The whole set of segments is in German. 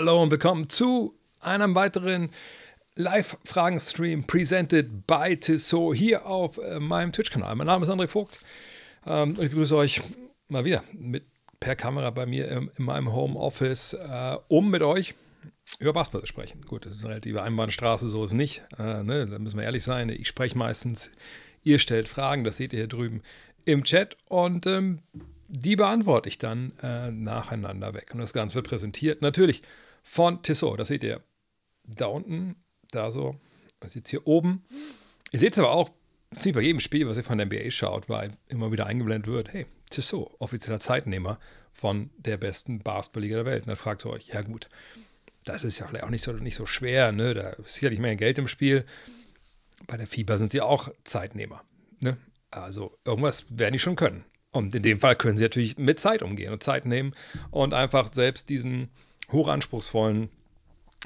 Hallo und willkommen zu einem weiteren Live-Fragen-Stream presented by Tissot hier auf äh, meinem Twitch-Kanal. Mein Name ist André Vogt ähm, und ich begrüße euch mal wieder mit per Kamera bei mir im, in meinem Homeoffice, äh, um mit euch über Basketball zu sprechen. Gut, das ist eine relative Einbahnstraße, so ist es nicht. Äh, ne? Da müssen wir ehrlich sein. Ich spreche meistens, ihr stellt Fragen, das seht ihr hier drüben im Chat und ähm, die beantworte ich dann äh, nacheinander weg. Und das Ganze wird präsentiert natürlich von Tissot. Das seht ihr da unten, da so. Das ist jetzt hier oben. Ihr seht es aber auch ziemlich bei jedem Spiel, was ihr von der NBA schaut, weil immer wieder eingeblendet wird: hey, Tissot, offizieller Zeitnehmer von der besten Basketballliga der Welt. Und dann fragt ihr euch: ja, gut, das ist ja vielleicht auch nicht so, nicht so schwer, ne? Da ist sicherlich mehr Geld im Spiel. Bei der FIBA sind sie auch Zeitnehmer. Ne? Also irgendwas werden die schon können. Und in dem Fall können sie natürlich mit Zeit umgehen und Zeit nehmen und einfach selbst diesen hochanspruchsvollen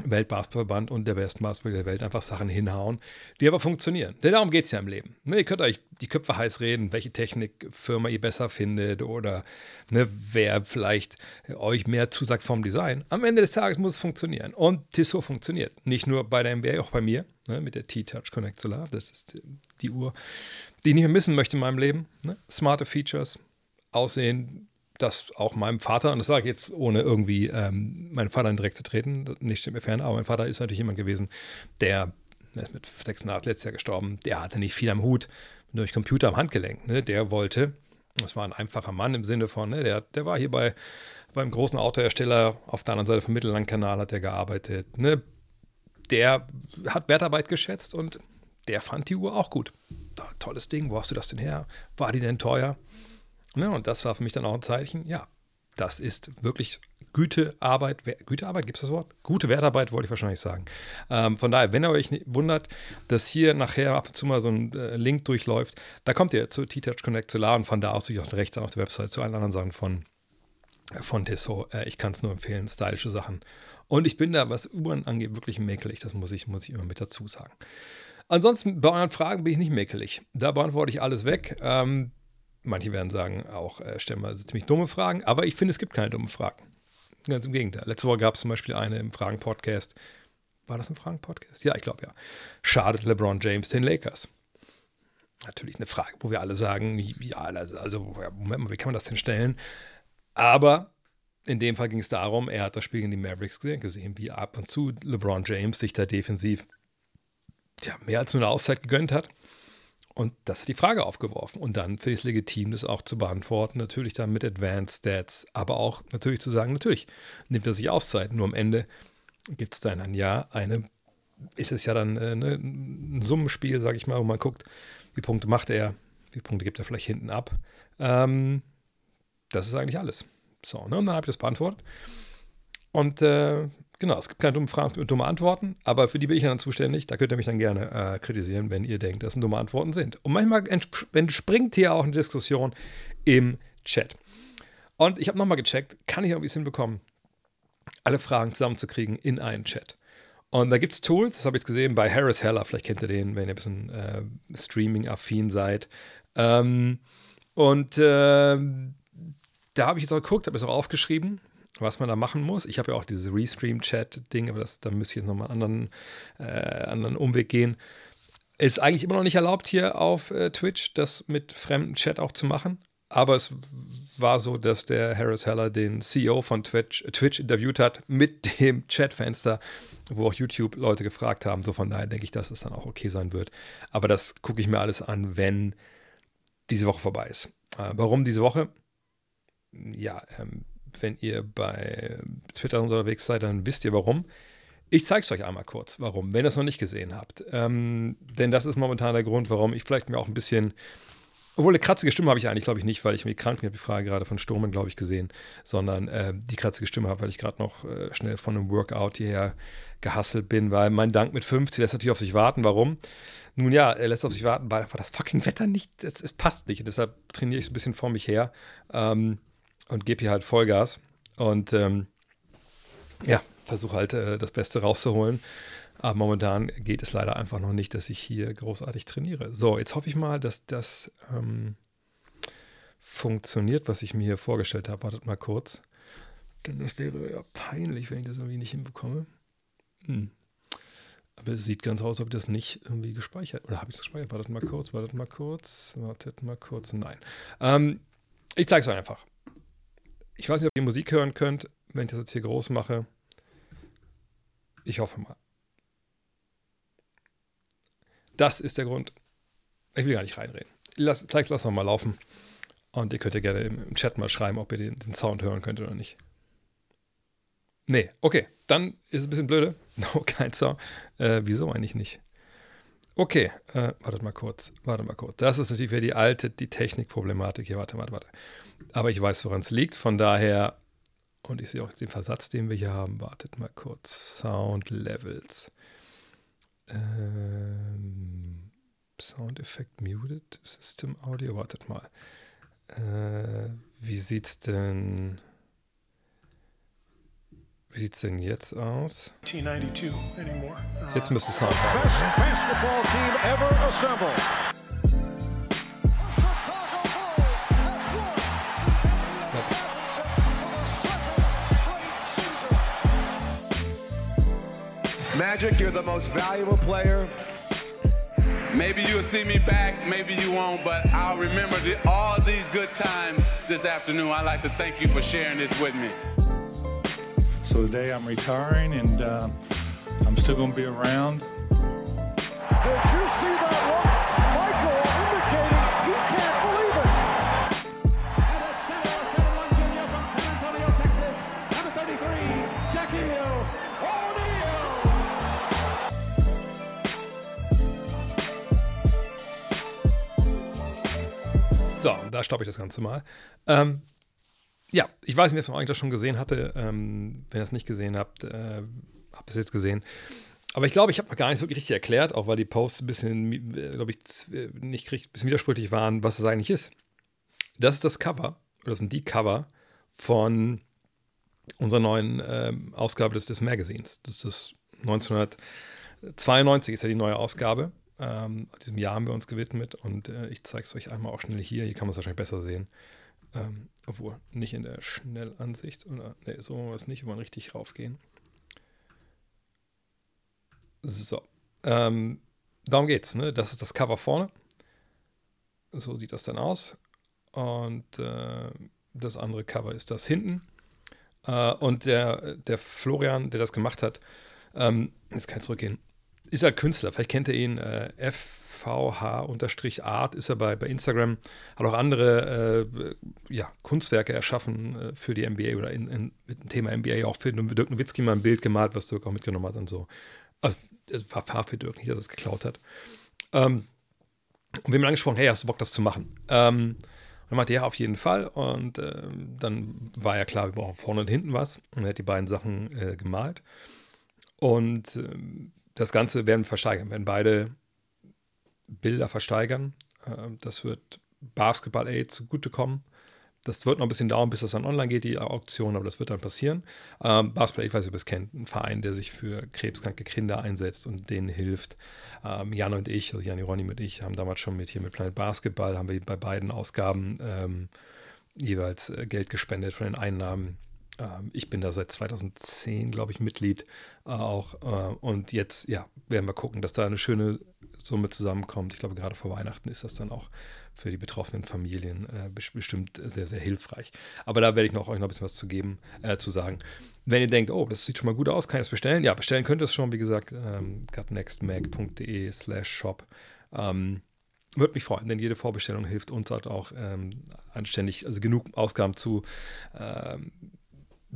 Weltbasketballverband und der besten Basketball der Welt einfach Sachen hinhauen, die aber funktionieren. Denn darum geht es ja im Leben. Ne, ihr könnt euch die Köpfe heiß reden, welche Technikfirma ihr besser findet oder ne, wer vielleicht euch mehr zusagt vom Design. Am Ende des Tages muss es funktionieren. Und Tissot funktioniert. Nicht nur bei der MBA, auch bei mir ne, mit der T-Touch Connect Solar. Das ist die Uhr, die ich nicht mehr missen möchte in meinem Leben. Ne? Smarte Features, Aussehen, das auch meinem Vater, und das sage ich jetzt ohne irgendwie ähm, meinen Vater direkt zu treten, nicht stimmt mir fern, aber mein Vater ist natürlich jemand gewesen, der, der ist mit 86 letztes Jahr gestorben, der hatte nicht viel am Hut, durch Computer am Handgelenk. Ne? Der wollte, das war ein einfacher Mann im Sinne von, ne? der, der war hier bei, beim großen Autohersteller auf der anderen Seite vom Mittellandkanal hat er gearbeitet. Ne? Der hat Wertarbeit geschätzt und der fand die Uhr auch gut. Tolles Ding, wo hast du das denn her? War die denn teuer? Ja, und das war für mich dann auch ein Zeichen, ja, das ist wirklich Gütearbeit. Gütearbeit, gibt es das Wort? Gute Wertarbeit, wollte ich wahrscheinlich sagen. Ähm, von daher, wenn ihr euch wundert, dass hier nachher ab und zu mal so ein äh, Link durchläuft, da kommt ihr zu T-Touch Connect Solar und von da aus auch rechts auf der Website zu allen anderen Sachen von, von Tissot. Äh, ich kann es nur empfehlen, stylische Sachen. Und ich bin da, was Uhren angeht, wirklich mäkelig. Das muss ich, muss ich immer mit dazu sagen. Ansonsten bei euren Fragen bin ich nicht mäkelig. Da beantworte ich alles weg. Ähm, manche werden sagen, auch äh, stellen wir ziemlich dumme Fragen, aber ich finde, es gibt keine dummen Fragen. Ganz im Gegenteil. Letzte Woche gab es zum Beispiel eine im Fragen-Podcast. War das ein Fragen-Podcast? Ja, ich glaube ja. Schadet LeBron James den Lakers? Natürlich eine Frage, wo wir alle sagen, ja, also, also Moment mal, wie kann man das denn stellen? Aber in dem Fall ging es darum, er hat das Spiel gegen die Mavericks gesehen, gesehen, wie ab und zu LeBron James sich da defensiv tja, mehr als nur eine Auszeit gegönnt hat. Und das hat die Frage aufgeworfen. Und dann finde ich es legitim, das auch zu beantworten. Natürlich dann mit Advanced Stats, aber auch natürlich zu sagen, natürlich nimmt er sich Auszeit. Nur am Ende gibt es dann ein Jahr eine, ist es ja dann äh, ne, ein Summenspiel, sage ich mal, wo man guckt, wie Punkte macht er, wie Punkte gibt er vielleicht hinten ab. Ähm, das ist eigentlich alles. So, ne? Und dann habe ich das beantwortet. Und äh, Genau, es gibt keine dummen Fragen, es gibt dumme Antworten, aber für die bin ich dann zuständig. Da könnt ihr mich dann gerne äh, kritisieren, wenn ihr denkt, dass es dumme Antworten sind. Und manchmal entspringt hier auch eine Diskussion im Chat. Und ich habe nochmal gecheckt, kann ich irgendwie es hinbekommen, alle Fragen zusammenzukriegen in einen Chat. Und da gibt es Tools, das habe ich jetzt gesehen bei Harris Heller, vielleicht kennt ihr den, wenn ihr ein bisschen äh, Streaming-affin seid. Ähm, und äh, da habe ich jetzt auch geguckt, habe es auch aufgeschrieben was man da machen muss. Ich habe ja auch dieses Restream-Chat-Ding, aber das, da müsste ich jetzt nochmal einen anderen, äh, anderen Umweg gehen. Ist eigentlich immer noch nicht erlaubt hier auf äh, Twitch, das mit fremdem Chat auch zu machen. Aber es war so, dass der Harris Heller den CEO von Twitch, Twitch interviewt hat mit dem Chatfenster, wo auch YouTube-Leute gefragt haben. So von daher denke ich, dass es dann auch okay sein wird. Aber das gucke ich mir alles an, wenn diese Woche vorbei ist. Äh, warum diese Woche? Ja, ähm, wenn ihr bei Twitter unterwegs seid, dann wisst ihr warum. Ich zeige es euch einmal kurz, warum, wenn ihr es noch nicht gesehen habt. Ähm, denn das ist momentan der Grund, warum ich vielleicht mir auch ein bisschen, obwohl eine kratzige Stimme habe ich eigentlich, glaube ich, nicht, weil ich mir krank bin. Habe die Frage gerade von Sturmen, glaube ich, gesehen, sondern äh, die kratzige Stimme habe, weil ich gerade noch äh, schnell von einem Workout hierher gehasselt bin, weil mein Dank mit 50 lässt natürlich auf sich warten. Warum? Nun ja, er lässt auf sich warten, weil einfach das fucking Wetter nicht, es, es passt nicht. Und deshalb trainiere ich so ein bisschen vor mich her. Ähm, und gebe hier halt Vollgas und ähm, ja, versuche halt äh, das Beste rauszuholen. Aber momentan geht es leider einfach noch nicht, dass ich hier großartig trainiere. So, jetzt hoffe ich mal, dass das ähm, funktioniert, was ich mir hier vorgestellt habe. Wartet mal kurz. Denn das wäre ja peinlich, wenn ich das irgendwie nicht hinbekomme. Hm. Aber es sieht ganz aus, ob ich das nicht irgendwie gespeichert. Oder habe ich es gespeichert? Wartet mal kurz, wartet mal kurz, wartet mal kurz. Nein. Ähm, ich zeige es euch einfach. Ich weiß nicht, ob ihr Musik hören könnt, wenn ich das jetzt hier groß mache. Ich hoffe mal. Das ist der Grund. Ich will gar nicht reinreden. Lass, zeig, lassen wir mal laufen. Und ihr könnt ja gerne im, Chat mal schreiben, ob ihr den, den Sound hören könnt oder nicht. Nee, okay. Dann ist es ein bisschen blöde. No, kein Sound. Äh, wieso eigentlich nicht? Okay, äh, wartet mal kurz. Warte mal kurz. Das ist natürlich wieder die alte, die Technikproblematik hier. Warte, warte, warte. Aber ich weiß, woran es liegt. Von daher, und ich sehe auch den Versatz, den wir hier haben. Wartet mal kurz. Sound Levels. Ähm, Sound Effect Muted. System Audio. Wartet mal. Äh, wie sieht's denn? Wie sieht's denn jetzt aus? Jetzt müsste es haben. Best basketball team ever assembled. Magic, you're the most valuable player Maybe you'll see me back, maybe you won't, but I'll remember the, all these good times this afternoon. I'd like to thank you for sharing this with me. So today I'm retiring and uh, I'm still going to be around. Did you see that da stoppe ich das Ganze mal. Ähm, ja, ich weiß nicht, wer von euch das schon gesehen hatte. Ähm, wenn ihr es nicht gesehen habt, äh, habt es jetzt gesehen. Aber ich glaube, ich habe noch gar nicht so richtig erklärt, auch weil die Posts ein bisschen, äh, glaube ich, äh, nicht ein bisschen widersprüchlich waren, was es eigentlich ist. Das ist das Cover, oder das sind die Cover von unserer neuen ähm, Ausgabe des, des Magazins. Das ist das 1992 ist ja die neue Ausgabe. Ähm, diesem Jahr haben wir uns gewidmet und äh, ich zeige es euch einmal auch schnell hier. Hier kann man es wahrscheinlich besser sehen. Ähm, obwohl, nicht in der Schnellansicht. Oder, nee, so wollen wir es nicht. Wir wollen richtig raufgehen. So. Ähm, darum geht's. Ne? Das ist das Cover vorne. So sieht das dann aus. Und äh, das andere Cover ist das hinten. Äh, und der, der Florian, der das gemacht hat, ähm, jetzt kann ich zurückgehen ist halt Künstler. Vielleicht kennt ihr ihn. Äh, FVH-Art ist er bei, bei Instagram. Hat auch andere äh, ja, Kunstwerke erschaffen äh, für die NBA oder in, in, mit dem Thema NBA. Auch für Dirk Nowitzki mal ein Bild gemalt, was Dirk auch mitgenommen hat und so. Also, es war Farbe für Dirk, nicht, dass er es geklaut hat. Ähm, und wir haben angesprochen, hey, hast du Bock, das zu machen? Ähm, und dann meinte er, ja, auf jeden Fall. Und ähm, dann war ja klar, wir brauchen vorne und hinten was. Und er hat die beiden Sachen äh, gemalt. Und ähm, das Ganze werden wir versteigern, werden beide Bilder versteigern. Ähm, das wird Basketball Aid zugutekommen. Das wird noch ein bisschen dauern, bis das dann online geht, die Auktion, aber das wird dann passieren. Ähm, Basketball, ich weiß nicht, ob ihr es kennt, ein Verein, der sich für krebskranke Kinder einsetzt und denen hilft. Ähm, Jan und ich, also Jan Ronny und ich, haben damals schon mit hier mit Planet Basketball, haben wir bei beiden Ausgaben ähm, jeweils äh, Geld gespendet von den Einnahmen ich bin da seit 2010, glaube ich, Mitglied äh, auch. Äh, und jetzt, ja, werden wir gucken, dass da eine schöne Summe zusammenkommt. Ich glaube, gerade vor Weihnachten ist das dann auch für die betroffenen Familien äh, bestimmt sehr, sehr hilfreich. Aber da werde ich noch euch noch ein bisschen was zu geben, zu sagen. Wenn ihr denkt, oh, das sieht schon mal gut aus, kann ich das bestellen? Ja, bestellen könnt ihr es schon, wie gesagt, ähm, gutnextmag.de slash shop. Ähm, würde mich freuen, denn jede Vorbestellung hilft uns halt auch ähm, anständig, also genug Ausgaben zu ähm,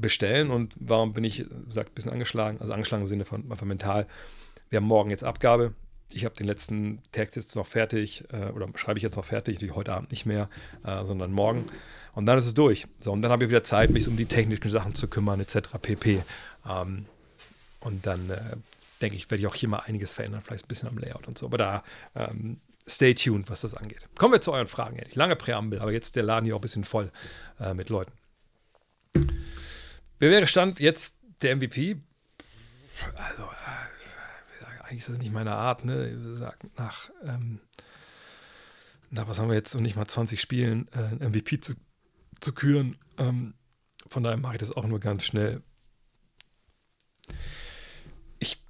bestellen und warum bin ich, sagt, ein bisschen angeschlagen, also angeschlagen im Sinne von, von mental. Wir haben morgen jetzt Abgabe. Ich habe den letzten Text jetzt noch fertig äh, oder schreibe ich jetzt noch fertig, natürlich heute Abend nicht mehr, äh, sondern morgen. Und dann ist es durch. So, und dann habe ich wieder Zeit, mich um die technischen Sachen zu kümmern, etc. pp. Ähm, und dann äh, denke ich, werde ich auch hier mal einiges verändern, vielleicht ein bisschen am Layout und so. Aber da ähm, stay tuned, was das angeht. Kommen wir zu euren Fragen. Lange Präambel, aber jetzt der Laden hier auch ein bisschen voll äh, mit Leuten. Wer wäre Stand jetzt der MVP? Also, äh, eigentlich ist das nicht meine Art, ne? Nach, ähm, nach was haben wir jetzt noch nicht mal 20 Spielen, äh, MVP zu, zu küren. Ähm, Von daher mache ich das auch nur ganz schnell. Ich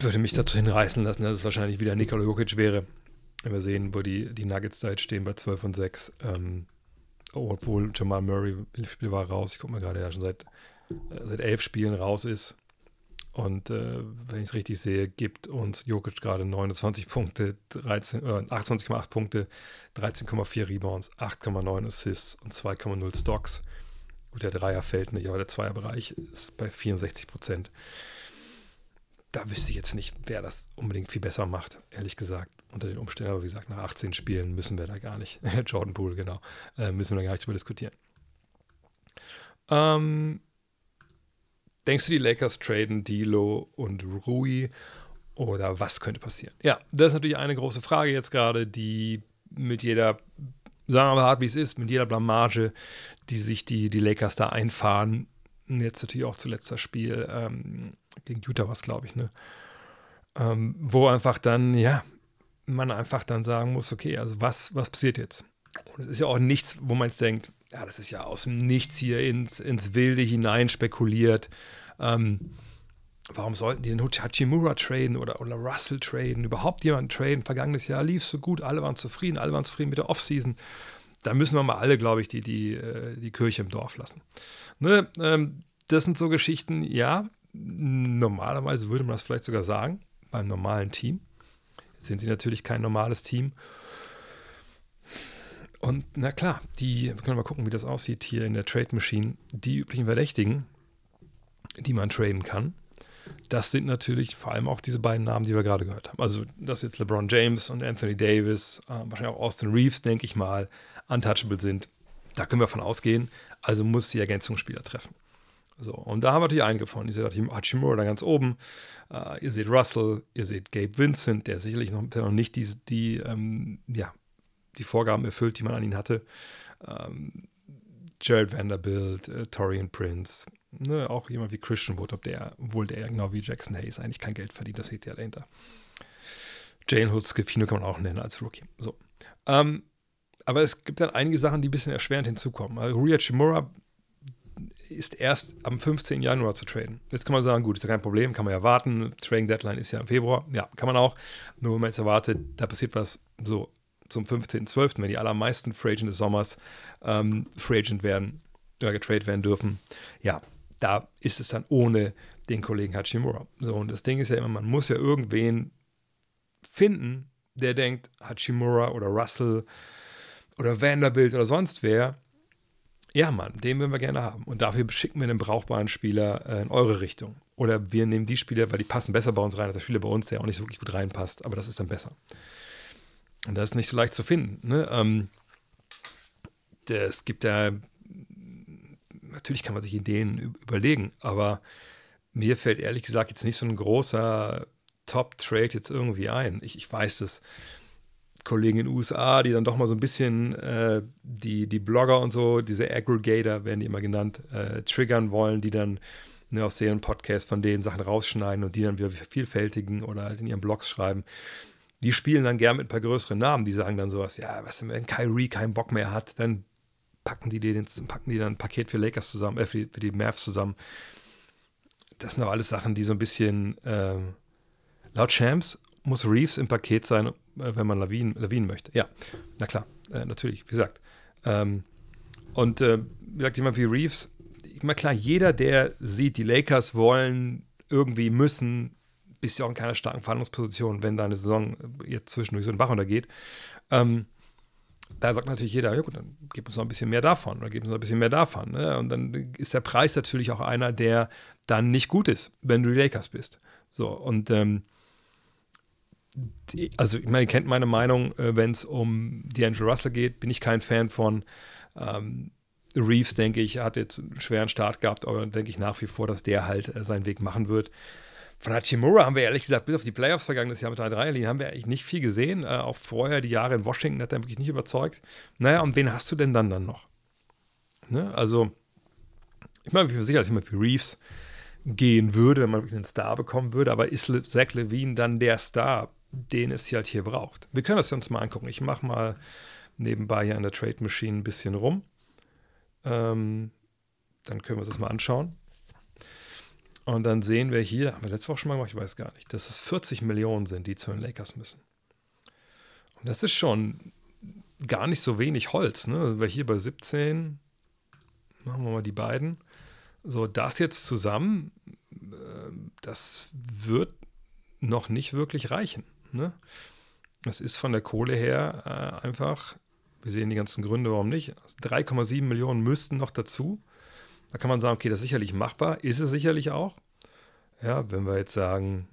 würde mich dazu hinreißen lassen, dass es wahrscheinlich wieder Nikola Jokic wäre. Wenn wir sehen, wo die, die Nuggets da jetzt stehen bei 12 und 6. Ähm, obwohl Jamal Murray, wie viel war raus? Ich gucke mal gerade, ja, schon seit, seit elf Spielen raus ist. Und äh, wenn ich es richtig sehe, gibt uns Jokic gerade 29 Punkte, 13, äh, 28,8 Punkte, 13,4 Rebounds, 8,9 Assists und 2,0 Stocks. Gut, der Dreier fällt nicht, aber der Zweierbereich ist bei 64 Prozent. Da wüsste ich jetzt nicht, wer das unbedingt viel besser macht, ehrlich gesagt, unter den Umständen. Aber wie gesagt, nach 18 Spielen müssen wir da gar nicht, Jordan Poole, genau, äh, müssen wir da gar nicht drüber diskutieren. Ähm, Denkst du, die Lakers traden Dilo und Rui oder was könnte passieren? Ja, das ist natürlich eine große Frage jetzt gerade, die mit jeder, sagen wir mal hart wie es ist, mit jeder Blamage, die sich die, die Lakers da einfahren, jetzt natürlich auch zuletzt das Spiel ähm, gegen Utah was, glaube ich, ne? Ähm, wo einfach dann, ja, man einfach dann sagen muss, okay, also was, was passiert jetzt? Und es ist ja auch nichts, wo man jetzt denkt, ja, das ist ja aus dem Nichts hier ins, ins Wilde hinein spekuliert. Ähm, warum sollten die den Hachimura traden oder, oder Russell traden? Überhaupt jemanden traden? Vergangenes Jahr lief so gut, alle waren zufrieden, alle waren zufrieden mit der Offseason. Da müssen wir mal alle, glaube ich, die, die, äh, die Kirche im Dorf lassen. Ne? Ähm, das sind so Geschichten, ja, normalerweise würde man das vielleicht sogar sagen, beim normalen Team. Jetzt sind sie natürlich kein normales Team. Und na klar, die, wir können mal gucken, wie das aussieht hier in der Trade Machine. Die üblichen Verdächtigen, die man traden kann, das sind natürlich vor allem auch diese beiden Namen, die wir gerade gehört haben. Also, dass jetzt LeBron James und Anthony Davis, äh, wahrscheinlich auch Austin Reeves, denke ich mal, untouchable sind. Da können wir von ausgehen. Also muss die Ergänzungsspieler treffen. So, und da haben wir natürlich einige von. Ihr seht Hachimura da ganz oben. Uh, ihr seht Russell, ihr seht Gabe Vincent, der sicherlich noch, der noch nicht die, die ähm, ja, die Vorgaben erfüllt, die man an ihn hatte. Ähm, Jared Vanderbilt, äh, Torian Prince, ne, auch jemand wie Christian Wood, ob der, obwohl der genau wie Jackson Hayes eigentlich kein Geld verdient, das seht ihr dahinter. Jane Hood Scafino kann man auch nennen als Rookie. So. Ähm, aber es gibt dann einige Sachen, die ein bisschen erschwerend hinzukommen. Also Rui Chimura ist erst am 15. Januar zu traden. Jetzt kann man sagen, gut, ist ja kein Problem, kann man ja warten. Trading Deadline ist ja im Februar. Ja, kann man auch. Nur wenn man jetzt erwartet, da passiert was so zum 15.12., wenn die allermeisten Free Agent des Sommers ähm, Free Agent werden, oder getradet werden dürfen, ja, da ist es dann ohne den Kollegen Hachimura. So, und das Ding ist ja immer, man muss ja irgendwen finden, der denkt, Hachimura oder Russell oder Vanderbilt oder sonst wer, ja, Mann, den würden wir gerne haben. Und dafür schicken wir einen brauchbaren Spieler äh, in eure Richtung. Oder wir nehmen die Spieler, weil die passen besser bei uns rein als der Spieler bei uns, der auch nicht so wirklich gut reinpasst. Aber das ist dann besser. Und das ist nicht so leicht zu finden. Ne? Ähm, es gibt ja, natürlich kann man sich Ideen überlegen, aber mir fällt ehrlich gesagt jetzt nicht so ein großer Top-Trade jetzt irgendwie ein. Ich, ich weiß, dass Kollegen in den USA, die dann doch mal so ein bisschen äh, die, die Blogger und so, diese Aggregator werden die immer genannt, äh, triggern wollen, die dann ne, aus deren Podcast von denen Sachen rausschneiden und die dann wieder vervielfältigen oder halt in ihren Blogs schreiben die spielen dann gern mit ein paar größeren Namen, die sagen dann sowas, ja, was, wenn Kyrie keinen Bock mehr hat, dann packen die, den, packen die dann ein Paket für Lakers zusammen, äh, für, die, für die Mavs zusammen. Das sind aber alles Sachen, die so ein bisschen, äh, laut Champs muss Reeves im Paket sein, äh, wenn man Lawinen, Lawinen möchte. Ja, na klar, äh, natürlich, wie gesagt. Ähm, und äh, wie gesagt, jemand wie Reeves, immer klar, jeder, der sieht, die Lakers wollen irgendwie müssen bist ja auch in keiner starken Verhandlungsposition, wenn deine Saison jetzt zwischendurch so einen Bach untergeht. Ähm, da sagt natürlich jeder, ja gut, dann gib uns noch ein bisschen mehr davon oder gib uns noch ein bisschen mehr davon. Ne? Und dann ist der Preis natürlich auch einer, der dann nicht gut ist, wenn du die Lakers bist. So, und ähm, die, also ich meine, ihr kennt meine Meinung, äh, wenn es um D'Angelo Russell geht, bin ich kein Fan von. Ähm, Reeves, denke ich, hat jetzt einen schweren Start gehabt, aber denke ich nach wie vor, dass der halt äh, seinen Weg machen wird. Von Hachimura haben wir ehrlich gesagt, bis auf die Playoffs vergangenes Jahr mit der Dreierlinie, haben wir eigentlich nicht viel gesehen. Äh, auch vorher, die Jahre in Washington, hat er wirklich nicht überzeugt. Naja, und wen hast du denn dann dann noch? Ne? Also, ich meine, ich bin sicher, dass jemand wie Reeves gehen würde, wenn man wirklich einen Star bekommen würde, aber ist Zach Levine dann der Star, den es hier halt hier braucht? Wir können das uns mal angucken. Ich mache mal nebenbei hier an der Trade Machine ein bisschen rum. Ähm, Dann können wir uns das mal anschauen. Und dann sehen wir hier, haben wir letzte Woche schon mal gemacht, ich weiß gar nicht, dass es 40 Millionen sind, die zu den Lakers müssen. Und das ist schon gar nicht so wenig Holz. Ne? Also wir hier bei 17, machen wir mal die beiden. So, das jetzt zusammen, äh, das wird noch nicht wirklich reichen. Ne? Das ist von der Kohle her äh, einfach, wir sehen die ganzen Gründe, warum nicht. 3,7 Millionen müssten noch dazu. Da kann man sagen, okay, das ist sicherlich machbar. Ist es sicherlich auch. Ja, wenn wir jetzt sagen,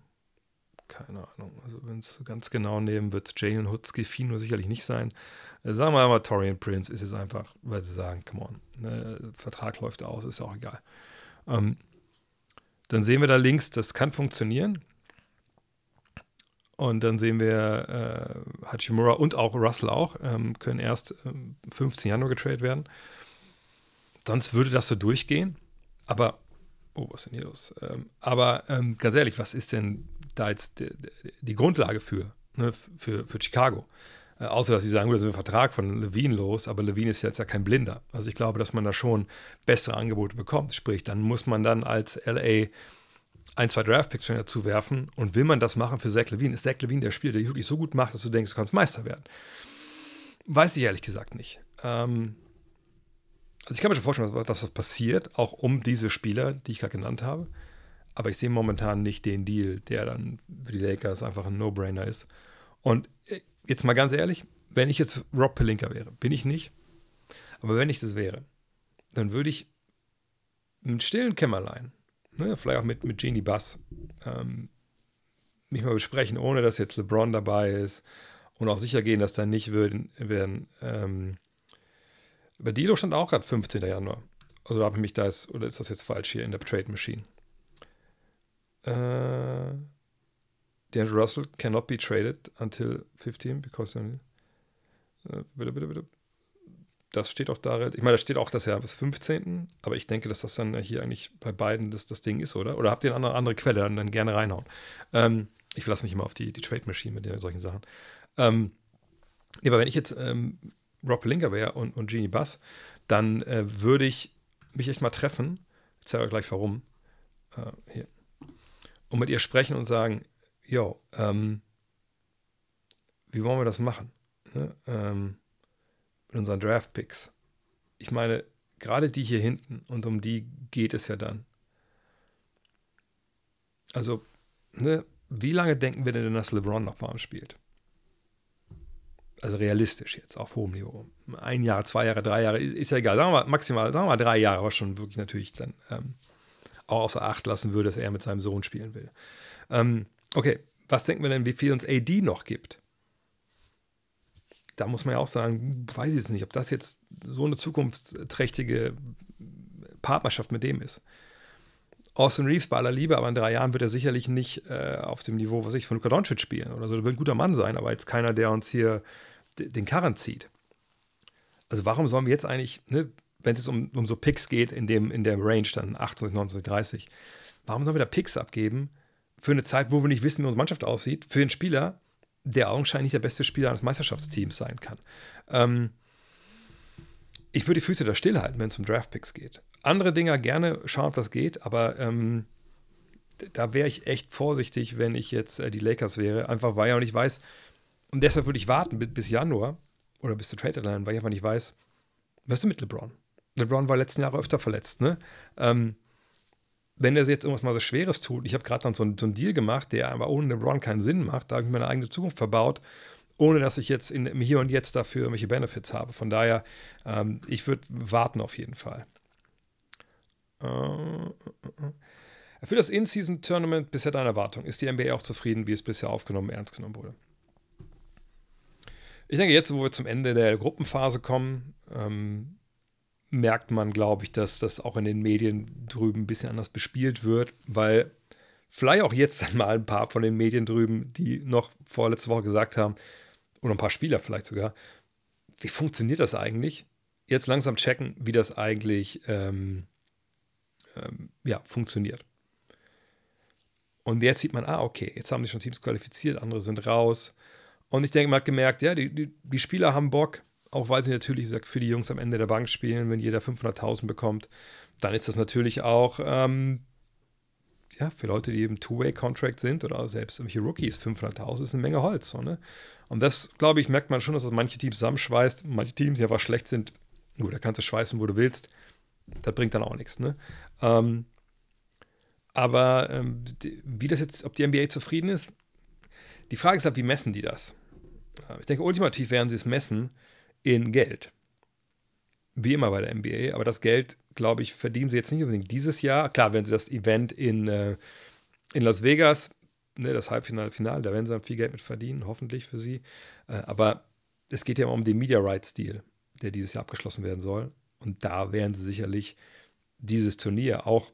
keine Ahnung, also wenn es ganz genau nehmen, wird es Jalen Hutzky Fino sicherlich nicht sein. Äh, sagen wir mal, Torian Prince ist es einfach, weil sie sagen, come on, ne, Vertrag läuft aus, ist auch egal. Ähm, dann sehen wir da links, das kann funktionieren. Und dann sehen wir äh, Hachimura und auch Russell auch, ähm, können erst ähm, 15 Januar getradet werden. Sonst würde das so durchgehen. Aber, oh, was ist denn hier los? Ähm, aber ähm, ganz ehrlich, was ist denn da jetzt die, die Grundlage für, ne, für, für Chicago? Äh, außer, dass sie sagen, da sind wir Vertrag von Levine los, aber Levine ist jetzt ja kein Blinder. Also ich glaube, dass man da schon bessere Angebote bekommt. Sprich, dann muss man dann als LA ein, zwei Draftpicks schon dazu werfen. Und will man das machen für Zach Levine? Ist Zach Levine der Spieler, der wirklich so gut macht, dass du denkst, du kannst Meister werden? Weiß ich ehrlich gesagt nicht. Ähm, also ich kann mir schon vorstellen, dass das passiert, auch um diese Spieler, die ich gerade genannt habe. Aber ich sehe momentan nicht den Deal, der dann für die Lakers einfach ein No-Brainer ist. Und äh, jetzt mal ganz ehrlich, wenn ich jetzt Rob Pelinka wäre, bin ich nicht. Aber wenn ich das wäre, dann würde ich mit stillen Kämmerlein ne, vielleicht auch mit, mit Genie Bass, ähm, mich mal besprechen, ohne dass jetzt LeBron dabei ist und auch sicher gehen, dass da nicht würden, werden. Ähm, bei Dilo stand auch gerade 15. Januar. Also habe ich mich da, ist, oder ist das jetzt falsch hier in der Trade Machine? Äh, D'Angelo Russell cannot be traded until 15 because. Äh, bitte, bitte, bitte das steht auch da, ich meine, da steht auch das Jahr bis 15., aber ich denke, dass das dann hier eigentlich bei beiden das, das Ding ist, oder? Oder habt ihr eine andere, andere Quelle, dann, dann gerne reinhauen. Ähm, ich verlasse mich immer auf die, die Trade Machine mit solchen Sachen. Ähm, aber wenn ich jetzt ähm, Rob Linker wäre und, und Genie Bass, dann äh, würde ich mich echt mal treffen, ich zeige euch gleich warum, äh, hier, und mit ihr sprechen und sagen, yo, ähm, wie wollen wir das machen? Ne? Ähm, mit unseren Draft-Picks. Ich meine, gerade die hier hinten, und um die geht es ja dann. Also, ne, wie lange denken wir denn, dass LeBron noch mal spielt? Also realistisch jetzt, auf hohem Niveau. Ein Jahr, zwei Jahre, drei Jahre, ist, ist ja egal. Sagen wir mal maximal, sagen wir mal drei Jahre, was schon wirklich natürlich dann ähm, auch außer Acht lassen würde, dass er mit seinem Sohn spielen will. Ähm, okay, was denken wir denn, wie viel uns AD noch gibt? da muss man ja auch sagen, weiß ich jetzt nicht, ob das jetzt so eine zukunftsträchtige Partnerschaft mit dem ist. Austin Reeves bei aller Liebe, aber in drei Jahren wird er sicherlich nicht äh, auf dem Niveau, was ich von Luka Doncic spielen oder so. Er wird ein guter Mann sein, aber jetzt keiner, der uns hier den Karren zieht. Also warum sollen wir jetzt eigentlich, ne, wenn es um, um so Picks geht, in, dem, in der Range dann 28, 29, 30, warum sollen wir da Picks abgeben für eine Zeit, wo wir nicht wissen, wie unsere Mannschaft aussieht, für einen Spieler, der augenscheinlich der beste Spieler eines Meisterschaftsteams sein kann. Ähm, ich würde die Füße da stillhalten, wenn es um Draftpicks geht. Andere Dinger gerne schauen, ob das geht, aber ähm, da wäre ich echt vorsichtig, wenn ich jetzt äh, die Lakers wäre, einfach weil ich auch nicht weiß, und deshalb würde ich warten bis, Januar oder bis zur Trade Deadline, weil ich einfach nicht weiß, was ist mit LeBron? LeBron war letzten Jahre öfter verletzt, ne? Ähm, wenn er jetzt irgendwas mal so Schweres tut, ich habe gerade dann so, so, einen Deal gemacht, der aber ohne LeBron keinen Sinn macht, da habe ich meine eigene Zukunft verbaut, ohne dass ich jetzt in, im Hier und Jetzt dafür irgendwelche Benefits habe. Von daher, ähm, ich würde warten auf jeden Fall. Äh, äh, äh. Für das In-Season-Tournament bisher deine Erwartung. Ist die NBA auch zufrieden, wie es bisher aufgenommen, ernst genommen wurde? Ich denke, jetzt, wo wir zum Ende der Gruppenphase kommen, ähm, merkt man, glaube ich, dass das auch in den Medien drüben ein bisschen anders bespielt wird, weil vielleicht auch jetzt mal ein paar von den Medien drüben, die noch vorletzte Woche gesagt haben, oder ein paar Spieler vielleicht sogar, wie funktioniert das eigentlich? Jetzt langsam checken, wie das eigentlich ähm, ähm, ja, funktioniert. Und jetzt sieht man, ah, okay, jetzt haben sich schon Teams qualifiziert, andere sind raus. Und ich denke, man hat gemerkt, ja, die, die, die Spieler haben Bock, auch weil sie natürlich, wie gesagt, für die Jungs am Ende der Bank spielen, wenn jeder 500.000 bekommt, dann ist das natürlich auch ähm, ja, für Leute, die eben Two-Way-Contract sind oder selbst irgendwelche Rookies, 500.000 ist eine Menge Holz. So, ne? Und das, glaube ich, merkt man schon, dass das manche Teams zusammenschweißt. Manche Teams, die einfach schlecht sind, gut, da kannst du schweißen, wo du willst. Das bringt dann auch nichts. Ne? Ähm, aber ähm, die, wie das jetzt, ob die NBA zufrieden ist, die Frage ist halt, wie messen die das? Ich denke, ultimativ werden sie es messen in Geld. Wie immer bei der NBA, aber das Geld, glaube ich, verdienen sie jetzt nicht unbedingt dieses Jahr. Klar, wenn sie das Event in, äh, in Las Vegas, ne, das Halbfinale, Finale, da werden sie dann viel Geld mit verdienen, hoffentlich für sie. Äh, aber es geht ja immer um den Media Rights Deal, der dieses Jahr abgeschlossen werden soll. Und da werden sie sicherlich dieses Turnier auch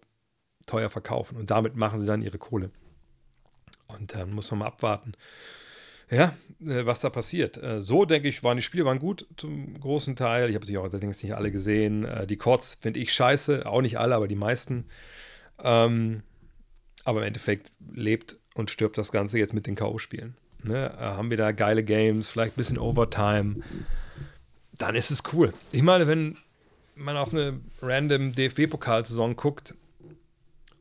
teuer verkaufen. Und damit machen sie dann ihre Kohle. Und dann muss man mal abwarten, ja, äh, was da passiert. Äh, so denke ich, waren die Spiele waren gut zum großen Teil. Ich habe sie auch allerdings nicht alle gesehen. Äh, die Courts finde ich scheiße, auch nicht alle, aber die meisten. Ähm, aber im Endeffekt lebt und stirbt das Ganze jetzt mit den K.O.-Spielen. Ne? haben wir da geile Games, vielleicht ein bisschen Overtime. Dann ist es cool. Ich meine, wenn man auf eine random DFB-Pokalsaison guckt,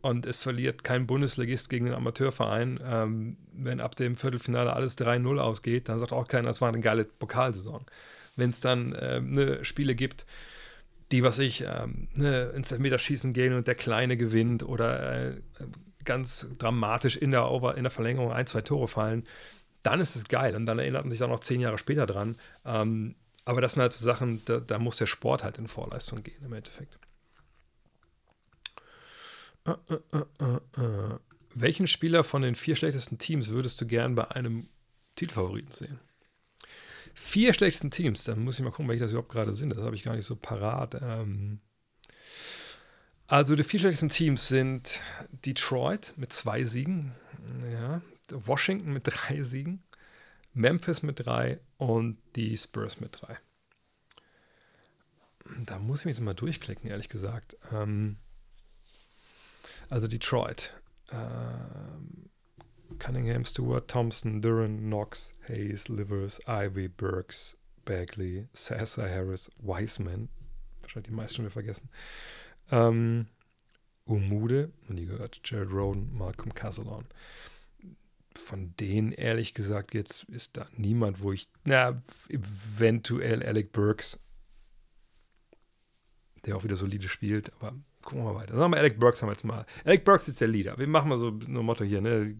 und es verliert kein Bundesligist gegen den Amateurverein. Ähm, wenn ab dem Viertelfinale alles 3-0 ausgeht, dann sagt auch keiner, das war eine geile Pokalsaison. Wenn es dann äh, ne, Spiele gibt, die, was ich, ähm, ne, ins Elfmeterschießen gehen und der Kleine gewinnt oder äh, ganz dramatisch in der, Over, in der Verlängerung ein, zwei Tore fallen, dann ist es geil. Und dann erinnert man sich auch noch zehn Jahre später dran. Ähm, aber das sind halt so Sachen, da, da muss der Sport halt in Vorleistung gehen im Endeffekt. Welchen Spieler von den vier schlechtesten Teams würdest du gern bei einem Titelfavoriten sehen? Vier schlechtesten Teams, dann muss ich mal gucken, welche das überhaupt gerade sind. Das habe ich gar nicht so parat. Ähm also die vier schlechtesten Teams sind Detroit mit zwei Siegen, ja, Washington mit drei Siegen, Memphis mit drei und die Spurs mit drei. Da muss ich mich jetzt mal durchklicken, ehrlich gesagt. Ähm also Detroit. Ähm, Cunningham, Stewart, Thompson, Duran, Knox, Hayes, Livers, Ivy, Burks, Bagley, Sassa, Harris, Wiseman. Wahrscheinlich die meisten schon wieder vergessen. Ähm, Umude, nie gehört. Jared Roden, Malcolm Casalon. Von denen, ehrlich gesagt, jetzt ist da niemand, wo ich, na, eventuell Alec Burks, der auch wieder solide spielt, aber gucken wir mal weiter. Sagen wir Alec Burks haben wir jetzt mal. Alec Burks ist der Leader. Wir machen mal so ein Motto hier, ne?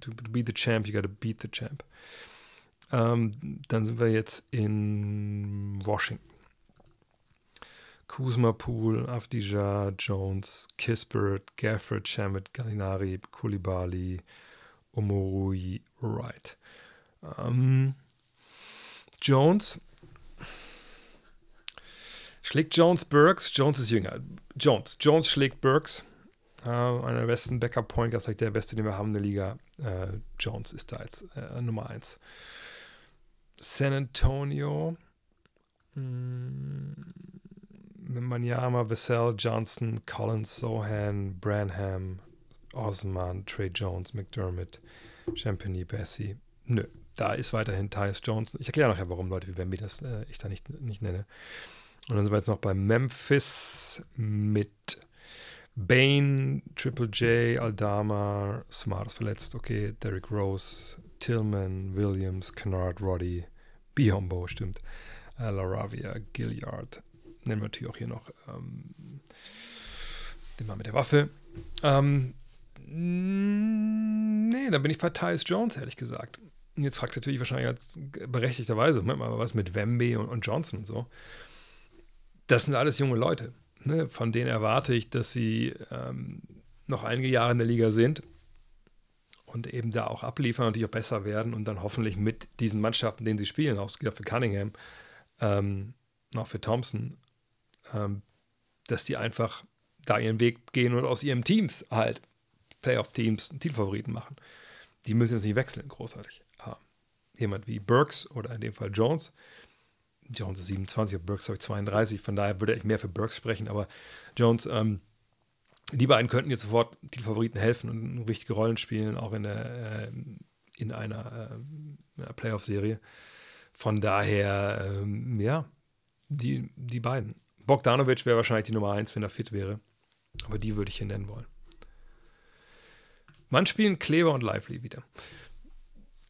To be the champ, you gotta beat the champ. Ähm, dann sind wir jetzt in Washington. Kuzma, Pool, Afdija, Jones, Kispert, Gafford, Shamet, Gallinari, Kulibali, Omorui, Wright. Ähm, Jones Schlägt Jones Burks. Jones ist jünger. Jones. Jones schlägt Burks. Äh, einer der besten Backup-Point Guards, der beste, den wir haben in der Liga. Äh, Jones ist da jetzt äh, Nummer 1. San Antonio. Hm, Manyama, Vassell, Johnson, Collins, Sohan, Branham, Osman, Trey Jones, McDermott, Champagny, Bessie. Nö, da ist weiterhin Tyus Jones. Ich erkläre nachher, warum Leute wie Wemby das äh, ich da nicht, nicht nenne. Und dann sind wir jetzt noch bei Memphis mit Bane, Triple J, Aldama, Smart ist verletzt, okay, Derrick Rose, Tillman, Williams, Kennard, Roddy, Biombo, stimmt, äh, Laravia, Gilliard, nennen wir natürlich auch hier noch ähm, den Mann mit der Waffe. Ähm, nee, da bin ich bei Tyus Jones, ehrlich gesagt. Jetzt fragt natürlich wahrscheinlich berechtigterweise, was mit Wemby und, und Johnson und so das sind alles junge Leute. Ne? Von denen erwarte ich, dass sie ähm, noch einige Jahre in der Liga sind und eben da auch abliefern und die auch besser werden und dann hoffentlich mit diesen Mannschaften, denen sie spielen, auch für Cunningham, ähm, noch für Thompson, ähm, dass die einfach da ihren Weg gehen und aus ihren Teams halt Playoff-Teams Teamfavoriten machen. Die müssen jetzt nicht wechseln, großartig. Aber jemand wie Burks oder in dem Fall Jones, Jones ist 27 und Burks, glaube ich, 32. Von daher würde ich mehr für Burks sprechen. Aber Jones, ähm, die beiden könnten jetzt sofort die Favoriten helfen und richtige Rollen spielen, auch in, der, äh, in einer, äh, Playoff-Serie. von daher, ähm, ja, die, die beiden. Bogdanovic wäre wahrscheinlich die Nummer eins, wenn er fit wäre. Aber die würde ich hier nennen wollen. Wann spielen Kleber und Lively wieder?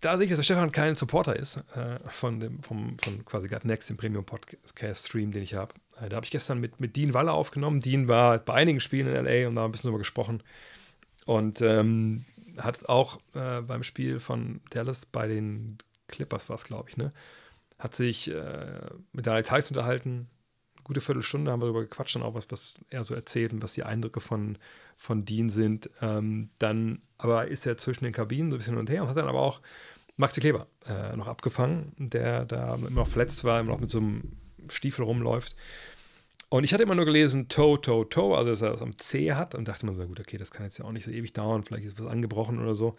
Da sehe ich, dass der Stefan kein Supporter ist äh, von dem, vom, von quasi Got Next, dem Premium-Podcast-Stream, den ich habe. Äh, da habe ich gestern mit, mit Dean Waller aufgenommen. Dean war bei einigen Spielen in LA und da ein bisschen drüber gesprochen. Und ähm, hat auch äh, beim Spiel von Dallas bei den Clippers war es, glaube ich, ne? Hat sich äh, mit Daniel Tyson unterhalten, gute Viertelstunde haben wir darüber gequatscht und auch was, was er so erzählt und was die Eindrücke von, von Dean sind. Ähm, dann aber ist er zwischen den Kabinen so ein bisschen hin und her und hat dann aber auch Maxi Kleber äh, noch abgefangen, der da immer noch verletzt war, immer noch mit so einem Stiefel rumläuft. Und ich hatte immer nur gelesen, Toe, Toe, Toe, also dass er das am C hat und dachte mir so, gut, okay, das kann jetzt ja auch nicht so ewig dauern, vielleicht ist was angebrochen oder so.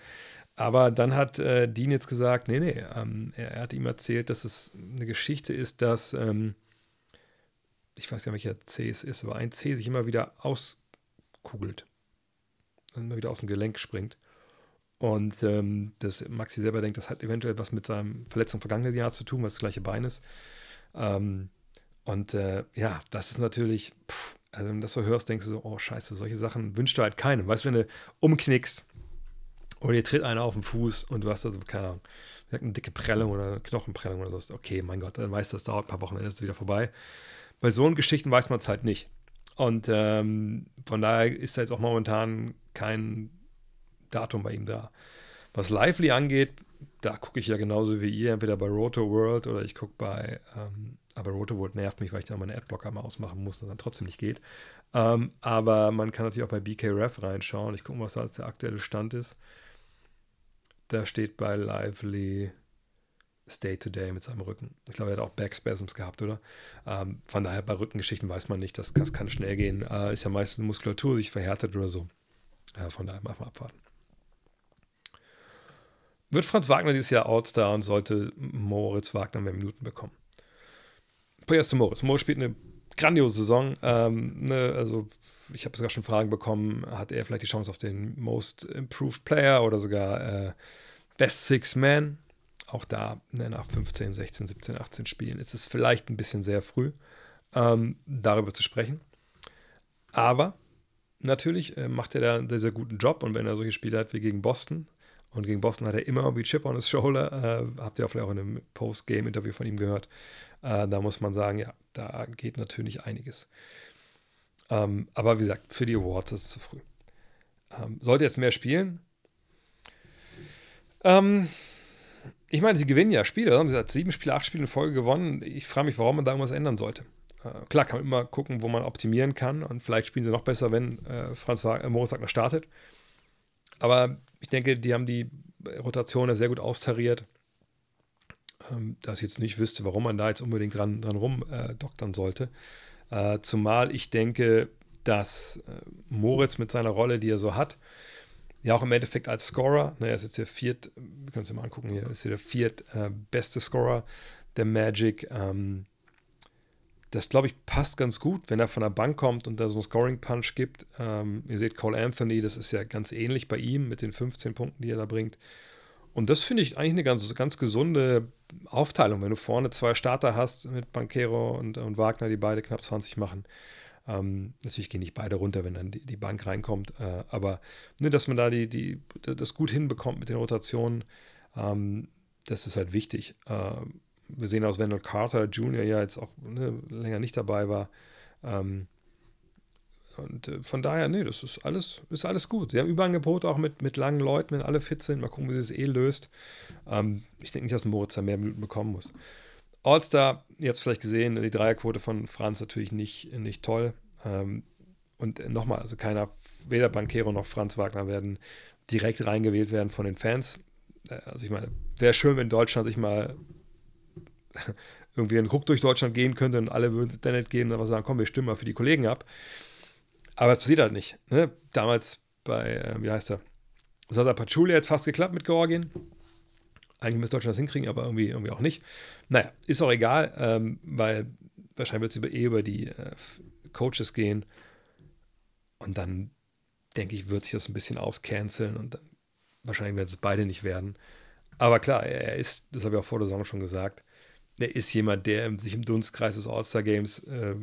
Aber dann hat äh, Dean jetzt gesagt, nee, nee, ähm, er, er, hat ihm erzählt, dass es eine Geschichte ist, dass ähm, ich weiß ja nicht, welcher C es ist, aber ein C sich immer wieder auskugelt. Also immer wieder aus dem Gelenk springt. Und ähm, dass Maxi selber denkt, das hat eventuell was mit seinem Verletzung vergangenen Jahr zu tun, was das gleiche Bein ist. Ähm, und äh, ja, das ist natürlich, pff, also wenn du das so hörst, denkst du so, oh scheiße, solche Sachen wünschst du halt keinem. Weißt du, wenn du umknickst oder dir tritt einer auf den Fuß und du hast also, keine Ahnung, eine dicke Prellung oder eine Knochenprellung oder so, okay, mein Gott, dann weißt du, das dauert ein paar Wochen, dann ist es wieder vorbei bei so Geschichten weiß man es halt nicht. Und ähm, von daher ist da jetzt auch momentan kein Datum bei ihm da. Was Lively angeht, da gucke ich ja genauso wie ihr, entweder bei Roto World oder ich gucke bei, ähm, aber Roto World nervt mich, weil ich da meine Adblocker mal ausmachen muss und dann trotzdem nicht geht. Ähm, aber man kann natürlich auch bei BKRef reinschauen. Ich gucke mal, was da jetzt der aktuelle Stand ist. Da steht bei Lively Stay Today mit seinem Rücken. Ich glaube, er hat auch Backspasms gehabt, oder? Ähm, von daher bei Rückengeschichten weiß man nicht, das, das kann schnell gehen. Äh, ist ja meistens Muskulatur sich verhärtet oder so. Äh, von daher mal abwarten. Wird Franz Wagner dieses Jahr All-Star und sollte Moritz Wagner mehr Minuten bekommen? Zuerst zu Moritz. Moritz spielt eine grandiose Saison. Ähm, ne, also, ich habe sogar schon Fragen bekommen: Hat er vielleicht die Chance auf den Most Improved Player oder sogar äh, Best Six Man? Auch da ne, nach 15, 16, 17, 18 Spielen ist es vielleicht ein bisschen sehr früh, ähm, darüber zu sprechen. Aber natürlich äh, macht er da einen sehr, sehr guten Job und wenn er solche Spiele hat wie gegen Boston, und gegen Boston hat er immer irgendwie Chip on his shoulder, äh, habt ihr auch vielleicht auch in einem Post-Game-Interview von ihm gehört, äh, da muss man sagen, ja, da geht natürlich einiges. Ähm, aber wie gesagt, für die Awards ist es zu früh. Ähm, sollte jetzt mehr spielen? Ähm, ich meine, sie gewinnen ja Spiele. Haben sie hat sieben Spiele, acht Spiele in Folge gewonnen. Ich frage mich, warum man da irgendwas ändern sollte. Äh, klar, kann man immer gucken, wo man optimieren kann. Und vielleicht spielen sie noch besser, wenn äh, Franz äh, Moritz Wagner startet. Aber ich denke, die haben die Rotation ja sehr gut austariert. Ähm, dass ich jetzt nicht wüsste, warum man da jetzt unbedingt dran, dran rumdoktern äh, sollte. Äh, zumal ich denke, dass äh, Moritz mit seiner Rolle, die er so hat, ja auch im Endeffekt als Scorer, ne, er ist jetzt der viert, wir können es mal angucken hier, ist der viert äh, beste Scorer der Magic. Ähm, das, glaube ich, passt ganz gut, wenn er von der Bank kommt und da so einen Scoring-Punch gibt. Ähm, ihr seht Cole Anthony, das ist ja ganz ähnlich bei ihm mit den 15 Punkten, die er da bringt. Und das finde ich eigentlich eine ganz, ganz gesunde Aufteilung, wenn du vorne zwei Starter hast mit Banquero und, und Wagner, die beide knapp 20 machen. Ähm, natürlich gehen nicht beide runter, wenn dann die, die Bank reinkommt, äh, aber ne, dass man da die, die, das gut hinbekommt mit den Rotationen, ähm, das ist halt wichtig. Äh, wir sehen aus Wendell Carter Jr. ja jetzt auch ne, länger nicht dabei war. Ähm, und äh, von daher, nee, das ist alles, ist alles gut. Sie haben Überangebot auch mit, mit langen Leuten, wenn alle fit sind. Mal gucken, wie sie es eh löst. Ähm, ich denke nicht, dass Moritz da mehr Minuten bekommen muss. All-Star, ihr habt es vielleicht gesehen, die Dreierquote von Franz natürlich nicht, nicht toll. Ähm, und nochmal, also keiner, weder Banquero noch Franz Wagner werden direkt reingewählt werden von den Fans. Äh, also ich meine, wäre schön, wenn Deutschland sich mal irgendwie einen Ruck durch Deutschland gehen könnte und alle würden dann nicht gehen und aber sagen, komm, wir stimmen mal für die Kollegen ab. Aber es passiert halt nicht. Ne? Damals bei, äh, wie heißt er? Sasa Pachulia hat fast geklappt mit Georgien. Eigentlich müsste Deutschland das hinkriegen, aber irgendwie, irgendwie auch nicht. Naja, ist auch egal, ähm, weil wahrscheinlich wird es eh über die äh, Coaches gehen. Und dann, denke ich, wird sich das ein bisschen auscanceln und dann, wahrscheinlich werden es beide nicht werden. Aber klar, er ist, das habe ich auch vor der Saison schon gesagt, der ist jemand, der sich im Dunstkreis des All-Star-Games äh,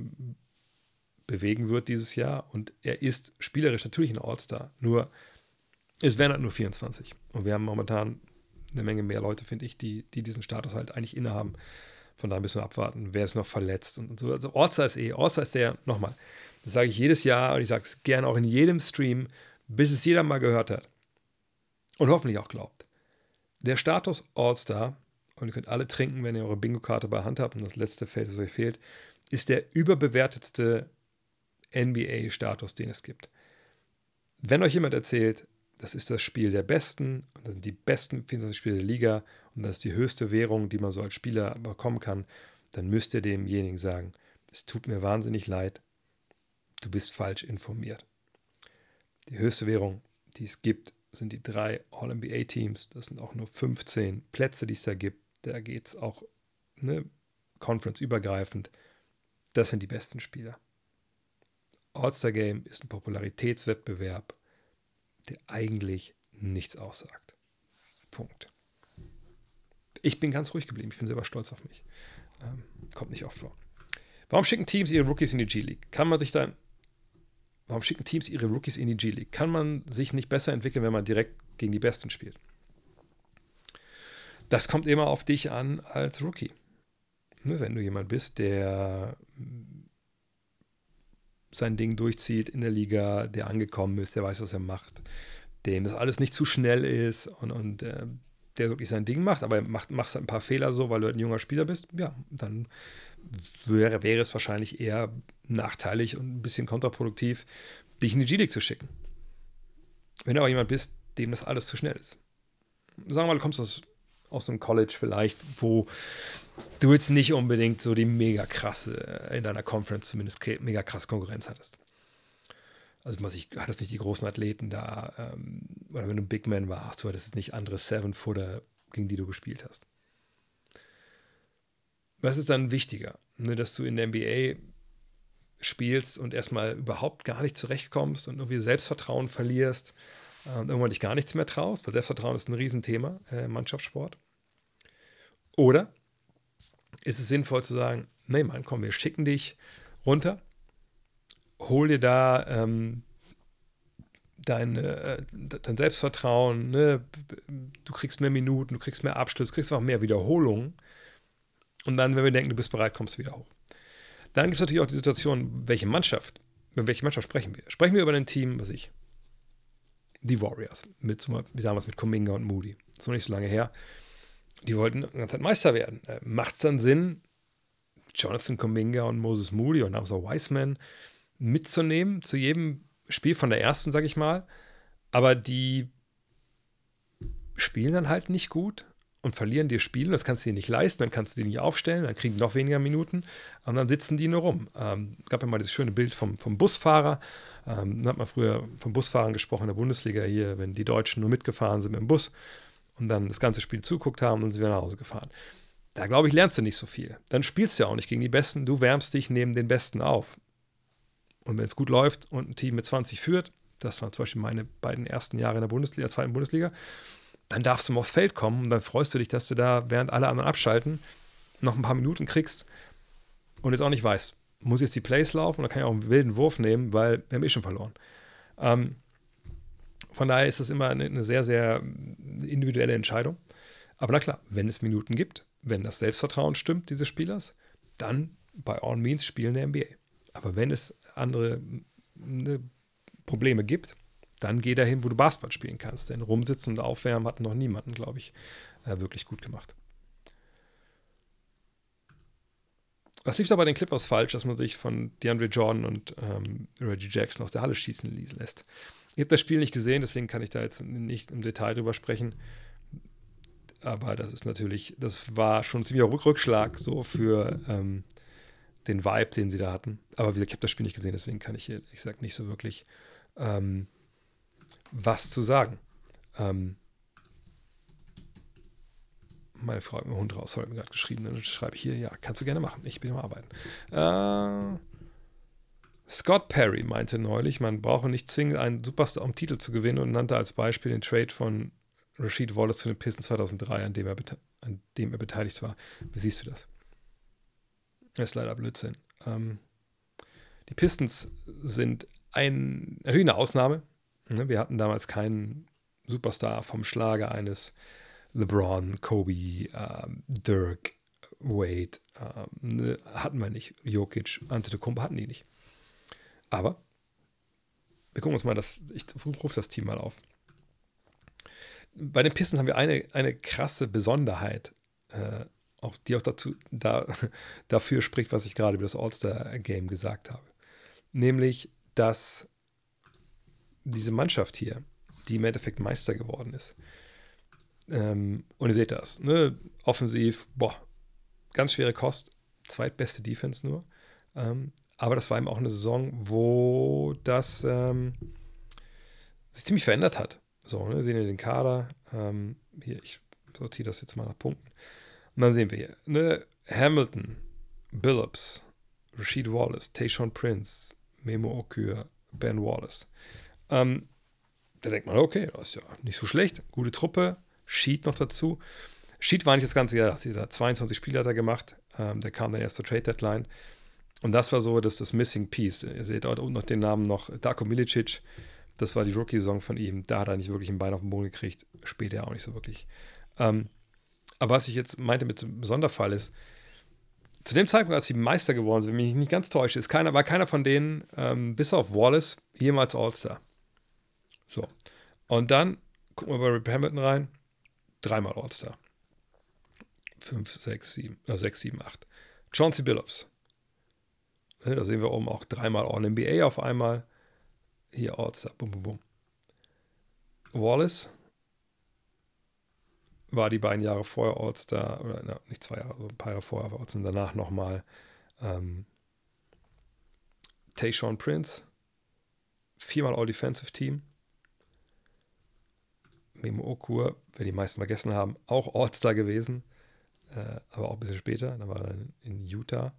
bewegen wird dieses Jahr. Und er ist spielerisch natürlich ein All-Star. Nur, es wären halt nur 24. Und wir haben momentan eine Menge mehr Leute, finde ich, die, die diesen Status halt eigentlich innehaben. Von daher müssen wir abwarten, wer ist noch verletzt und, so. Also All-Star ist eh, All-Star ist der, nochmal, das sage ich jedes Jahr und ich sage es gerne auch in jedem Stream, bis es jeder mal gehört hat. Und hoffentlich auch glaubt. Der Status All-Star, und ihr könnt alle trinken, wenn ihr eure Bingo-Karte bei Hand habt und das letzte Feld, das euch fehlt, ist der überbewertetste NBA-Status, den es gibt. Wenn euch jemand erzählt, das ist das Spiel der Besten, das sind die besten 24 Spiele der Liga und das ist die höchste Währung, die man so als Spieler bekommen kann, dann müsst ihr demjenigen sagen, es tut mir wahnsinnig leid, du bist falsch informiert. Die höchste Währung, die es gibt, sind die drei All-NBA-Teams. Das sind auch nur 15 Plätze, die es da gibt. Da geht es auch ne, Conference-übergreifend. Das sind die besten Spieler. All-Star Game ist ein Popularitätswettbewerb, der eigentlich nichts aussagt. Punkt. Ich bin ganz ruhig geblieben. Ich bin selber stolz auf mich. Ähm, kommt nicht oft vor. Warum schicken Teams ihre Rookies in die G-League? Kann man sich dann. Warum schicken Teams ihre Rookies in die G-League? Kann man sich nicht besser entwickeln, wenn man direkt gegen die Besten spielt? Das kommt immer auf dich an als Rookie. Wenn du jemand bist, der sein Ding durchzieht in der Liga, der angekommen ist, der weiß, was er macht, dem das alles nicht zu schnell ist und, und äh, der wirklich sein Ding macht, aber macht, machst halt ein paar Fehler so, weil du halt ein junger Spieler bist, ja, dann wäre, wäre es wahrscheinlich eher nachteilig und ein bisschen kontraproduktiv, dich in die G-League zu schicken. Wenn du aber jemand bist, dem das alles zu schnell ist. Sagen wir mal, du kommst aus, aus einem College vielleicht, wo du jetzt nicht unbedingt so die mega krasse, äh, in deiner Conference zumindest mega krasse Konkurrenz hattest. Also was ich, hattest nicht die großen Athleten da, ähm, oder wenn du ein Big Man warst, du hattest nicht andere Seven-Footer, gegen die du gespielt hast. Was ist dann wichtiger? Ne, dass du in der NBA spielst und erstmal überhaupt gar nicht zurechtkommst und irgendwie Selbstvertrauen verlierst äh, und irgendwann dich gar nichts mehr traust, weil Selbstvertrauen ist ein Riesenthema äh, im Mannschaftssport. Oder ist es sinnvoll zu sagen, nee, Mann, komm, wir schicken dich runter, hol dir da ähm, dein, äh, dein Selbstvertrauen, ne? du kriegst mehr Minuten, du kriegst mehr Abschluss, kriegst auch mehr Wiederholungen. Und dann, wenn wir denken, du bist bereit, kommst du wieder hoch. Dann gibt es natürlich auch die Situation, welche Mannschaft, über welche Mannschaft sprechen wir? Sprechen wir über ein Team, was ich, die Warriors, mit, wie damals mit Kuminga und Moody. Das ist noch nicht so lange her. Die wollten die ganze Zeit Meister werden. Äh, Macht es dann Sinn, Jonathan Kuminga und Moses Moody und so Wiseman mitzunehmen zu jedem Spiel von der ersten, sag ich mal. Aber die spielen dann halt nicht gut und verlieren dir Spiele. Das kannst du dir nicht leisten, dann kannst du die nicht aufstellen, dann kriegen die noch weniger Minuten und dann sitzen die nur rum. Ähm, gab ja mal dieses schöne Bild vom, vom Busfahrer. Ähm, da hat man früher vom Busfahrern gesprochen in der Bundesliga hier, wenn die Deutschen nur mitgefahren sind mit dem Bus und dann das ganze Spiel zuguckt haben und sie wieder nach Hause gefahren. Da glaube ich, lernst du nicht so viel. Dann spielst du ja auch nicht gegen die Besten, du wärmst dich neben den Besten auf. Und wenn es gut läuft und ein Team mit 20 führt, das waren zum Beispiel meine beiden ersten Jahre in der Bundesliga, zweiten Bundesliga, dann darfst du mal aufs Feld kommen und dann freust du dich, dass du da, während alle anderen abschalten, noch ein paar Minuten kriegst und jetzt auch nicht weißt, muss jetzt die Plays laufen oder kann ich auch einen wilden Wurf nehmen, weil wir haben eh schon verloren. Ähm, von daher ist das immer eine, eine, sehr, sehr individuelle Entscheidung. Aber na klar, wenn es Minuten gibt, wenn das Selbstvertrauen stimmt dieses Spielers, dann bei all means spielen der NBA. Aber wenn es andere ne, Probleme gibt, dann geh dahin, wo du Basketball spielen kannst. Denn rumsitzen und aufwärmen hat noch niemanden, glaube ich, äh, wirklich gut gemacht. Was lief da bei den Clippers falsch, dass man sich von DeAndre Jordan und ähm, Reggie Jackson aus der Halle schießen lässt? Ich habe das Spiel nicht gesehen, deswegen kann ich da jetzt nicht im Detail drüber sprechen. Aber das ist natürlich, das war schon ein ziemlicher Rückschlag so für ähm, den Vibe, den sie da hatten. Aber wie gesagt, ich habe das Spiel nicht gesehen, deswegen kann ich hier, ich sage nicht so wirklich ähm, was zu sagen. Ähm, meine Frau hat mir Hund raus, hat mir gerade geschrieben. Dann schreibe ich hier, ja, kannst du gerne machen. Ich bin am Arbeiten. Äh, Scott Perry meinte neulich, man brauche nicht zwingend einen Superstar, um Titel zu gewinnen und nannte als Beispiel den Trade von Rashid Wallace zu den Pistons 2003, an dem er, an dem er beteiligt war. Wie siehst du das? Das ist leider Blödsinn. Ähm, die Pistons sind ein, natürlich eine Ausnahme. Ne, wir hatten damals keinen Superstar vom Schlager eines LeBron, Kobe, ähm, Dirk, Wade. Ähm, ne, hatten wir nicht. Jokic, Antetokounmpo hatten die nicht. Aber wir gucken uns mal das, ich rufe das Team mal auf. Bei den Pistons haben wir eine, eine krasse Besonderheit, äh, auch, die auch dazu, da, dafür spricht, was ich gerade über das All-Star-Game gesagt habe. Nämlich, dass diese Mannschaft hier, die im Endeffekt Meister geworden ist, ähm, und ihr seht das, ne? offensiv, boah, ganz schwere Kost, zweitbeste Defense nur. Ähm, aber das war eben auch eine Saison, wo das ähm, sich ziemlich verändert hat. So, ne, sehen wir den Kader. Ähm, hier, ich sortiere das jetzt mal nach Punkten. Und dann sehen wir hier, ne, Hamilton, Billups, Rashid Wallace, Tayshawn Prince, Memo Okur, Ben Wallace. Ähm, da denkt man, okay, das ist ja nicht so schlecht. Gute Truppe, Sheet noch dazu. Sheet war nicht das ganze Jahr, dieser 22 Spiele hat er gemacht. Ähm, der kam dann erst zur Trade Deadline. Und das war so das, das Missing Piece. Ihr seht dort unten noch den Namen noch Darko Milicic. Das war die Rookie-Saison von ihm. Da hat er nicht wirklich ein Bein auf den Boden gekriegt. Später auch nicht so wirklich. Ähm, aber was ich jetzt meinte mit dem Sonderfall ist, zu dem Zeitpunkt, als sie Meister geworden sind, wenn mich nicht ganz täusche, ist keiner, war keiner von denen, ähm, bis auf Wallace, jemals All-Star. So. Und dann gucken wir bei Rip Hamilton rein. Dreimal All-Star. 5, 6, 7, äh, 6, 7, 8. Chauncey Billups. Da sehen wir oben auch dreimal All-NBA auf einmal. Hier All-Star. Bum, bum, bum. Wallace war die beiden Jahre vorher All-Star, oder na, nicht zwei Jahre, also ein paar Jahre vorher war All-Star, danach nochmal ähm, Tayshawn Prince, viermal All-Defensive Team. Memo Okur, wer die meisten vergessen haben, auch All-Star gewesen, äh, aber auch ein bisschen später, da war er in Utah.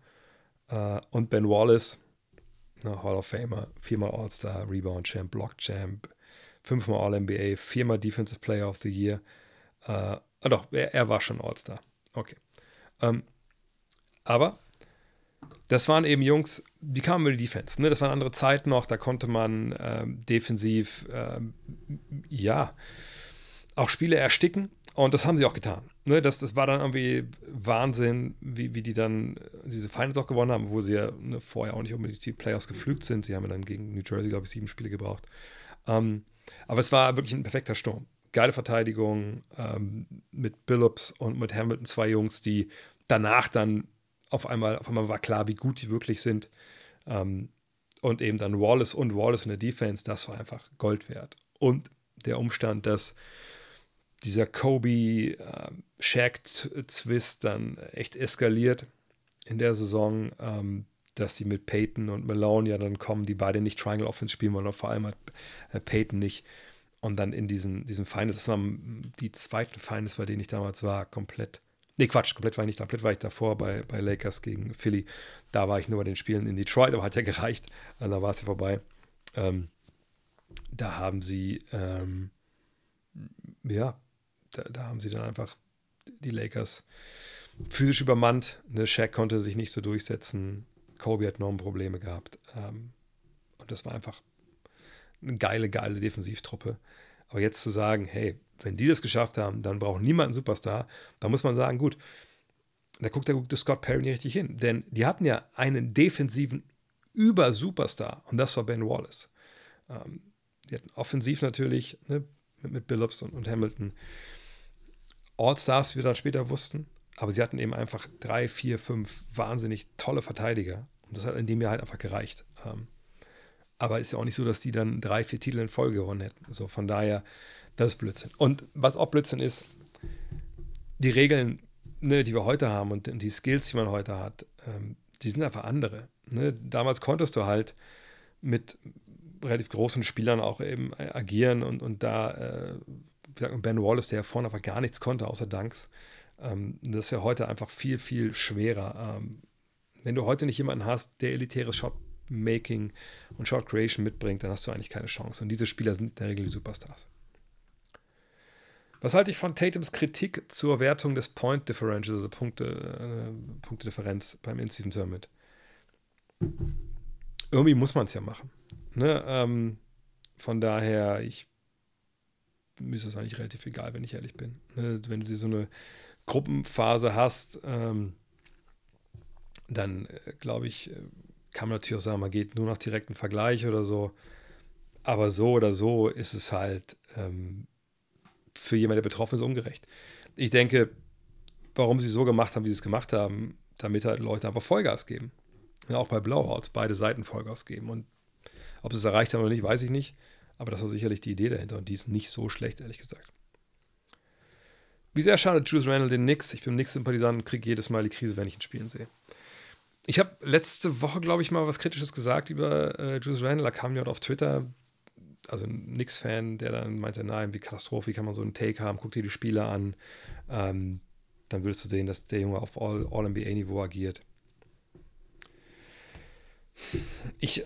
Äh, und Ben Wallace, ne, Hall of Famer, viermal All-Star, Rebound Champ, Block Champ, fünfmal All-NBA, viermal Defensive Player of the Year. Äh, ah doch, er, er, war schon All-Star. Okay. Ähm, aber das waren eben Jungs, die kamen über die Defense. Ne? Das waren andere Zeiten noch, da konnte man ähm, defensiv, ähm, ja, auch Spiele ersticken. Und das haben sie auch getan. Ne, das, das war dann irgendwie Wahnsinn, wie, wie die dann äh, diese Finals auch gewonnen haben, wo sie ja ne, vorher auch nicht unbedingt die Playoffs geflügt sind. Sie haben ja dann gegen New Jersey, glaube ich, sieben Spiele gebraucht. Ähm, aber es war wirklich ein perfekter Sturm. Geile Verteidigung ähm, mit Billups und mit Hamilton, zwei Jungs, die danach dann auf einmal, auf einmal war klar, wie gut die wirklich sind. Ähm, und eben dann Wallace und Wallace in der Defense, das war einfach Gold wert. Und der Umstand, dass dieser Kobe äh, Shaq-Zwist dann echt eskaliert in der Saison, ähm, dass die mit Peyton und Malone ja dann kommen, die beide nicht Triangle Offense spielen wollen, und vor allem hat äh, Peyton nicht. Und dann in diesen, diesen Finals, das waren die zweiten Finals, bei denen ich damals war, komplett. Nee, Quatsch, komplett war ich nicht. Komplett war ich davor bei, bei Lakers gegen Philly. Da war ich nur bei den Spielen in Detroit, aber hat ja gereicht. Und da war es ja vorbei. Ähm, da haben sie, ähm, ja, da, da, haben sie dann einfach die Lakers physisch übermannt. Ne, Shaq konnte sich nicht so durchsetzen. Kobe hat enorme Probleme gehabt. Ähm, und das war einfach eine geile, geile Defensivtruppe. Aber jetzt zu sagen, hey, wenn die das geschafft haben, dann braucht niemand einen Superstar, da muss man sagen, gut, da guckt der gute Scott Perry nicht richtig hin. Denn die hatten ja einen defensiven Über-Superstar und das war Ben Wallace. Ähm, die hatten offensiv natürlich ne, mit, mit Billups und, und Hamilton All-Stars, wie wir dann später wussten. Aber sie hatten eben einfach drei, vier, fünf wahnsinnig tolle Verteidiger. Und das hat in dem Jahr halt einfach gereicht. Ähm, aber ist ja auch nicht so, dass die dann drei, vier Titel in Folge gewonnen hätten. So von daher, das ist Blödsinn. Und was auch Blödsinn ist, die Regeln, ne, die wir heute haben und die Skills, die man heute hat, ähm, die sind einfach andere. Ne? Damals konntest du halt mit relativ großen Spielern auch eben agieren und, und da äh, Ben Wallace, der ja vorne einfach gar nichts konnte, außer Dunks. Ähm, das ist ja heute einfach viel, viel schwerer. Ähm, wenn du heute nicht jemanden hast, der elitäres Shot-Making und Shot-Creation mitbringt, dann hast du eigentlich keine Chance. Und diese Spieler sind in der Regel die Superstars. Was halte ich von Tatums Kritik zur Wertung des Point Differentials, also Punkte, äh, Punktedifferenz beim In-Season Tournament? Irgendwie muss man es ja machen. Ne? Ähm, von daher, ich mir ist es eigentlich relativ egal, wenn ich ehrlich bin. Ne? Wenn du so eine Gruppenphase hast, ähm, dann äh, glaube ich, äh, kann man natürlich auch sagen, man geht nur nach direkten Vergleich oder so. Aber so oder so ist es halt ähm, für jemanden, der betroffen ist, ungerecht. Ich denke, warum sie so gemacht haben, wie sie es gemacht haben, damit halt Leute einfach Vollgas geben. Auch bei Blowouts beide Seiten Vollgas geben. Und ob sie es erreicht haben oder nicht, weiß ich nicht. Aber das war sicherlich die Idee dahinter. Und die ist nicht so schlecht, ehrlich gesagt. Wie sehr schadet Julius Randall den Knicks? Ich bin Knicks-Sympathisant und kriege jedes Mal die Krise, wenn ich ihn spielen sehe. Ich habe letzte Woche, glaube ich, mal was Kritisches gesagt über äh, Julius Randall. Da kam jemand auf Twitter, also ein Knicks-Fan, der dann meinte, nein, wie Katastrophe, wie kann man so einen Take haben, guck dir die Spiele an. Ähm, dann würdest du sehen, dass der Junge auf All-NBA-Niveau All agiert. Ich,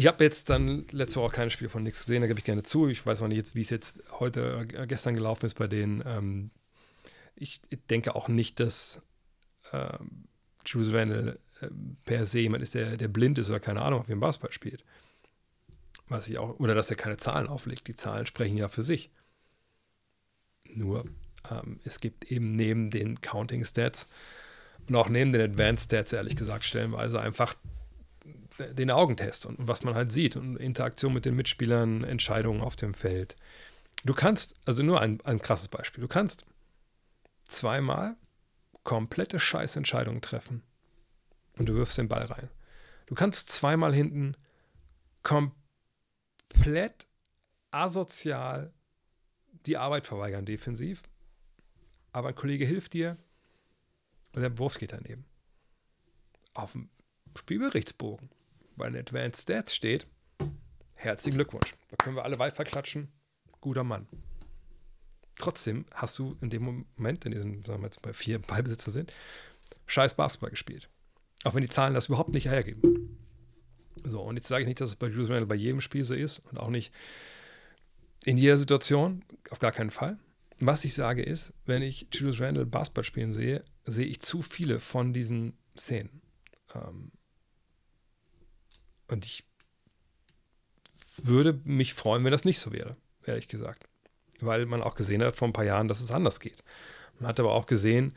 ich habe jetzt dann letzte Woche auch kein Spiel von Knicks gesehen, da gebe ich gerne zu. Ich weiß auch nicht, wie es jetzt heute, äh, gestern gelaufen ist bei denen. Ähm, ich denke auch nicht, dass ähm, Jules Randall äh, per se jemand ist, der, der blind ist oder keine Ahnung, auf dem Basketball spielt. Was ich auch, oder dass er keine Zahlen auflegt. Die Zahlen sprechen ja für sich. Nur, ähm, es gibt eben neben den Counting Stats und auch neben den Advanced Stats, ehrlich gesagt, stellenweise einfach den Augentest und was man halt sieht und Interaktion mit den Mitspielern, Entscheidungen auf dem Feld. Du kannst, also nur ein, ein krasses Beispiel, du kannst zweimal komplette Scheißentscheidungen treffen und du wirfst den Ball rein. Du kannst zweimal hinten komplett asozial die Arbeit verweigern defensiv, aber ein Kollege hilft dir und der Wurf geht daneben. Auf dem Spielberichtsbogen bei den Advanced Stats steht, herzlichen Glückwunsch. Da können wir alle Wi-Fi klatschen. Guter Mann trotzdem hast du in dem Moment, in diesem, sagen wir jetzt bei vier Ballbesitzer sind, scheiß Basketball gespielt. Auch wenn die Zahlen das überhaupt nicht hergeben. So, und jetzt sage ich nicht, dass es bei Julius Randle bei jedem Spiel so ist und auch nicht in jeder Situation, auf gar keinen Fall. Was ich sage ist, wenn ich Julius Randle Basketball spielen sehe, sehe ich zu viele von diesen Szenen. Ähm und ich würde mich freuen, wenn das nicht so wäre, ehrlich gesagt weil man auch gesehen hat vor ein paar Jahren, dass es anders geht. Man hat aber auch gesehen,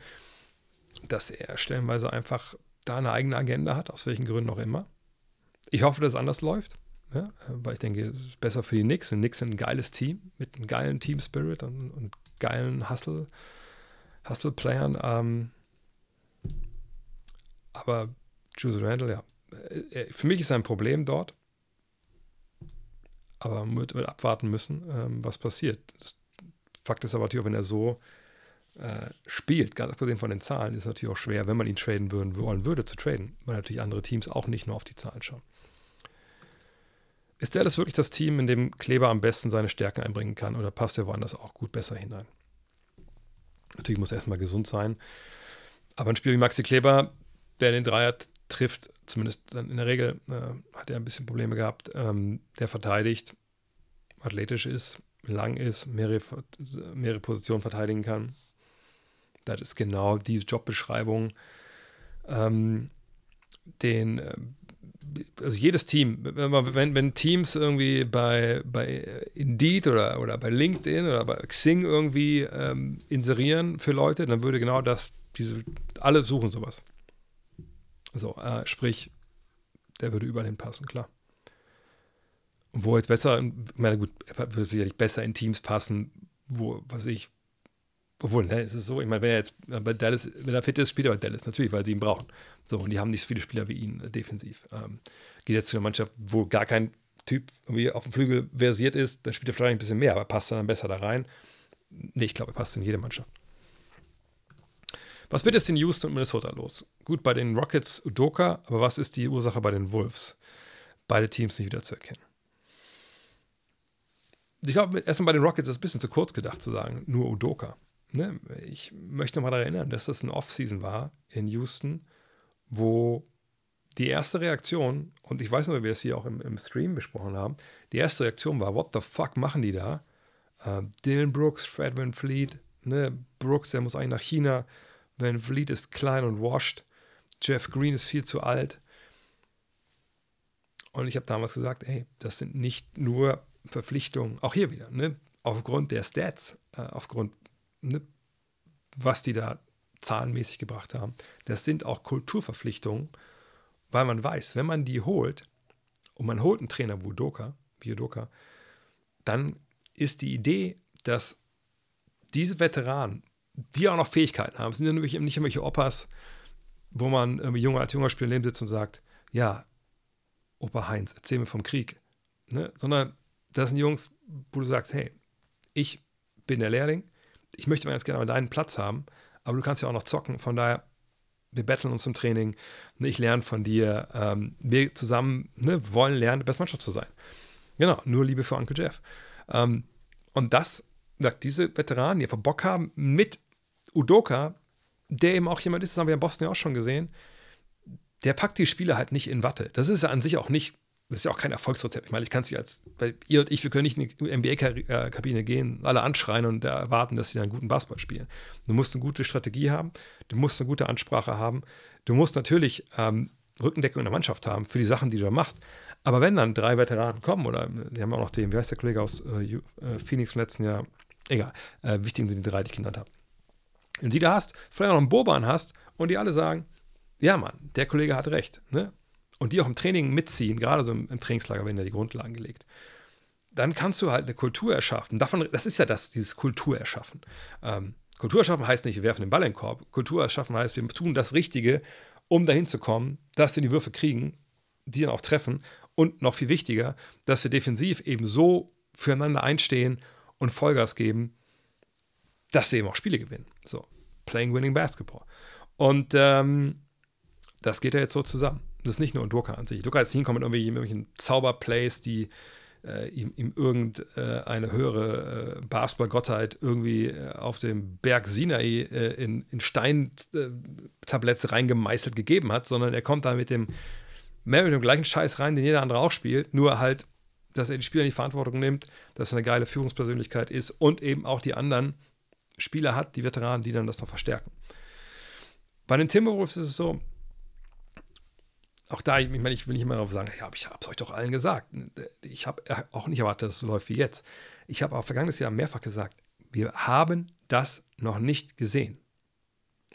dass er stellenweise einfach da eine eigene Agenda hat, aus welchen Gründen auch immer. Ich hoffe, dass es anders läuft, ja, weil ich denke, es ist besser für die Knicks. Und Knicks sind ein geiles Team mit einem geilen Team-Spirit und, und, geilen Hustle, Hustle-Playern. Ähm, aber Jules Randall, ja, für mich ist ein Problem dort, aber man wird, wird abwarten müssen, ähm, was passiert. Das Fakt ist aber natürlich auch, wenn er so äh, spielt, ganz abgesehen von den Zahlen, ist es natürlich auch schwer, wenn man ihn traden würden, wollen würde, zu traden, weil natürlich andere Teams auch nicht nur auf die Zahlen schauen. Ist Dallas wirklich das Team, in dem Kleber am besten seine Stärken einbringen kann oder passt er woanders auch gut besser hinein? Natürlich muss er erstmal gesund sein. Aber ein Spiel wie Maxi Kleber, der den Dreier trifft, zumindest dann in der Regel, äh, hat er ein bisschen Probleme gehabt. Ähm, der verteidigt, athletisch ist, lang ist, mehrere, mehrere Positionen verteidigen kann. Das ist genau die Jobbeschreibung. Ähm, den, äh, also jedes Team, wenn, wenn Teams irgendwie bei, bei Indeed oder, oder bei LinkedIn oder bei Xing irgendwie ähm, inserieren für Leute, dann würde genau das, diese, alle suchen sowas. So, äh, sprich, der würde überall hinpassen, klar. Und wo jetzt besser, ich meine, gut, er würde sicherlich besser in Teams passen, wo, was ich, obwohl, ne, es ist so, ich meine, wenn er jetzt bei Dallas, wenn er fit ist, spielt er bei Dallas, natürlich, weil sie ihn brauchen. So, und die haben nicht so viele Spieler wie ihn äh, defensiv. Ähm, geht jetzt zu einer Mannschaft, wo gar kein Typ irgendwie auf dem Flügel versiert ist, dann spielt er vielleicht ein bisschen mehr, aber passt dann besser da rein. Nee, ich glaube, er passt in jede Mannschaft. Was wird jetzt in Houston und Minnesota los? Gut, bei den Rockets Udoka, aber was ist die Ursache bei den Wolves? Beide Teams nicht wiederzuerkennen. Ich glaube, erstmal bei den Rockets ist es ein bisschen zu kurz gedacht zu sagen, nur Udoka. Ne? Ich möchte mal daran erinnern, dass das eine Offseason war in Houston, wo die erste Reaktion, und ich weiß noch, wie wir das hier auch im, im Stream besprochen haben, die erste Reaktion war, what the fuck machen die da? Äh, Dylan Brooks, Fred Van Fleet, ne? Brooks, der muss eigentlich nach China. Van Fleet ist klein und washed. Jeff Green ist viel zu alt. Und ich habe damals gesagt, hey, das sind nicht nur Verpflichtungen, auch hier wieder, ne? aufgrund der Stats, äh, aufgrund, ne, was die da zahlenmäßig gebracht haben. Das sind auch Kulturverpflichtungen, weil man weiß, wenn man die holt und man holt einen Trainer wie Udoka, wie Udoka dann ist die Idee, dass diese Veteranen, die auch noch Fähigkeiten haben, sind ja nicht irgendwelche Opas, wo man irgendwie junger als junger Spieler neben sitzt und sagt, ja, Opa Heinz, erzähl mir vom Krieg. Ne? Sondern das sind Jungs, wo du sagst, hey, ich bin der Lehrling, ich möchte mal ganz gerne deinen Platz haben, aber du kannst ja auch noch zocken, von daher, wir betteln uns im Training, ne, ich lerne von dir, ähm, wir zusammen ne, wollen lernen, die beste Mannschaft zu sein. Genau, nur Liebe für Uncle Jeff. Ähm, und das, sagt diese Veteranen, die einfach Bock haben, mit Udoka, der eben auch jemand ist, das haben wir in Boston ja auch schon gesehen, der packt die Spiele halt nicht in Watte. Das ist ja an sich auch nicht, das ist ja auch kein Erfolgsrezept. Ich meine, ich kann es ja als, weil ihr und ich, wir können nicht in die NBA-Kabine gehen, alle anschreien und erwarten, dass sie einen guten Basketball spielen. Du musst eine gute Strategie haben, du musst eine gute Ansprache haben, du musst natürlich ähm, Rückendeckung in der Mannschaft haben für die Sachen, die du machst. Aber wenn dann drei Veteranen kommen, oder die haben auch noch den, wie heißt der Kollege aus äh, äh Phoenix im letzten Jahr, egal, äh, wichtig sind die drei, die ich genannt habe. Und die da hast, vielleicht auch noch einen Boban hast und die alle sagen, ja Mann, der Kollege hat recht. Ne? Und die auch im Training mitziehen, gerade so im, Trainingslager werden ja die Grundlagen gelegt. Dann kannst du halt eine Kultur erschaffen. Davon, das ist ja das, dieses Kultur erschaffen. Ähm, Kultur erschaffen heißt nicht, wir werfen den Ball in den Korb. Kultur erschaffen heißt, wir tun das Richtige, um dahin zu kommen, dass wir die Würfe kriegen, die dann auch treffen. Und noch viel wichtiger, dass wir defensiv eben so füreinander einstehen und Vollgas geben, dass wir eben auch Spiele gewinnen. So, playing winning basketball. Und ähm, das geht ja jetzt so zusammen. Das ist nicht nur Doka an sich. Doka ist hinkommen mit irgendwelchen Zauberplays, die äh, ihm, ihm irgendeine äh, höhere äh, Basketball-Gottheit irgendwie äh, auf dem Berg Sinai äh, in, in Steintabletts reingemeißelt gegeben hat, sondern er kommt da mit dem, mehr mit dem gleichen Scheiß rein, den jeder andere auch spielt, nur halt, dass er die Spieler in die Verantwortung nimmt, dass er eine geile Führungspersönlichkeit ist und eben auch die anderen Spieler hat, die Veteranen, die dann das noch verstärken. Bei den Timberwolves ist es so, auch da, ich meine, ich will nicht immer darauf sagen, ja, ich habe es euch doch allen gesagt. Ich habe auch nicht erwartet, dass es läuft wie jetzt. Ich habe auch vergangenes Jahr mehrfach gesagt, wir haben das noch nicht gesehen.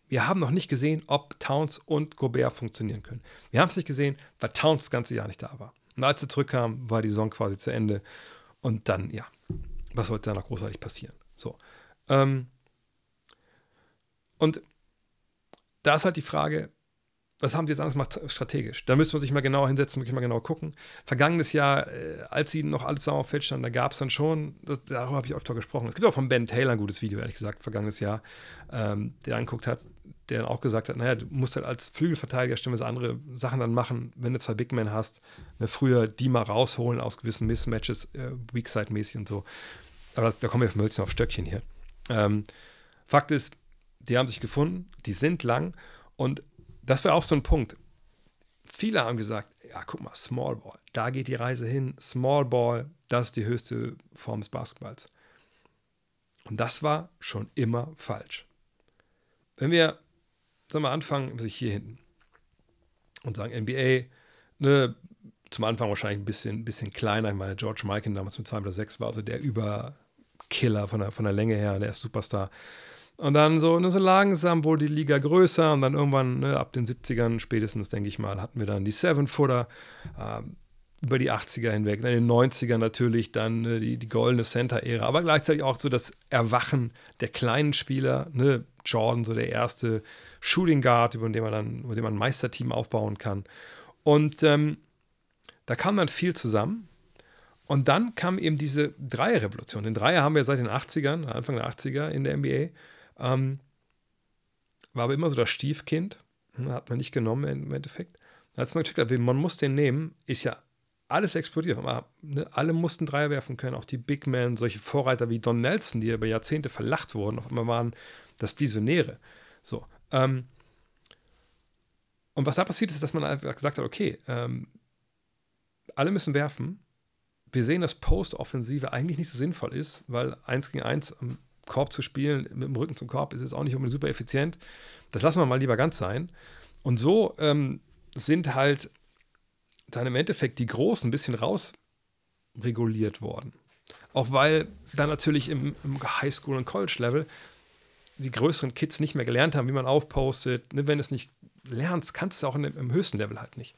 Wir haben noch nicht gesehen, ob Towns und Gobert funktionieren können. Wir haben es nicht gesehen, weil Towns das ganze Jahr nicht da war. Und als er zurückkam, war die Saison quasi zu Ende. Und dann, ja, was sollte da noch großartig passieren? So. Ähm, und da ist halt die Frage, was haben sie jetzt anders gemacht strategisch? Da müsste man sich mal genauer hinsetzen, wirklich mal genau gucken. Vergangenes Jahr, äh, als sie noch alles sauer auf Feld standen, da gab es dann schon, das, darüber habe ich öfter gesprochen. Es gibt auch von Ben Taylor ein gutes Video, ehrlich gesagt, vergangenes Jahr, ähm, der angeguckt hat, der dann auch gesagt hat, naja, du musst halt als Flügelverteidiger stimmweise andere Sachen dann machen, wenn du zwei Big Men hast, ne, früher die mal rausholen aus gewissen Mismatches, äh, Weakside-mäßig und so. Aber das, da kommen wir vom Hölzchen auf Stöckchen hier. Ähm, Fakt ist, die haben sich gefunden, die sind lang und das wäre auch so ein Punkt. Viele haben gesagt, ja, guck mal, Small Ball, da geht die Reise hin. Small Ball, das ist die höchste Form des Basketballs. Und das war schon immer falsch. Wenn wir, sagen wir, anfangen, sich hier hinten und sagen, NBA, ne, zum Anfang wahrscheinlich ein bisschen, bisschen kleiner. Ich meine, George Mikan damals mit 2 6 war also der Überkiller von der, von der Länge her, der ist Superstar. Und dann so, ne, so langsam wurde die Liga größer und dann irgendwann ne, ab den 70ern spätestens, denke ich mal, hatten wir dann die Seven-Footer äh, über die 80er hinweg. In den 90ern natürlich dann ne, die, die goldene Center-Ära, aber gleichzeitig auch so das Erwachen der kleinen Spieler. Ne? Jordan, so der erste Shooting Guard, über den man dann, über den man ein Meisterteam aufbauen kann. Und ähm, da kam dann viel zusammen. Und dann kam eben diese Dreier-Revolution. Den Dreier haben wir seit den 80ern, Anfang der 80er in der NBA. Ähm, war aber immer so das Stiefkind. Ne, hat man nicht genommen im Endeffekt. Als man gecheckt hat, man muss den nehmen, ist ja alles explodiert. Ne, alle mussten Dreier werfen können, auch die Big Men, solche Vorreiter wie Don Nelson, die über Jahrzehnte verlacht wurden, auf einmal waren das Visionäre. So. Ähm, und was da passiert ist, dass man einfach gesagt hat, okay, ähm, alle müssen werfen, wir sehen, dass Post-Offensive eigentlich nicht so sinnvoll ist, weil eins gegen eins am Korb zu spielen, mit dem Rücken zum Korb, ist jetzt auch nicht unbedingt super effizient. Das lassen wir mal lieber ganz sein. Und so ähm, sind halt dann im Endeffekt die Großen ein bisschen rausreguliert worden. Auch weil dann natürlich im, im Highschool- und College-Level die größeren Kids nicht mehr gelernt haben, wie man aufpostet. Ne, wenn du es nicht lernst, kannst du es auch im höchsten Level halt nicht.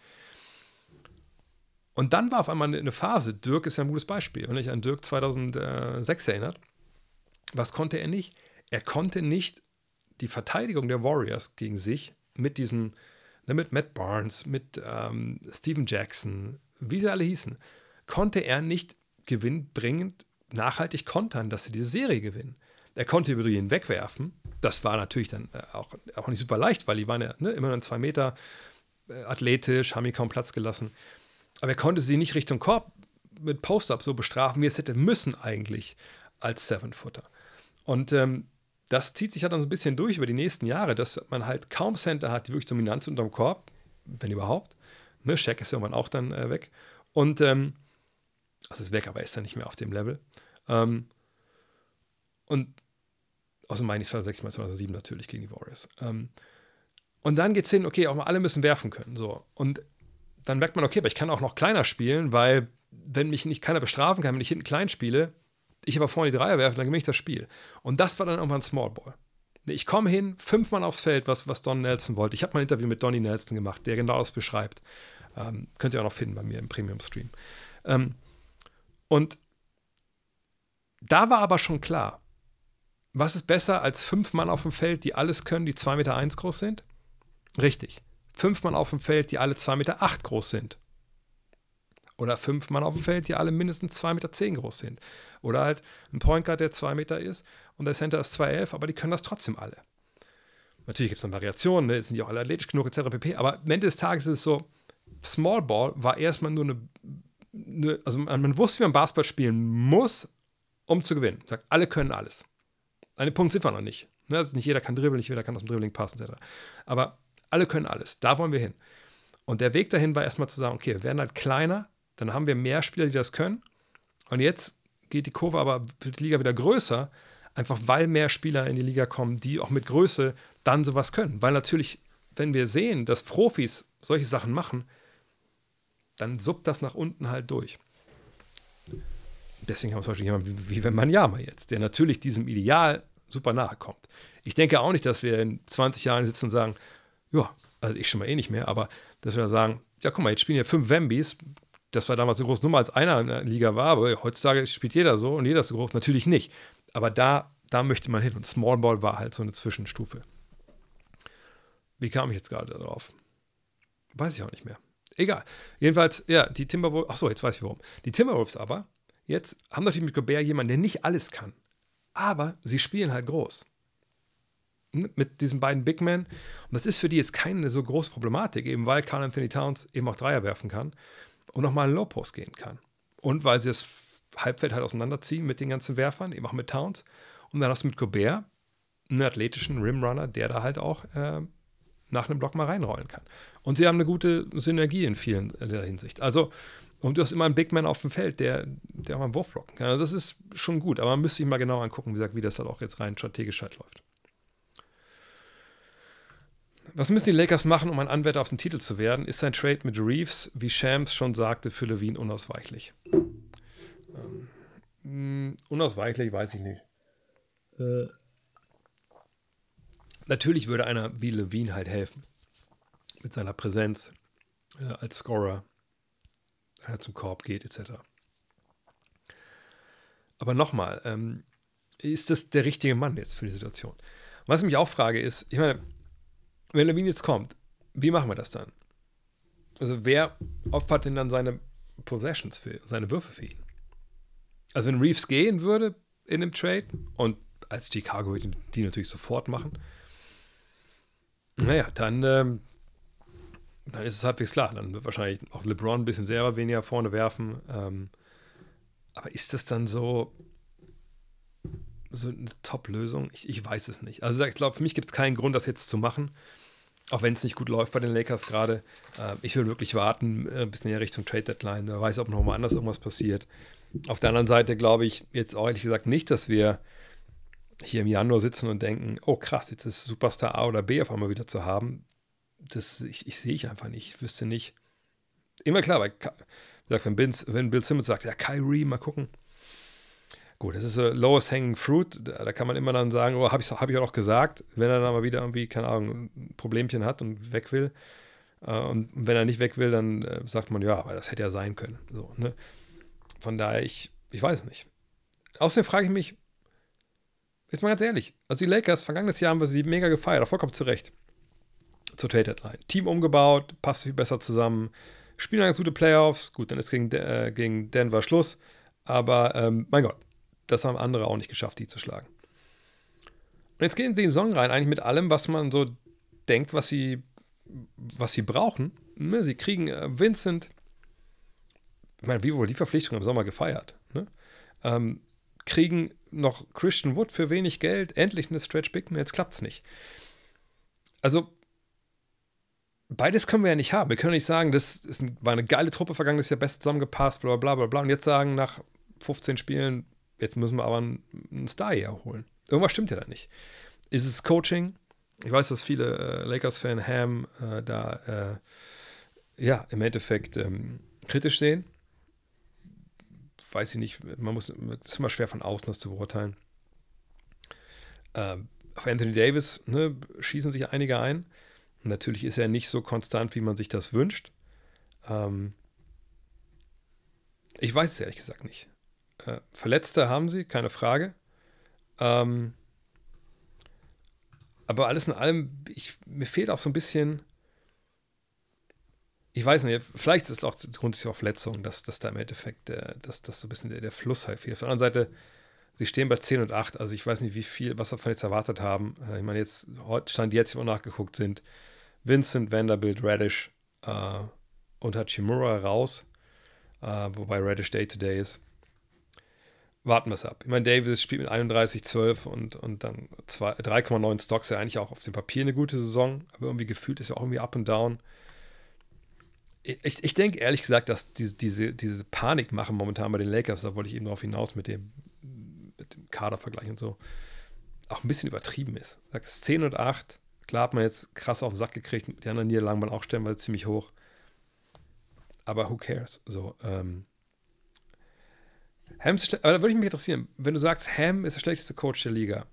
Und dann war auf einmal eine Phase, Dirk ist ja ein gutes Beispiel, wenn ich an Dirk 2006 erinnert, was konnte er nicht? Er konnte nicht die Verteidigung der Warriors gegen sich mit diesem, ne, mit Matt Barnes, mit ähm, Steven Jackson, wie sie alle hießen, konnte er nicht gewinnbringend nachhaltig kontern, dass sie diese Serie gewinnen. Er konnte über ihn wegwerfen. Das war natürlich dann äh, auch, auch nicht super leicht, weil die waren ja ne, immer nur zwei Meter äh, athletisch, haben ihn kaum Platz gelassen. Aber er konnte sie nicht Richtung Korb mit Post-Up so bestrafen, wie es hätte müssen eigentlich als Seven-Footer. Und ähm, das zieht sich halt dann so ein bisschen durch über die nächsten Jahre, dass man halt kaum Center hat, die wirklich Dominanz unterm Korb, wenn überhaupt. Ne, Shaq ist irgendwann auch dann äh, weg. Und, ähm, also ist weg, aber ist dann nicht mehr auf dem Level. Ähm, und außer meine ich 2006 mal 2007 natürlich gegen die Warriors. Ähm, und dann geht es hin, okay, auch mal alle müssen werfen können. So. Und dann merkt man, okay, aber ich kann auch noch kleiner spielen, weil wenn mich nicht keiner bestrafen kann, wenn ich hinten klein spiele, ich aber vorne die Dreier werfe, dann gewinne ich das Spiel. Und das war dann irgendwann Small Ball. Ich komme hin, fünfmal aufs Feld, was, was Don Nelson wollte. Ich habe mal ein Interview mit Donny Nelson gemacht, der genau das beschreibt. Ähm, könnt ihr auch noch finden bei mir im Premium-Stream. Ähm, und da war aber schon klar, was ist besser als fünf Mann auf dem Feld, die alles können, die 2,1 Meter eins groß sind? Richtig. Fünf Mann auf dem Feld, die alle 2,8 Meter acht groß sind. Oder fünf Mann auf dem Feld, die alle mindestens 2,10 Meter zehn groß sind. Oder halt ein Point Guard, der 2 Meter ist und der Center ist 2,11, aber die können das trotzdem alle. Natürlich gibt es dann Variationen, ne? sind die auch alle athletisch genug, etc. pp. Aber am Ende des Tages ist es so, Small Ball war erstmal nur eine, eine also man wusste, wie man Basketball spielen muss, um zu gewinnen. Sagt, alle können alles. An dem Punkt sind wir noch nicht. Ne? Also nicht jeder kann dribbeln, nicht jeder kann aus dem Dribbling passen, etc. Aber alle können alles. Da wollen wir hin. Und der Weg dahin war erstmal zu sagen, okay, wir werden halt kleiner, dann haben wir mehr Spieler, die das können. Und jetzt geht die Kurve aber für die Liga wieder größer, einfach weil mehr Spieler in die Liga kommen, die auch mit Größe dann sowas können. Weil natürlich, wenn wir sehen, dass Profis solche Sachen machen, dann suppt das nach unten halt durch. Deswegen haben wir zum Beispiel jemanden wie, wie Wembanyama jetzt, der natürlich diesem Ideal super nahe kommt. Ich denke auch nicht, dass wir in 20 Jahren sitzen und sagen, ja, also ich schon mal eh nicht mehr, aber dass wir sagen, ja, guck mal, jetzt spielen hier fünf Wembis. Das war damals eine große Nummer, als einer in der Liga war, aber heutzutage spielt jeder so und jeder ist so groß. Natürlich nicht. Aber da, da möchte man hin. Und Small Ball war halt so eine Zwischenstufe. Wie kam ich jetzt gerade darauf? Weiß ich auch nicht mehr. Egal. Jedenfalls, ja, die Timberwolves, ach so, jetzt weiß ich warum. Die Timberwolves aber, jetzt haben natürlich mit Gobert jemanden, der nicht alles kann. Aber sie spielen halt groß mit diesen beiden Big Men. Und das ist für die jetzt keine so große Problematik, eben weil Carl Anthony Towns eben auch Dreier werfen kann und nochmal einen Low Post gehen kann. Und weil sie das Halbfeld halt auseinanderziehen mit den ganzen Werfern, eben auch mit Towns. Und dann hast du mit Gobert einen athletischen Rimrunner, der da halt auch äh, nach einem Block mal reinrollen kann. Und sie haben eine gute Synergie in vielen äh, der Hinsicht. Also, und du hast immer einen Big Man auf dem Feld, der, der auch mal einen Wurf blocken kann. Also das ist schon gut, aber man müsste sich mal genau angucken, wie gesagt, wie das halt auch jetzt rein strategisch halt läuft. Was müssen die Lakers machen, um ein Anwärter auf den Titel zu werden? Ist sein Trade mit Reeves, wie Shams schon sagte, für Levine unausweichlich? Ähm, mh, unausweichlich weiß ich nicht. Äh. Natürlich würde einer wie Levine halt helfen. Mit seiner Präsenz äh, als Scorer, wenn er zum Korb geht, etc. Aber nochmal, ähm, ist das der richtige Mann jetzt für die Situation? Was ich mich auch frage ist, ich meine, wenn Levine jetzt kommt, wie machen wir das dann? Also wer opfert denn dann seine Possessions für, seine Würfe für ihn? Also wenn Reeves gehen würde in dem Trade und als Chicago würde die natürlich sofort machen, naja, dann, ähm, dann ist es halbwegs klar. Dann wird wahrscheinlich auch LeBron ein bisschen selber weniger vorne werfen. Ähm, aber ist das dann so, so eine Top-Lösung? Ich, ich weiß es nicht. Also ich glaube, für mich gibt es keinen Grund, das jetzt zu machen. Auch wenn es nicht gut läuft bei den Lakers gerade. Äh, ich will wirklich warten äh, bis näher Richtung Trade Deadline. Wer weiß, ob noch mal anders irgendwas passiert. Auf der anderen Seite glaube ich jetzt auch ehrlich gesagt nicht, dass wir hier im Januar sitzen und denken, oh krass, jetzt ist Superstar A oder B auf einmal wieder zu haben. Das ich, ich sehe ich einfach nicht. Ich wüsste nicht. Immer klar, weil, wenn, wenn Bill Simmons sagt, ja, Kyrie, mal gucken. Gut, das ist so lowest hanging fruit. Da, kann man immer dann sagen, oh, habe ich, hab ich auch gesagt, wenn er dann mal wieder irgendwie, keine Ahnung, ein Problemchen hat und weg will. Äh, und wenn er nicht weg will, dann äh, sagt man, ja, aber das hätte ja sein können. So, ne? Von daher, ich, ich weiß nicht. Außerdem frage ich mich, jetzt mal ganz ehrlich, also die Lakers, vergangenes Jahr haben wir sie mega gefeiert, auch vollkommen zurecht. Zur Trade Deadline. Team umgebaut, passt viel besser zusammen, spielen ganz gute Playoffs. Gut, dann ist gegen, äh, gegen Denver Schluss. Aber ähm, mein Gott, das haben andere auch nicht geschafft, die zu schlagen. Und jetzt gehen sie in den Song rein, eigentlich mit allem, was man so denkt, was sie, was sie brauchen. Ne, sie kriegen äh, Vincent, ich meine, wie wurde die Verpflichtung im Sommer gefeiert? Ne? Ähm, kriegen noch Christian Wood für wenig Geld, endlich eine Stretch Big jetzt klappt es nicht. Also, beides können wir ja nicht haben. Wir können nicht sagen, das ist, war eine geile Truppe vergangenes Jahr, best zusammengepasst, bla bla bla bla. Und jetzt sagen, nach 15 Spielen, Jetzt müssen wir aber einen, Star hier holen. Irgendwas stimmt ja da nicht. Ist es Coaching? Ich weiß, dass viele äh, Lakers-Fan Ham äh, da äh, ja im Endeffekt ähm, kritisch sehen. Weiß ich nicht, man muss, es ist immer schwer von außen das zu beurteilen. Ähm, auf Anthony Davis ne, schießen sich einige ein. Natürlich ist er nicht so konstant, wie man sich das wünscht. Ähm, ich weiß es ehrlich gesagt nicht. Äh, Verletzte haben sie, keine Frage. Ähm, aber alles in allem, ich, mir fehlt auch so ein bisschen, ich weiß nicht, vielleicht ist es auch grundsätzlich auch Verletzung, dass, dass da im Endeffekt, der, dass, dass so ein bisschen der, der Fluss halt fehlt. Auf der anderen Seite, sie stehen bei 10 und 8, also ich weiß nicht, wie viel, was wir von jetzt erwartet haben. Äh, ich meine, jetzt, heute stand jetzt, immer nachgeguckt sind, Vincent, Vanderbilt, Radish äh, und Hachimura raus, äh, wobei Radish Day-to-Day -Day ist warten wir es ab. Ich meine, Davis spielt mit 31, 12 und, und dann 3,9 Stocks, ja eigentlich auch auf dem Papier eine gute Saison, aber irgendwie gefühlt ist ja auch irgendwie up and down. Ich, ich denke ehrlich gesagt, dass diese, diese, diese Panik machen momentan bei den Lakers, da wollte ich eben darauf hinaus mit dem, mit dem Kadervergleich und so, auch ein bisschen übertrieben ist. Sagst 10 und 8, klar hat man jetzt krass auf den Sack gekriegt, die anderen Niederlagen waren auch stellenweise ziemlich hoch. Aber who cares? So, ähm, Ham ist, aber da würde ich mich interessieren, wenn du sagst, Ham ist der schlechteste Coach der Liga,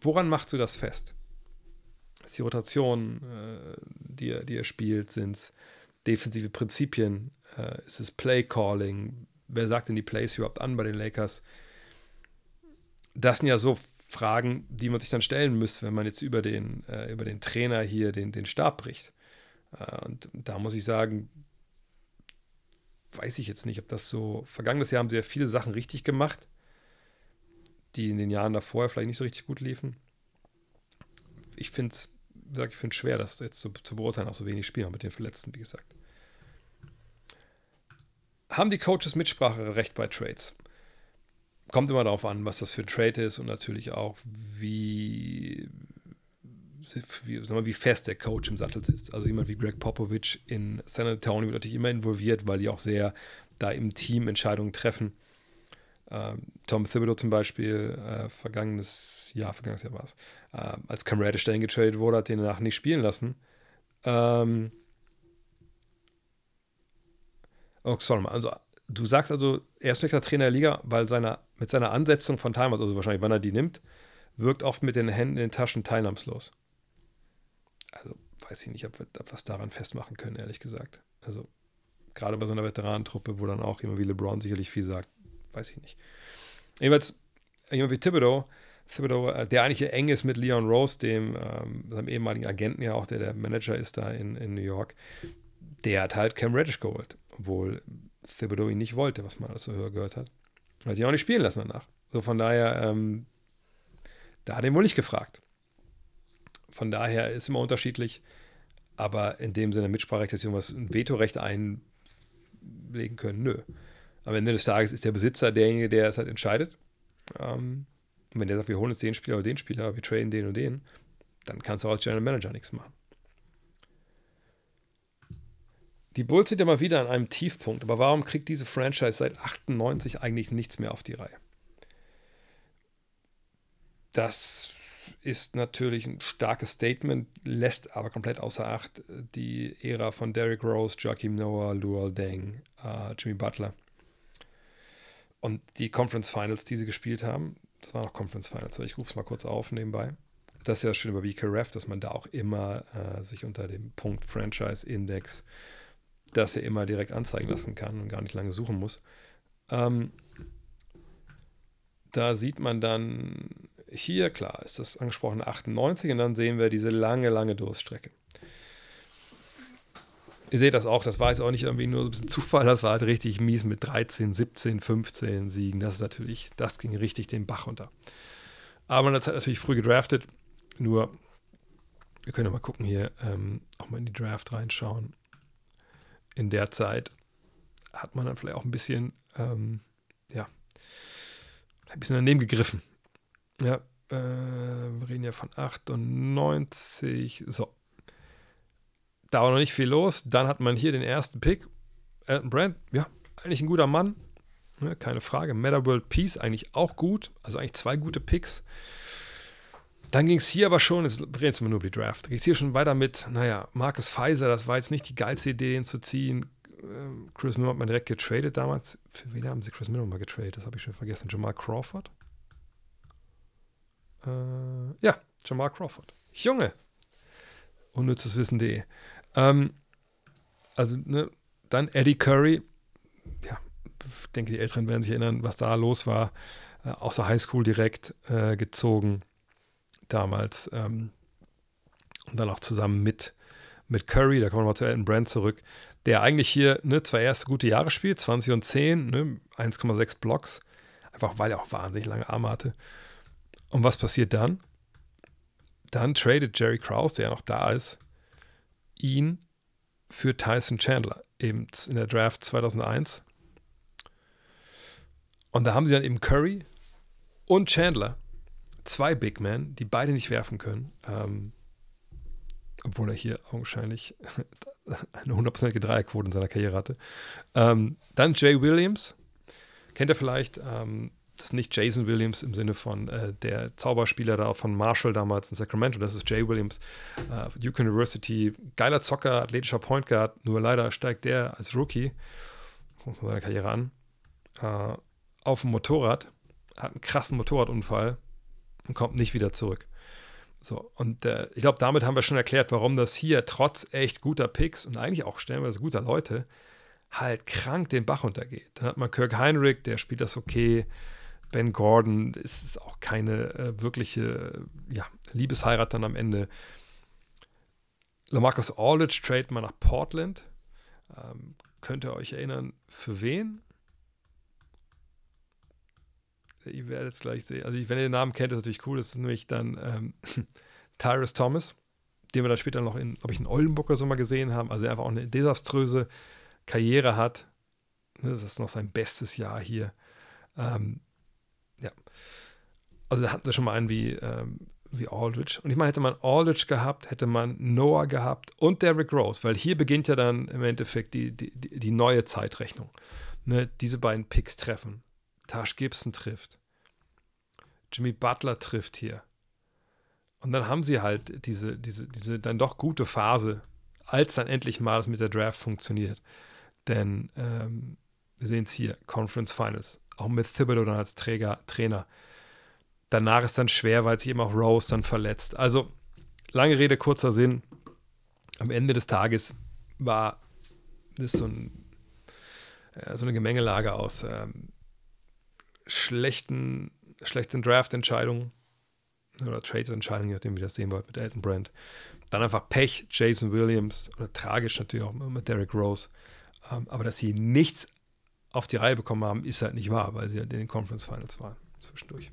woran machst du das fest? Ist die Rotation, äh, die, er, die er spielt, sind es defensive Prinzipien, äh, ist es Play Calling, wer sagt denn die Plays überhaupt an bei den Lakers? Das sind ja so Fragen, die man sich dann stellen müsste, wenn man jetzt über den, äh, über den Trainer hier den, den Stab bricht. Äh, und da muss ich sagen, weiß ich jetzt nicht, ob das so. Vergangenes Jahr haben sie ja viele Sachen richtig gemacht, die in den Jahren davor vielleicht nicht so richtig gut liefen. Ich finde es, ich finde schwer, das jetzt zu, zu beurteilen, auch so wenig Spieler mit den Verletzten, wie gesagt. Haben die Coaches Mitspracherecht bei Trades? Kommt immer darauf an, was das für ein Trade ist und natürlich auch, wie, wie, mal, wie fest der Coach im Sattel sitzt. Also jemand wie Greg Popovich in San Antonio wird natürlich immer involviert, weil die auch sehr da im Team Entscheidungen treffen. Ähm, Tom Thibodeau zum Beispiel, äh, vergangenes Jahr, vergangenes Jahr war es, äh, als Cam Reddish dahin getradet wurde, hat den danach nicht spielen lassen. Ähm, oh, sorry, also du sagst also, er ist schlechter Trainer der Liga, weil seiner, mit seiner Ansetzung von Timers, also wahrscheinlich wann er die nimmt, wirkt oft mit den Händen in den Taschen teilnahmslos also weiß ich nicht, ob wir was daran festmachen können, ehrlich gesagt. Also gerade bei so einer Veteranentruppe, wo dann auch jemand wie LeBron sicherlich viel sagt, weiß ich nicht. Jedenfalls, jemand wie Thibodeau, Thibodeau, äh, der eigentlich eng ist mit Leon Rose, dem ähm, seinem ehemaligen Agenten ja auch, der der Manager ist da in, in New York, der hat halt Cam Reddish geholt, obwohl Thibodeau ihn nicht wollte, was man alles so höher gehört hat. Hat sich auch nicht spielen lassen danach. So von daher, ähm, da hat er wohl nicht gefragt. Von daher ist immer unterschiedlich. Aber in dem Sinne Mitspracherecht, dass sie irgendwas ein Vetorecht einlegen können, nö. Am Ende des Tages ist der Besitzer derjenige, der es halt entscheidet. Ähm, und wenn der sagt, wir holen uns den Spieler oder den Spieler, wir traden den und den, dann kannst du auch als General Manager nichts machen. die Bulls sind ja mal wieder an einem Tiefpunkt, aber warum kriegt diese Franchise seit 98 eigentlich nichts mehr auf die Reihe? Das ist natürlich ein starkes Statement, lässt aber komplett außer Acht die Ära von Derrick Rose, Joachim Noah, Luol Deng, äh, Jimmy Butler. Und die Conference Finals, die sie gespielt haben, das waren auch Conference Finals, ich rufe es mal kurz auf nebenbei. Das ist ja schön über BKRF, dass man da auch immer äh, sich unter dem Punkt Franchise Index das er immer direkt anzeigen lassen kann und gar nicht lange suchen muss. Ähm, da sieht man dann hier, klar, ist das angesprochene 98 und dann sehen wir diese lange, lange Durststrecke. Ihr seht das auch, das war jetzt auch nicht irgendwie nur so ein bisschen Zufall, das war halt richtig mies mit 13, 17, 15 Siegen. Das ist natürlich, das ging richtig den Bach runter. Aber man hat natürlich früh gedraftet, nur, wir können ja mal gucken hier, ähm, auch mal in die Draft reinschauen in der Zeit hat man dann vielleicht auch ein bisschen, ähm, ja, ein bisschen daneben gegriffen. Ja, äh, wir reden ja von 98. So. Da war noch nicht viel los. Dann hat man hier den ersten Pick. Elton Brand, ja, eigentlich ein guter Mann. Ja, keine Frage. Meta World Peace eigentlich auch gut. Also eigentlich zwei gute Picks. Dann ging es hier aber schon, jetzt reden wir nur über die Draft, ging es hier schon weiter mit, naja, Marcus Pfizer, das war jetzt nicht die geilste Idee, ihn zu ziehen. Ähm, Chris Miller hat man direkt getradet damals. Für wen haben sie Chris Miller mal getradet? Das habe ich schon vergessen. Jamal Crawford? Äh, ja, Jamal Crawford. Junge! Unnützes Wissen.de. Ähm, also, ne, dann Eddie Curry. Ja, ich denke, die Älteren werden sich erinnern, was da los war. Äh, außer Highschool direkt äh, gezogen damals. Ähm, und dann auch zusammen mit, mit Curry, da kommen wir mal zu Elton Brand zurück, der eigentlich hier ne, zwei erste gute Jahre spielt, 20 und 10, ne, 1,6 Blocks, einfach weil er auch wahnsinnig lange Arme hatte. Und was passiert dann? Dann tradet Jerry Krause, der ja noch da ist, ihn für Tyson Chandler, eben in der Draft 2001. Und da haben sie dann eben Curry und Chandler zwei Big Men, die beide nicht werfen können. Ähm, obwohl er hier augenscheinlich eine hundertprozentige Dreierquote in seiner Karriere hatte. Ähm, dann Jay Williams. Kennt ihr vielleicht? Ähm, das ist nicht Jason Williams im Sinne von äh, der Zauberspieler da von Marshall damals in Sacramento. Das ist Jay Williams, äh, Duke University. Geiler Zocker, athletischer Point Guard. Nur leider steigt der als Rookie, gucken wir seine Karriere an, äh, auf dem Motorrad. Hat einen krassen Motorradunfall und kommt nicht wieder zurück. So, und äh, ich glaube, damit haben wir schon erklärt, warum das hier trotz echt guter Picks und eigentlich auch stellenweise guter Leute halt krank den Bach untergeht. Dann hat man Kirk Heinrich, der spielt das okay. Ben Gordon ist auch keine äh, wirkliche ja, Liebesheirat dann am Ende. Lamarcus Aldridge trade mal nach Portland. Ähm, könnt ihr euch erinnern, für wen? ihr werdet es gleich sehen. Also, wenn ihr den Namen kennt, ist natürlich cool. Das ist nämlich dann ähm, Tyrus Thomas, den wir dann später noch in, glaube ich, in Oldenburg oder so mal gesehen haben. Also, er einfach auch eine desaströse Karriere hat. Ne, das ist noch sein bestes Jahr hier. Ähm, ja. Also, da hatten sie schon mal einen wie, ähm, wie Aldridge. Und ich meine, hätte man Aldridge gehabt, hätte man Noah gehabt und Derrick Rose, weil hier beginnt ja dann im Endeffekt die, die, die neue Zeitrechnung. Ne, diese beiden Picks treffen. Tash Gibson trifft. Jimmy Butler trifft hier. Und dann haben sie halt diese, diese, diese dann doch gute Phase, als dann endlich mal das mit der Draft funktioniert. Denn ähm, wir sehen es hier, Conference Finals, auch mit Thibodeau dann als Träger, Trainer. Danach ist dann schwer, weil sich eben auch Rose dann verletzt. Also, lange Rede, kurzer Sinn. Am Ende des Tages war das so, ein, äh, so eine Gemengelage aus ähm, schlechten, schlechten Draft-Entscheidungen oder Trade-Entscheidungen, je nachdem, wie das sehen wollt, mit Elton Brand. Dann einfach Pech, Jason Williams oder tragisch natürlich auch mit Derrick Rose. Ähm, aber dass sie nichts auf die Reihe bekommen haben, ist halt nicht wahr, weil sie halt in den Conference Finals waren zwischendurch.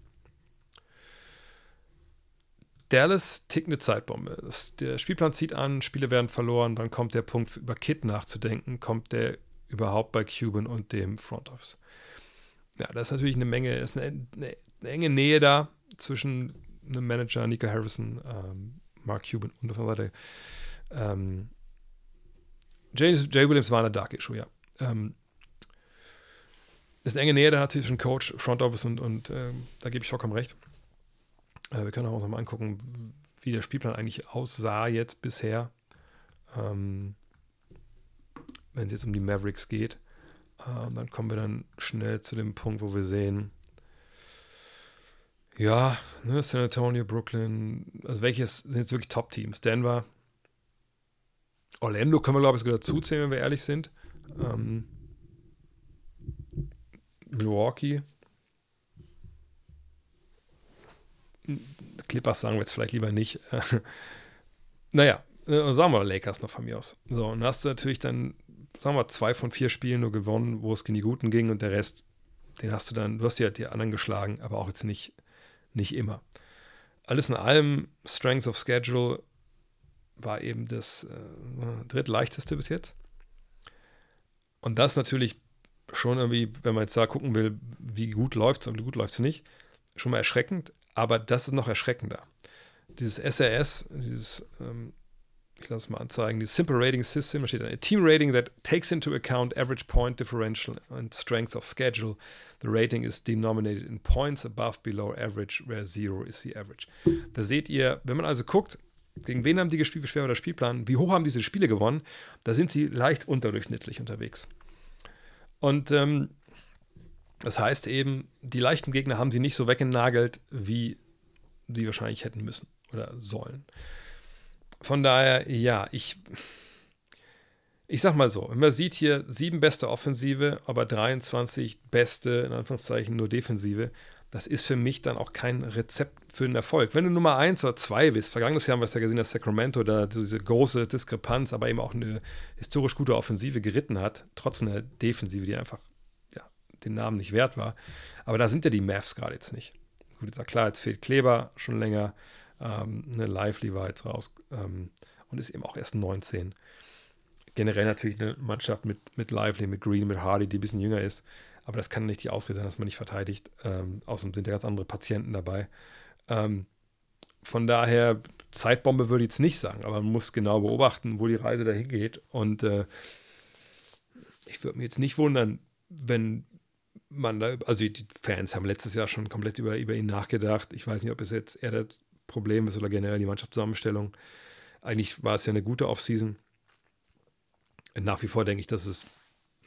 Dallas tickt eine Zeitbombe. Das, der Spielplan zieht an, Spiele werden verloren, dann kommt der Punkt, über Kit nachzudenken, kommt der überhaupt bei Cuban und dem Front Office ja, da ist natürlich eine Menge, ist eine, eine, eine, enge Nähe da zwischen einem Manager, Nico Harrison, ähm, Mark Cuban und der Seite ähm, Jay, Jay Williams war eine Dark Issue, ja. Ähm, ist eine enge Nähe da zwischen Coach, Front Office und, und ähm, da gebe ich vollkommen recht. Äh, wir können auch uns mal angucken, wie der Spielplan eigentlich aussah jetzt bisher, ähm, wenn es jetzt um die Mavericks geht. Äh, dann kommen wir dann schnell zu dem Punkt, wo wir sehen, ja, ne, San Antonio, Brooklyn, also welches sind jetzt wirklich Top-Teams? Denver, Orlando können wir, glaube ich, sogar dazu zählen, wenn wir ehrlich sind. Ähm, Milwaukee. Clippers sagen wir jetzt vielleicht lieber nicht. naja, äh, sagen wir Lakers noch von mir aus. So, und hast du natürlich dann, sagen wir, zwei von vier Spielen nur gewonnen, wo es gegen die Guten ging und der Rest, den hast du dann, du hast ja die anderen geschlagen, aber auch jetzt nicht, nicht immer. Alles in allem, Strength of Schedule war eben das äh, drittleichteste bis jetzt. Und das natürlich schon irgendwie, wenn man jetzt da gucken will, wie gut läuft es und wie gut läuft es nicht, schon mal erschreckend. Aber das ist noch erschreckender. Dieses SRS, dieses, ähm, ich lasse es mal anzeigen, dieses Simple Rating System, da steht ein Team Rating that takes into account average point differential and strength of schedule. The rating is denominated in points above, below average, where zero is the average. Da seht ihr, wenn man also guckt, gegen wen haben die gespielt, wie schwer war der Spielplan, wie hoch haben diese Spiele gewonnen, da sind sie leicht unterdurchschnittlich unterwegs. Und ähm, das heißt eben, die leichten Gegner haben sie nicht so weggenagelt, wie sie wahrscheinlich hätten müssen oder sollen. Von daher, ja, ich, ich sag mal so, wenn man sieht hier sieben beste Offensive, aber 23 beste, in Anführungszeichen, nur Defensive, das ist für mich dann auch kein Rezept für einen Erfolg. Wenn du Nummer 1 oder 2 bist, vergangenes Jahr haben wir es ja gesehen, dass Sacramento da diese große Diskrepanz, aber eben auch eine historisch gute Offensive geritten hat, trotz einer Defensive, die einfach ja, den Namen nicht wert war. Aber da sind ja die Mavs gerade jetzt nicht. Gut, ist klar, jetzt fehlt Kleber schon länger. Ähm, eine Lively war jetzt raus ähm, und ist eben auch erst 19. Generell natürlich eine Mannschaft mit, mit Lively, mit Green, mit Hardy, die ein bisschen jünger ist. Aber das kann nicht die Ausrede sein, dass man nicht verteidigt. Ähm, außerdem sind ja ganz andere Patienten dabei. Ähm, von daher, Zeitbombe würde ich jetzt nicht sagen, aber man muss genau beobachten, wo die Reise dahin geht. Und äh, ich würde mich jetzt nicht wundern, wenn man da, also die Fans haben letztes Jahr schon komplett über, über ihn nachgedacht. Ich weiß nicht, ob es jetzt eher das Problem ist oder generell die Mannschaftszusammenstellung. Eigentlich war es ja eine gute Offseason. Nach wie vor denke ich, dass es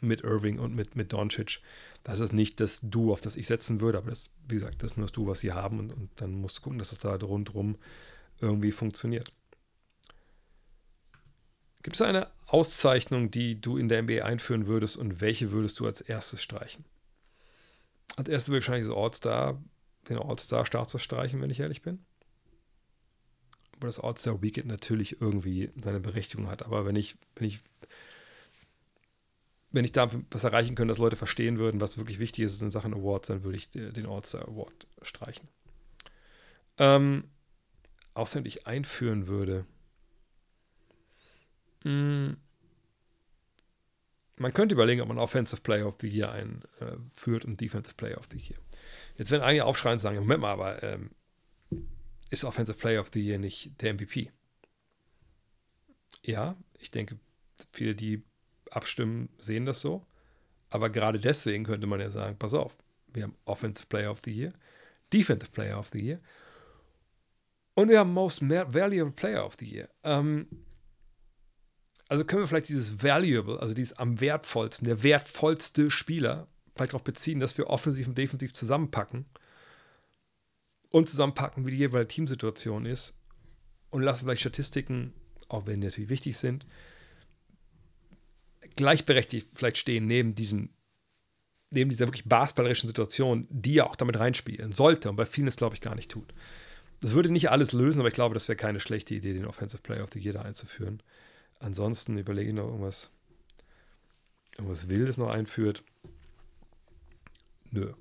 mit Irving und mit, mit Doncic. Das ist nicht das Du, auf das ich setzen würde, aber das, wie gesagt, das ist nur das Du, was sie haben und, und dann musst du gucken, dass es da rundherum irgendwie funktioniert. Gibt es eine Auszeichnung, die du in der NBA einführen würdest und welche würdest du als erstes streichen? Als erstes würde ich wahrscheinlich das All-Star, den All-Star-Status streichen, wenn ich ehrlich bin. Aber das All-Star-Weekend natürlich irgendwie seine Berechtigung hat. Aber wenn ich, wenn ich wenn ich da was erreichen könnte, dass Leute verstehen würden, was wirklich wichtig ist in Sachen Awards, dann würde ich den All-Star Award streichen. Ähm, außerdem ich einführen würde. Hm, man könnte überlegen, ob man Offensive Player of the Year einführt äh, und Defensive Player of the Year. Jetzt werden einige aufschreien und sagen, Moment mal, aber ähm, ist Offensive Player of the Year nicht der MVP? Ja, ich denke, viele, die abstimmen, sehen das so. Aber gerade deswegen könnte man ja sagen, pass auf, wir haben Offensive Player of the Year, Defensive Player of the Year und wir haben Most Valuable Player of the Year. Ähm, also können wir vielleicht dieses Valuable, also dieses am wertvollsten, der wertvollste Spieler, vielleicht darauf beziehen, dass wir offensiv und defensiv zusammenpacken und zusammenpacken, wie die jeweilige Teamsituation ist und lassen vielleicht Statistiken, auch wenn die natürlich wichtig sind, gleichberechtigt vielleicht stehen neben diesem, neben dieser wirklich basketballerischen Situation, die ja auch damit reinspielen sollte und bei vielen es, glaube ich, gar nicht tut. Das würde nicht alles lösen, aber ich glaube, das wäre keine schlechte Idee, den Offensive Player of the Year da einzuführen. Ansonsten überlege ich noch irgendwas, irgendwas Wildes noch einführt. Nö.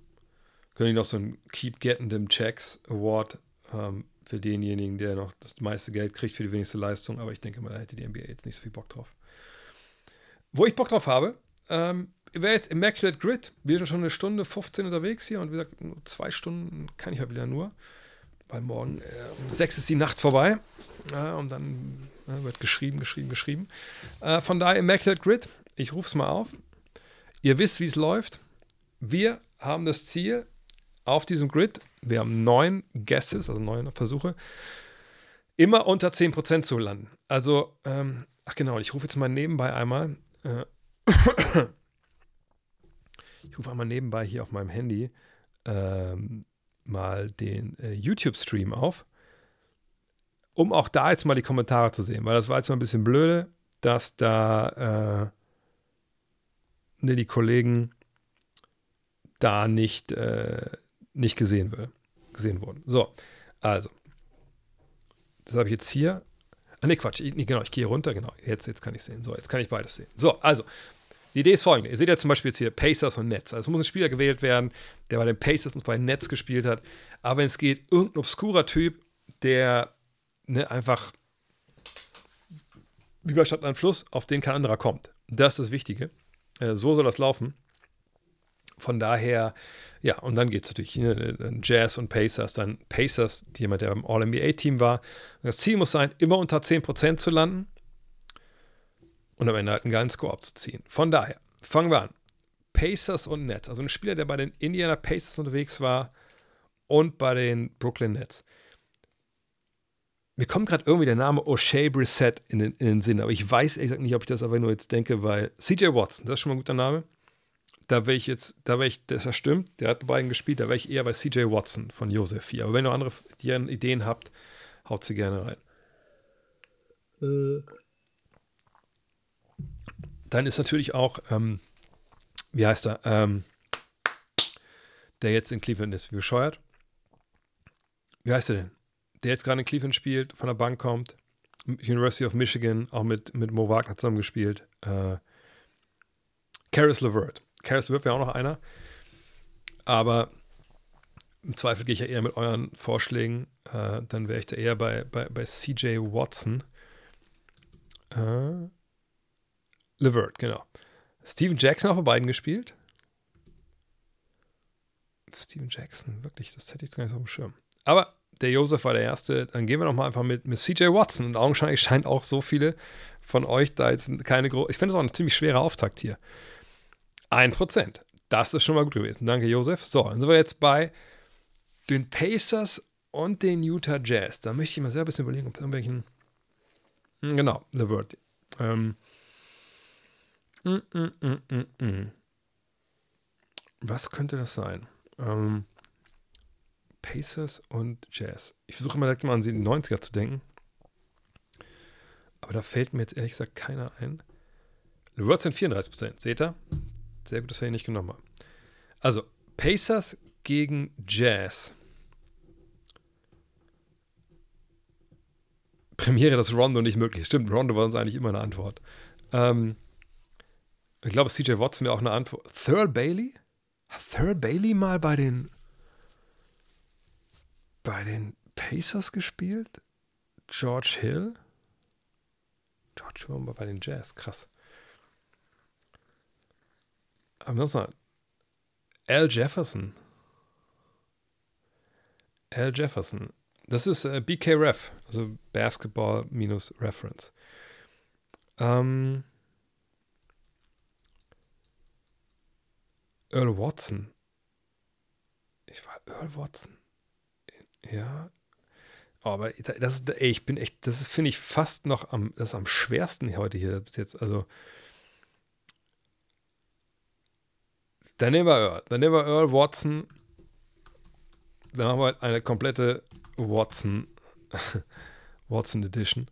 Können die noch so einen Keep Getting Them Checks Award ähm, für denjenigen, der noch das meiste Geld kriegt für die wenigste Leistung, aber ich denke mal, da hätte die NBA jetzt nicht so viel Bock drauf. Wo ich Bock drauf habe, ähm, wäre jetzt Immaculate Grid. Wir sind schon eine Stunde 15 unterwegs hier und wie gesagt, nur zwei Stunden kann ich heute wieder nur, weil morgen äh, um sechs ist die Nacht vorbei. Äh, und dann äh, wird geschrieben, geschrieben, geschrieben. Äh, von daher Immaculate Grid. Ich rufe es mal auf. Ihr wisst, wie es läuft. Wir haben das Ziel auf diesem Grid. Wir haben neun Guesses, also neun Versuche, immer unter 10% zu landen. Also, ähm, ach genau, ich rufe jetzt mal nebenbei einmal. Äh, ich rufe einmal nebenbei hier auf meinem Handy ähm, mal den äh, YouTube-Stream auf, um auch da jetzt mal die Kommentare zu sehen, weil das war jetzt mal ein bisschen blöde, dass da äh, ne, die Kollegen da nicht, äh, nicht gesehen, will, gesehen wurden. So, also, das habe ich jetzt hier. Ah, ne, Quatsch, ich, nee, genau, ich gehe runter, genau, jetzt, jetzt kann ich sehen. So, jetzt kann ich beides sehen. So, also, die Idee ist folgende. Ihr seht ja zum Beispiel jetzt hier Pacers und Nets. Also es muss ein Spieler gewählt werden, der bei den Pacers und bei den Nets gespielt hat. Aber wenn es geht, irgendein obskurer Typ, der ne, einfach wie bei Stadt an Fluss, auf den kein anderer kommt. Das ist das Wichtige. Äh, so soll das laufen. Von daher, ja, und dann geht es natürlich ne, Jazz und Pacers. Dann Pacers, jemand, der beim All-NBA-Team war. Das Ziel muss sein, immer unter 10% zu landen und am Ende halt einen geilen Score abzuziehen. Von daher, fangen wir an. Pacers und Nets. Also ein Spieler, der bei den Indiana Pacers unterwegs war und bei den Brooklyn Nets. Mir kommt gerade irgendwie der Name O'Shea Brissett in den, in den Sinn, aber ich weiß ehrlich gesagt nicht, ob ich das aber nur jetzt denke, weil CJ Watson, das ist schon mal ein guter Name. Da wäre ich jetzt, da wäre ich, das stimmt, der hat bei beiden gespielt, da wäre ich eher bei CJ Watson von Joseph hier. Aber wenn ihr andere Ideen habt, haut sie gerne rein. Äh. Dann ist natürlich auch, ähm, wie heißt er, ähm, der jetzt in Cleveland ist, wie bescheuert. Wie heißt er denn? Der jetzt gerade in Cleveland spielt, von der Bank kommt, University of Michigan, auch mit, mit Mo Wagner zusammen gespielt. Äh, Karis LeVert. Karis LeVert wäre auch noch einer. Aber im Zweifel gehe ich ja eher mit euren Vorschlägen. Äh, dann wäre ich da eher bei, bei, bei CJ Watson. Äh, Levert, genau. Steven Jackson auch bei beiden gespielt. Steven Jackson, wirklich, das hätte ich gar nicht auf dem Schirm. Aber der Josef war der Erste. Dann gehen wir doch mal einfach mit, mit CJ Watson. Und augenscheinlich scheint auch so viele von euch da jetzt keine große. Ich finde es auch ein ziemlich schwerer Auftakt hier. Ein Prozent. Das ist schon mal gut gewesen. Danke, Josef. So, dann sind wir jetzt bei den Pacers und den Utah Jazz. Da möchte ich mal sehr ein bisschen überlegen, ob es irgendwelchen. Hm, genau, Levert. Ähm, Mm, mm, mm, Was könnte das sein? Ähm, Pacers und Jazz. Ich versuche immer direkt mal an die 90er zu denken. Aber da fällt mir jetzt ehrlich gesagt keiner ein. The Words sind 34%. Seht ihr? Sehr gut, dass wir ihn nicht genommen haben. Also, Pacers gegen Jazz. Premiere, dass Rondo nicht möglich ist. Stimmt, Rondo war uns eigentlich immer eine Antwort. Ähm, ich glaube, CJ Watson wäre auch eine Antwort. Thurl Bailey? Hat Thurl Bailey mal bei den bei den Pacers gespielt? George Hill? George Hill war bei den Jazz, krass. Noch Al Jefferson. Al Jefferson. Das ist äh, BK Ref, also Basketball minus Reference. Ähm, Earl Watson. Ich war Earl Watson. Ja. Aber das ey, ich bin echt, das finde ich fast noch am, das am schwersten heute hier bis jetzt. Also. Dann nehmen wir Earl. Dann nehmen wir Earl Watson. Dann haben wir eine komplette Watson, Watson Edition.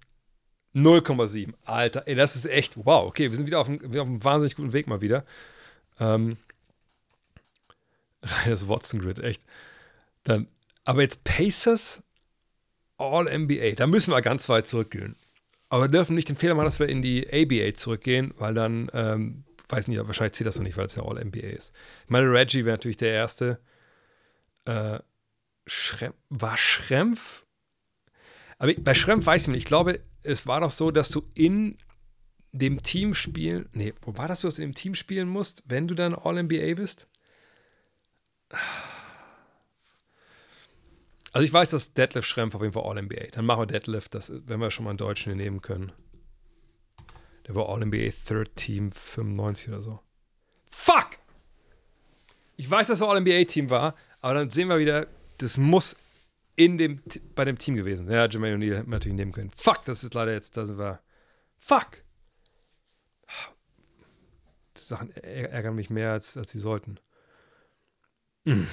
0,7. Alter, ey, das ist echt, wow, okay, wir sind wieder auf einem, wieder auf einem wahnsinnig guten Weg mal wieder. Ähm, Reines Watson-Grid, echt. Dann, aber jetzt Pacers All-NBA, da müssen wir ganz weit zurückgehen. Aber wir dürfen nicht den Fehler machen, dass wir in die ABA zurückgehen, weil dann, ähm, weiß nicht, wahrscheinlich zählt das noch nicht, weil es ja All-NBA ist. Ich meine, Reggie wäre natürlich der Erste. Äh, Schrem war Schrempf? Aber bei Schrempf weiß ich nicht. Ich glaube, es war doch so, dass du in dem Team spielen, nee, wo war das dass du in dem Team spielen musst, wenn du dann All-NBA bist? Also ich weiß, dass Deadlift Schrempf auf jeden Fall All-NBA. Dann machen wir Deadlift, das, wenn wir schon mal einen Deutschen nehmen können. Der war All-NBA Third Team 95 oder so. Fuck! Ich weiß, dass er All-NBA-Team war, aber dann sehen wir wieder, das muss in dem, bei dem Team gewesen. Ja, Jermaine O'Neal hätten wir natürlich nehmen können. Fuck, das ist leider jetzt, da sind wir. Fuck! Die Sachen ärgern mich mehr, als, als sie sollten. Hm.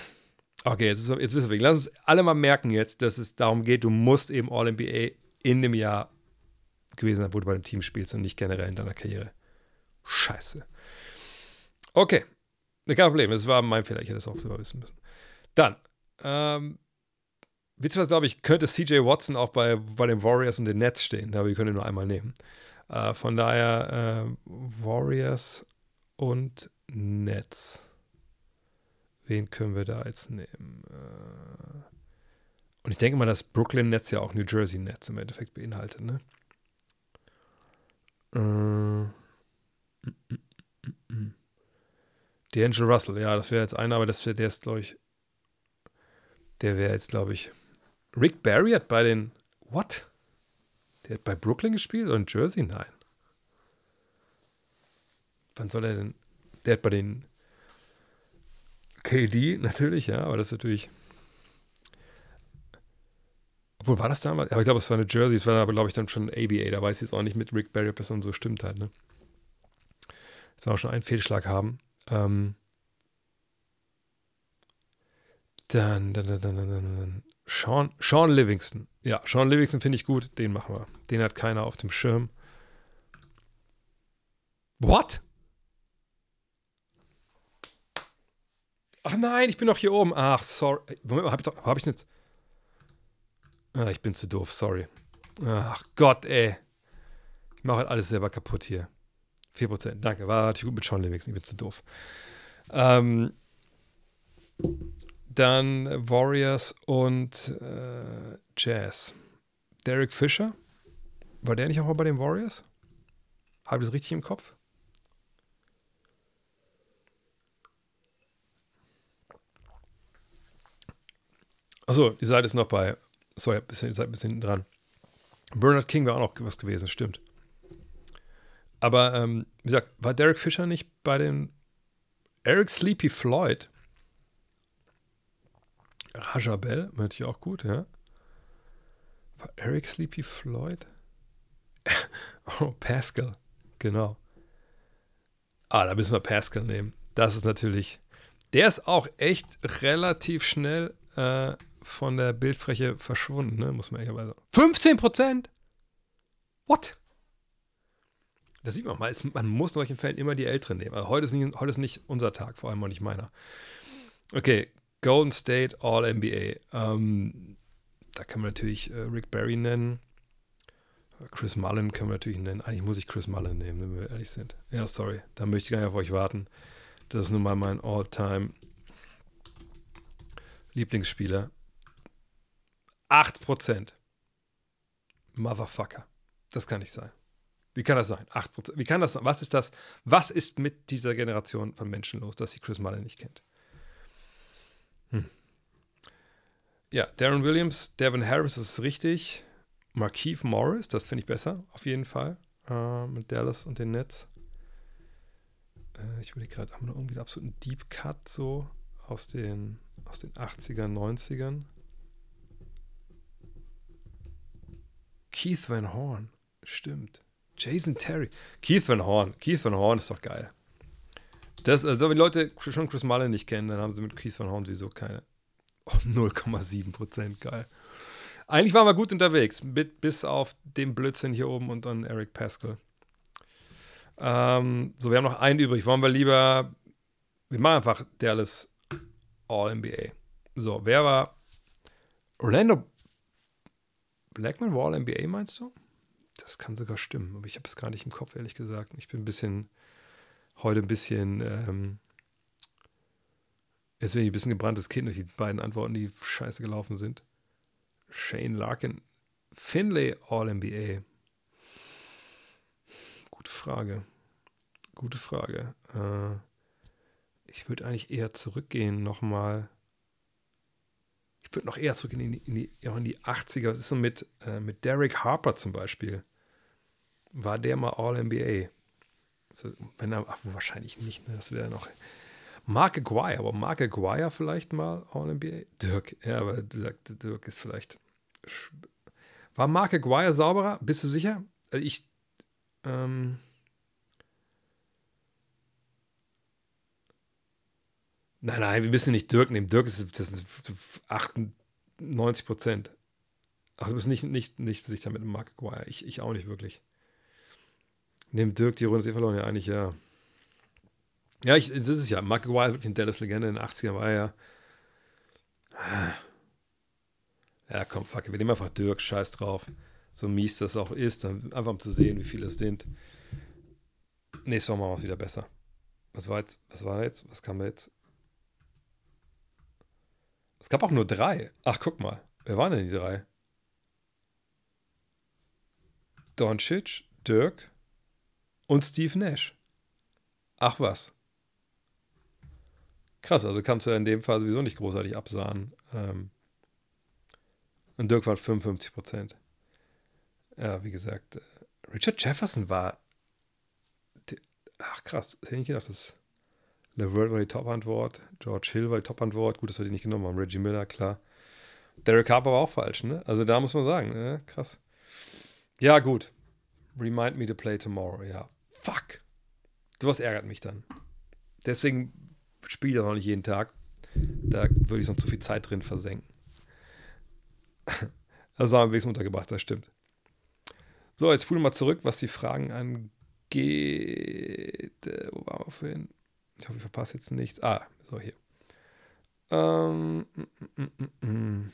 Okay, jetzt, ist, jetzt wissen wir. Lass uns alle mal merken jetzt, dass es darum geht, du musst eben All-NBA in dem Jahr gewesen sein, wo du bei dem Team spielst und nicht generell in deiner Karriere. Scheiße. Okay, kein Problem. Es war mein Fehler. Ich hätte es auch selber wissen müssen. Dann, ähm, Witzig, glaube ich, könnte CJ Watson auch bei, bei den Warriors und den Nets stehen, aber wir können ihn nur einmal nehmen. Äh, von daher äh, Warriors und Nets. Wen können wir da jetzt nehmen? Äh, und ich denke mal, dass Brooklyn Nets ja auch New Jersey Nets im Endeffekt beinhaltet, ne? Äh, mm, D'Angelo Russell, ja, das wäre jetzt einer, aber das, der ist, glaube ich, der wäre jetzt, glaube ich, Rick Barry hat bei den. What? Der hat bei Brooklyn gespielt oder in Jersey? Nein. Wann soll er denn? Der hat bei den KD natürlich, ja, aber das ist natürlich. Obwohl, war das damals? Aber ich glaube, es war eine Jersey, es war aber, glaube ich, dann schon ABA. Da weiß ich jetzt auch nicht mit Rick Barry, ob das dann so stimmt halt, ne? Wir auch schon einen Fehlschlag haben. Ähm, dann, dann, dann, dann, dann, dann. Sean, Sean Livingston. Ja, Sean Livingston finde ich gut. Den machen wir. Den hat keiner auf dem Schirm. What? Ach nein, ich bin noch hier oben. Ach, sorry. Moment mal, hab ich doch, hab ich nicht. Ah, ich bin zu doof, sorry. Ach Gott, ey. Ich mache halt alles selber kaputt hier. 4%, danke. War natürlich gut mit Sean Livingston, ich bin zu doof. Ähm, dann Warriors und äh, Jazz. Derek Fisher. War der nicht auch mal bei den Warriors? Habe ich das richtig im Kopf? Achso, ihr seid jetzt noch bei. Sorry, ihr seid ein bisschen hinten dran. Bernard King war auch noch was gewesen, stimmt. Aber, ähm, wie gesagt, war Derek Fisher nicht bei den Eric Sleepy Floyd? Rajabel, natürlich auch gut, ja. War Eric Sleepy Floyd? oh, Pascal, genau. Ah, da müssen wir Pascal nehmen. Das ist natürlich. Der ist auch echt relativ schnell äh, von der Bildfläche verschwunden, ne? muss man ehrlicherweise sagen. 15 Prozent? What? Da sieht man mal, man muss in solchen Fällen immer die Älteren nehmen. Also heute ist, nicht, heute ist nicht unser Tag, vor allem auch nicht meiner. Okay, Golden State All-NBA. Ähm, da kann man natürlich äh, Rick Barry nennen. Chris Mullen können wir natürlich nennen. Eigentlich muss ich Chris Mullen nehmen, wenn wir ehrlich sind. Ja, sorry. Da möchte ich gar nicht auf euch warten. Das ist nun mal mein All-Time Lieblingsspieler. 8%. Motherfucker. Das kann nicht sein. Wie kann das sein? 8%. Wie kann das sein? Was ist das? Was ist mit dieser Generation von Menschen los, dass sie Chris Mullen nicht kennt? Hm. Ja, Darren Williams, Devin Harris ist richtig. Markeith Morris, das finde ich besser, auf jeden Fall. Äh, mit Dallas und den Nets. Äh, ich würde gerade, haben wir noch irgendwie einen absoluten Deep Cut so aus den, aus den 80ern, 90ern? Keith Van Horn, stimmt. Jason Terry. Keith Van Horn. Keith Van Horn ist doch geil. Das, also wenn Leute schon Chris Mullen nicht kennen, dann haben sie mit Keith Van Horn sowieso keine. Oh, 0,7 Prozent, geil. Eigentlich waren wir gut unterwegs, mit, bis auf den Blödsinn hier oben und dann Eric Pascal. Ähm, so, wir haben noch einen übrig. Wollen wir lieber. Wir machen einfach Dallas All-NBA. So, wer war. Orlando Blackman war All-NBA, meinst du? Das kann sogar stimmen, aber ich habe es gar nicht im Kopf, ehrlich gesagt. Ich bin ein bisschen heute ein bisschen, ähm, jetzt bin ich ein bisschen gebranntes Kind durch die beiden Antworten, die scheiße gelaufen sind. Shane Larkin, Finlay All-NBA. Gute Frage. Gute Frage. Äh, ich würde eigentlich eher zurückgehen nochmal. Ich würde noch eher zurück in die, in die, in die 80er. Was ist so mit, äh, mit Derek Harper zum Beispiel? War der mal All-NBA? Also, wenn er, ach, wahrscheinlich nicht, ne? das wäre noch. Mark Aguirre, aber Mark Aguirre vielleicht mal All-NBA? Dirk, ja, aber Dirk, Dirk ist vielleicht. War Mark Aguirre sauberer? Bist du sicher? Also ich. Ähm, Nein, nein, wir müssen nicht Dirk nehmen. Dirk ist das sind 98 Prozent. Ach, du bist nicht, nicht, nicht sicher mit Mark Aguirre. Ich, ich auch nicht wirklich. Neben Dirk die Runde ist eh verloren, ja, eigentlich, ja. Ja, ich, das ist es ja. Mark Aguirre, wirklich ein Dallas-Legende in den 80ern war ja. Ja, komm, fuck, wir nehmen einfach Dirk, scheiß drauf. So mies das auch ist, dann einfach um zu sehen, wie viele es sind. Nächstes Mal machen wir es wieder besser. Was war jetzt? Was war jetzt? Was kam da jetzt? Es gab auch nur drei. Ach, guck mal. Wer waren denn die drei? Doncic, Dirk und Steve Nash. Ach was. Krass, also kannst du in dem Fall sowieso nicht großartig absahen. Ähm und Dirk war 55 Prozent. Ja, wie gesagt, äh, Richard Jefferson war. Ach krass, hätte ich gedacht, dass LeVert war die Top-Antwort. George Hill war die Top-Antwort. Gut, dass wir die nicht genommen haben. Reggie Miller, klar. Derek Harper war auch falsch, ne? Also da muss man sagen, ne? krass. Ja, gut. Remind me to play tomorrow. Ja. Fuck. Sowas ärgert mich dann. Deswegen spiele ich das noch nicht jeden Tag. Da würde ich sonst zu viel Zeit drin versenken. Also haben wir es untergebracht, das stimmt. So, jetzt spulen wir mal zurück, was die Fragen angeht. Äh, wo waren wir vorhin? Ich hoffe, ich verpasse jetzt nichts. Ah, so hier. Ähm, mm, mm, mm,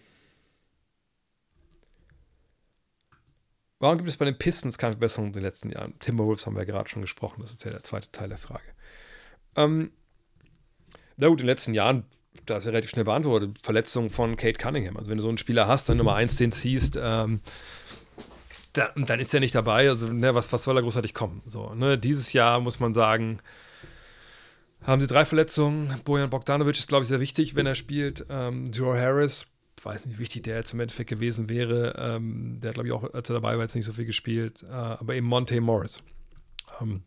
Warum gibt es bei den Pistons keine Verbesserungen in den letzten Jahren? Timberwolves haben wir ja gerade schon gesprochen, das ist ja der zweite Teil der Frage. Ähm, na gut, in den letzten Jahren, da ist ja relativ schnell beantwortet, Verletzung von Kate Cunningham. Also wenn du so einen Spieler hast, dann Nummer 1 den ziehst, ähm, da, dann ist er nicht dabei. Also ne, was, was soll da großartig kommen? So, ne, dieses Jahr muss man sagen, haben sie drei Verletzungen. Bojan Bogdanovic ist, glaube ich, sehr wichtig, wenn er spielt. Ähm, Joe Harris, weiß nicht, wie wichtig der jetzt im Endeffekt gewesen wäre. Ähm, der hat, glaube ich, auch, als er dabei war, jetzt nicht so viel gespielt. Äh, aber eben Monte Morris. Ähm,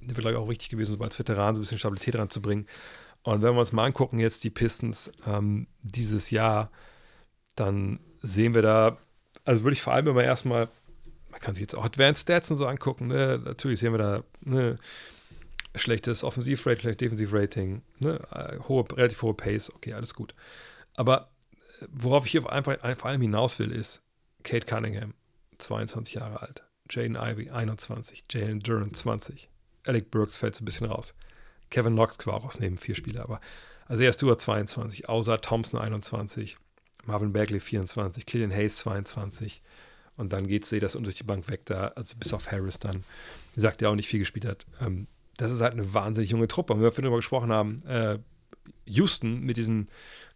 der wird, glaube ich, auch wichtig gewesen, so als Veteran so ein bisschen Stabilität reinzubringen. Und wenn wir uns mal angucken, jetzt die Pistons ähm, dieses Jahr, dann sehen wir da, also würde ich vor allem immer erstmal, man kann sich jetzt auch Advanced Stats und so angucken, ne? natürlich sehen wir da, ne? Schlechtes Offensivrating, schlechtes Defensivrating, ne? Äh, hohe, relativ hohe Pace, okay, alles gut. Aber äh, worauf ich hier einfach, vor allem hinaus will, ist Kate Cunningham, 22 Jahre alt, Jaden Ivey, 21, Jalen Duran, 20, Alec Burks fällt so ein bisschen raus. Kevin Knox war auch aus neben vier Spieler, aber also er ist Stewart 22, außer Thompson 21, Marvin Bagley 24, Killian Hayes 22 und dann geht es das durch die Bank weg da, also bis auf Harris dann, wie gesagt, der auch nicht viel gespielt hat. Ähm, das ist halt eine wahnsinnig junge Truppe. Und wir vorhin darüber gesprochen haben, äh, Houston mit diesem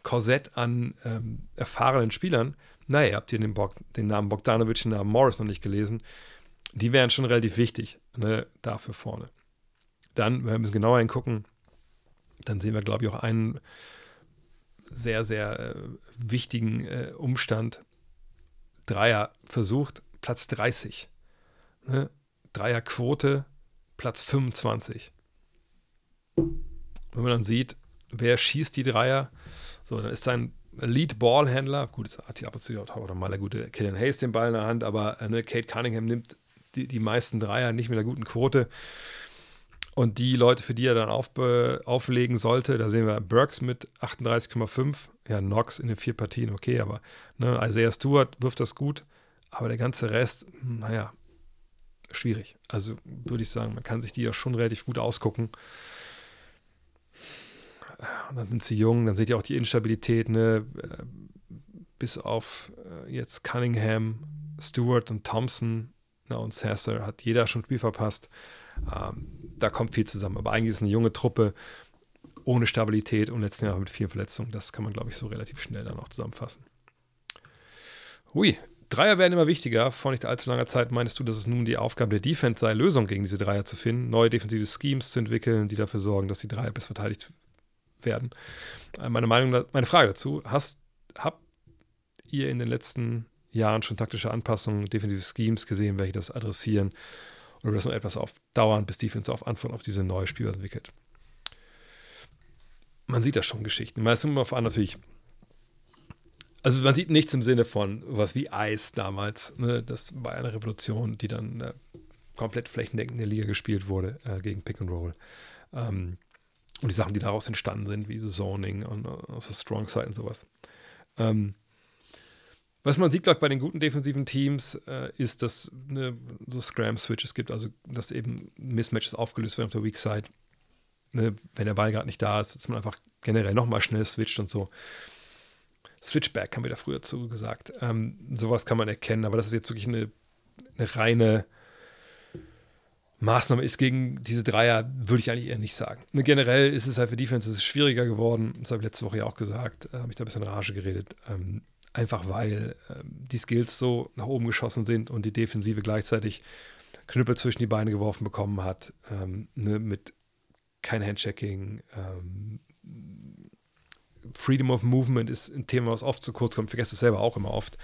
Korsett an ähm, erfahrenen Spielern, naja, ihr habt hier den, Bog, den Namen Bogdanovic, den Namen Morris noch nicht gelesen, die wären schon relativ wichtig ne, dafür vorne. Dann, wenn wir uns genauer hingucken, dann sehen wir, glaube ich, auch einen sehr, sehr äh, wichtigen äh, Umstand. Dreier versucht, Platz 30. Ne? Dreierquote Platz 25. Wenn man dann sieht, wer schießt die Dreier, so, dann ist sein Lead-Ballhändler, gut, es hat hier ab und zu auch mal der gute Killian Hayes den Ball in der Hand, aber äh, ne, Kate Cunningham nimmt die, die meisten Dreier nicht mit einer guten Quote. Und die Leute, für die er dann auf, auflegen sollte, da sehen wir Burks mit 38,5. Ja, Knox in den vier Partien, okay, aber ne, Isaiah Stewart wirft das gut. Aber der ganze Rest, hm, naja, schwierig. Also würde ich sagen, man kann sich die ja schon relativ gut ausgucken. Und dann sind sie jung, dann seht ihr auch die Instabilität, ne? bis auf äh, jetzt Cunningham, Stewart und Thompson na, und Sasser hat jeder schon Spiel verpasst. Ähm, da kommt viel zusammen. Aber eigentlich ist es eine junge Truppe ohne Stabilität und letzten Jahr mit vielen Verletzungen. Das kann man, glaube ich, so relativ schnell dann auch zusammenfassen. Hui, Dreier werden immer wichtiger. Vor nicht allzu langer Zeit meinst du, dass es nun die Aufgabe der Defense sei, Lösungen gegen diese Dreier zu finden, neue defensive Schemes zu entwickeln, die dafür sorgen, dass die Dreier besser verteidigt werden. Äh, meine Meinung, meine Frage dazu: Hast habt ihr in den letzten Jahren schon taktische Anpassungen, defensive Schemes gesehen, welche das adressieren? Oder das noch etwas auf dauern, bis Defense auf Antwort auf diese neue Spielweise entwickelt? Man sieht da schon Geschichten. Meistens immer vor allem natürlich also man sieht nichts im Sinne von was wie Eis damals. Ne? Das war eine Revolution, die dann äh, komplett flächendeckend in der Liga gespielt wurde äh, gegen Pick and Roll. Ähm, und die Sachen, die daraus entstanden sind, wie so Zoning und uh, der Strong Side und sowas. Ähm, was man sieht, glaube ich, bei den guten defensiven Teams, äh, ist, dass ne, so Scram-Switches gibt, also dass eben Mismatches aufgelöst werden auf der Weak Side. Ne, wenn der Ball gerade nicht da ist, dass man einfach generell nochmal schnell switcht und so. Switchback haben wir da früher zu gesagt. Ähm, sowas kann man erkennen, aber das ist jetzt wirklich eine, eine reine Maßnahme ist gegen diese Dreier, würde ich eigentlich eher nicht sagen. Ne, generell ist es halt für Defense schwieriger geworden. Das habe ich letzte Woche ja auch gesagt. Da habe ich da ein bisschen Rage geredet. Ähm, einfach weil ähm, die Skills so nach oben geschossen sind und die Defensive gleichzeitig Knüppel zwischen die Beine geworfen bekommen hat. Ähm, ne, mit kein Handchecking, Freedom of Movement ist ein Thema, was oft zu kurz kommt. Ich vergesse es selber auch immer oft.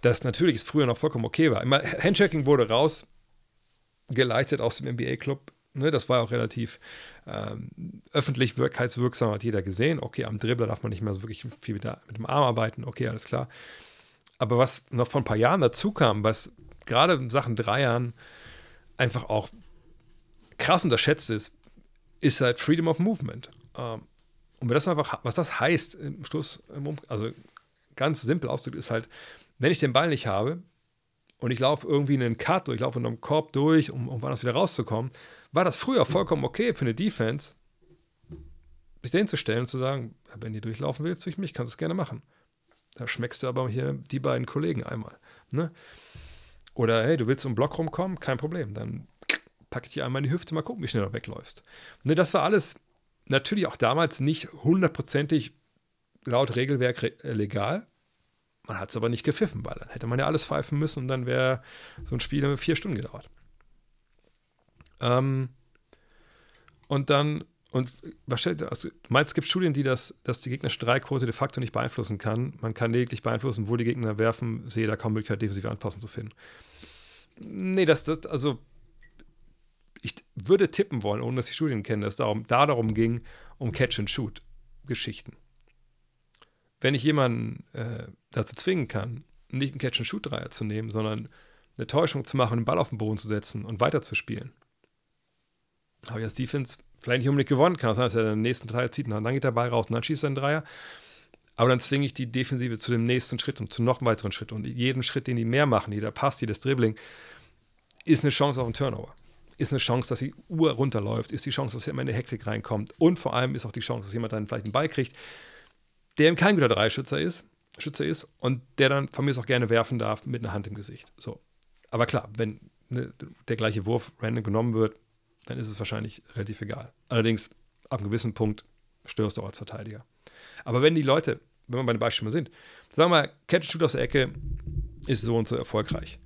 Dass natürlich es früher noch vollkommen okay war. Immer, Handchecking wurde rausgeleitet aus dem NBA-Club. Ne, das war auch relativ ähm, öffentlichkeitswirksam, hat jeder gesehen. Okay, am Dribbler darf man nicht mehr so wirklich viel mit, mit dem Arm arbeiten. Okay, alles klar. Aber was noch vor ein paar Jahren dazu kam, was gerade in Sachen Dreiern einfach auch krass unterschätzt ist, ist halt Freedom of Movement. Ähm, und das einfach, was das heißt im Schluss, also ganz simpel ausgedrückt, ist halt, wenn ich den Ball nicht habe und ich laufe irgendwie in einen Cut oder ich laufe in einem Korb durch, um, um woanders wieder rauszukommen, war das früher vollkommen okay für eine Defense, sich dahin zu stellen und zu sagen, wenn du durchlaufen willst durch mich, kannst du es gerne machen. Da schmeckst du aber hier die beiden Kollegen einmal. Ne? Oder hey, du willst um den Block rumkommen, kein Problem. Dann packe ich dir einmal in die Hüfte, mal gucken, wie schnell du wegläufst. Ne, das war alles natürlich auch damals nicht hundertprozentig laut Regelwerk re äh, legal. Man hat es aber nicht gepfiffen, weil dann hätte man ja alles pfeifen müssen und dann wäre so ein Spiel vier Stunden gedauert. Ähm, und dann, und was also, du meinst, es gibt Studien, die das, dass die gegnerische Dreiquote de facto nicht beeinflussen kann. Man kann lediglich beeinflussen, wo die Gegner werfen, sehe da kaum Möglichkeit, defensive Anpassung zu finden. Nee, das, das, also ich würde tippen wollen, ohne dass ich Studien kenne, dass es darum, da darum ging, um Catch-and-Shoot-Geschichten. Wenn ich jemanden äh, dazu zwingen kann, nicht einen Catch-and-Shoot-Dreier zu nehmen, sondern eine Täuschung zu machen, den Ball auf den Boden zu setzen und weiterzuspielen, habe ich als Defense vielleicht nicht unbedingt gewonnen. Kann auch sein, dass er den nächsten Teil zieht und dann geht der Ball raus und dann schießt er einen Dreier. Aber dann zwinge ich die Defensive zu dem nächsten Schritt und zu noch einem weiteren Schritt. Und jeden Schritt, den die mehr machen, jeder Pass, jedes Dribbling, ist eine Chance auf einen Turnover ist eine Chance, dass die Uhr runterläuft, ist die Chance, dass jemand in eine Hektik reinkommt und vor allem ist auch die Chance, dass jemand dann vielleicht einen Ball kriegt, der eben kein guter Dreischützer ist, Schütze ist und der dann von mir auch gerne werfen darf mit einer Hand im Gesicht. So. Aber klar, wenn ne, der gleiche Wurf random genommen wird, dann ist es wahrscheinlich relativ egal. Allerdings, ab einem gewissen Punkt störst du auch als Verteidiger. Aber wenn die Leute, wenn wir bei den Beispielen sind, sagen wir mal, Catch-Shoot aus der Ecke ist so und so erfolgreich.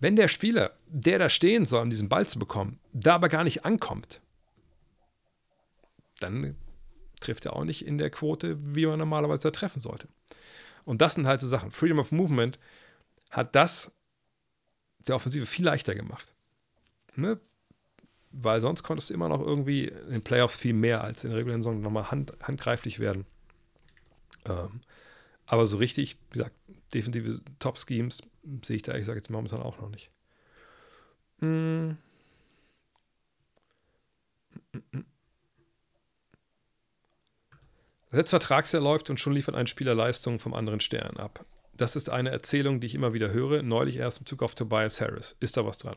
Wenn der Spieler, der da stehen soll, um diesen Ball zu bekommen, da aber gar nicht ankommt, dann trifft er auch nicht in der Quote, wie man normalerweise da treffen sollte. Und das sind halt so Sachen. Freedom of Movement hat das der Offensive viel leichter gemacht. Ne? Weil sonst konntest du immer noch irgendwie in den Playoffs viel mehr als in der regulären Saison nochmal hand, handgreiflich werden. Ähm, aber so richtig, wie gesagt, defensive Top-Schemes sehe ich da ehrlich gesagt jetzt momentan auch noch nicht. Hm. Das Vertragsjahr läuft und schon liefert ein Spieler Leistungen vom anderen Stern ab. Das ist eine Erzählung, die ich immer wieder höre, neulich erst im Zug auf Tobias Harris. Ist da was dran?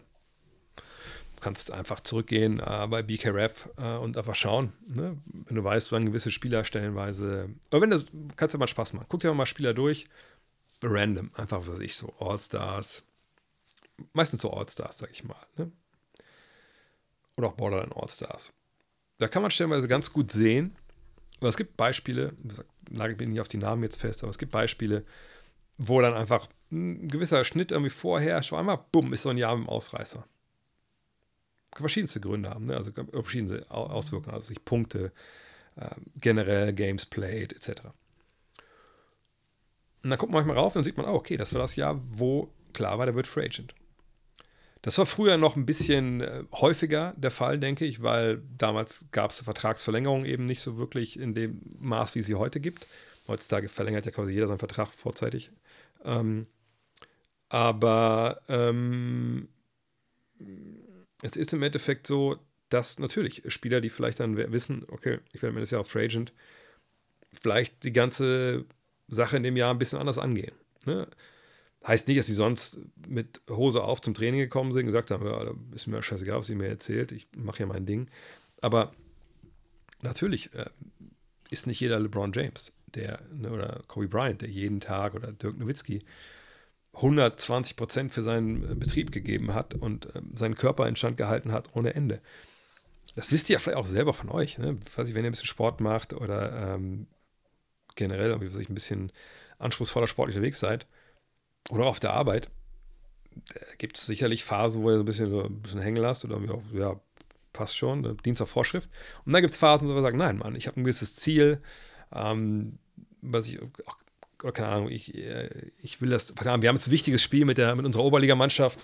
kannst einfach zurückgehen äh, bei BKRF äh, und einfach schauen, ne? wenn du weißt, wann gewisse Spieler stellenweise. Aber wenn das kannst du mal Spaß machen. Guck dir mal Spieler durch, random, einfach was ich so All-Stars, meistens so All-Stars, sag ich mal, ne? oder auch Borderline All-Stars. Da kann man stellenweise ganz gut sehen, aber es gibt Beispiele, lage ich mir nicht auf die Namen jetzt fest, aber es gibt Beispiele, wo dann einfach ein gewisser Schnitt irgendwie vorher, schon einmal, bumm, ist so ein Jahr im Ausreißer verschiedenste Gründe haben, ne? also verschiedene Auswirkungen, also sich Punkte, äh, generell Games played etc. Und dann guckt man manchmal rauf und dann sieht man, oh, okay, das war das Jahr, wo klar war, der wird Free Agent. Das war früher noch ein bisschen äh, häufiger der Fall, denke ich, weil damals gab es Vertragsverlängerungen eben nicht so wirklich in dem Maß, wie es sie heute gibt. Heutzutage verlängert ja quasi jeder seinen Vertrag vorzeitig. Ähm, aber ähm, es ist im Endeffekt so, dass natürlich Spieler, die vielleicht dann wissen, okay, ich werde mir das Jahr auf Free Agent, vielleicht die ganze Sache in dem Jahr ein bisschen anders angehen. Ne? Heißt nicht, dass sie sonst mit Hose auf zum Training gekommen sind und gesagt haben, ja, ist mir scheißegal, was sie mir erzählt, ich mache ja mein Ding. Aber natürlich äh, ist nicht jeder LeBron James, der, ne, oder Kobe Bryant, der jeden Tag oder Dirk Nowitzki 120 Prozent für seinen äh, Betrieb gegeben hat und äh, seinen Körper instand gehalten hat ohne Ende. Das wisst ihr ja vielleicht auch selber von euch. Ne? Weiß ich, wenn ihr ein bisschen Sport macht oder ähm, generell irgendwie, was ich, ein bisschen anspruchsvoller sportlich unterwegs seid oder auf der Arbeit, gibt es sicherlich Phasen, wo ihr so ein bisschen, ein bisschen hängen lasst oder auch, ja, passt schon, ne? Dienst auf Vorschrift. Und dann gibt es Phasen, wo man sagt, nein, Mann, ich habe ein gewisses Ziel, ähm, was ich, auch, keine Ahnung, ich, äh, ich will das, wir haben jetzt ein wichtiges Spiel mit, der, mit unserer Oberligamannschaft.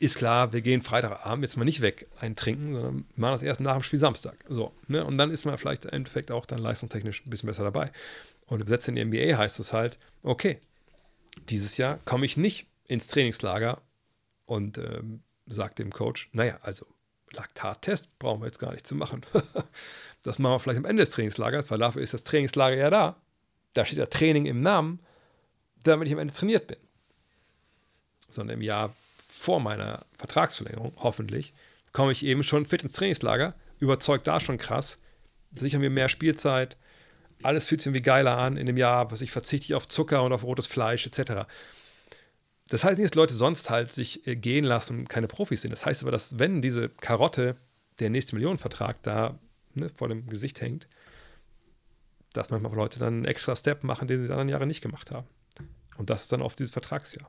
Ist klar, wir gehen Freitagabend jetzt mal nicht weg eintrinken, sondern machen das erst nach dem Spiel Samstag. So, ne? Und dann ist man vielleicht im Endeffekt auch dann leistungstechnisch ein bisschen besser dabei. Und im Gesetz in die NBA heißt es halt, okay, dieses Jahr komme ich nicht ins Trainingslager und ähm, sagt dem Coach, naja, also Laktattest brauchen wir jetzt gar nicht zu machen. das machen wir vielleicht am Ende des Trainingslagers, weil dafür ist das Trainingslager ja da. Da steht ja Training im Namen, damit ich am Ende trainiert bin. Sondern im Jahr vor meiner Vertragsverlängerung, hoffentlich, komme ich eben schon fit ins Trainingslager, überzeugt da schon krass, sicher mir mehr Spielzeit, alles fühlt sich irgendwie geiler an in dem Jahr, was ich verzichte auf Zucker und auf rotes Fleisch etc. Das heißt nicht, dass Leute sonst halt sich äh, gehen lassen und keine Profis sind. Das heißt aber, dass wenn diese Karotte, der nächste Millionenvertrag da ne, vor dem Gesicht hängt, dass manchmal Leute dann einen extra Step machen, den sie die anderen Jahre nicht gemacht haben. Und das ist dann oft dieses Vertragsjahr.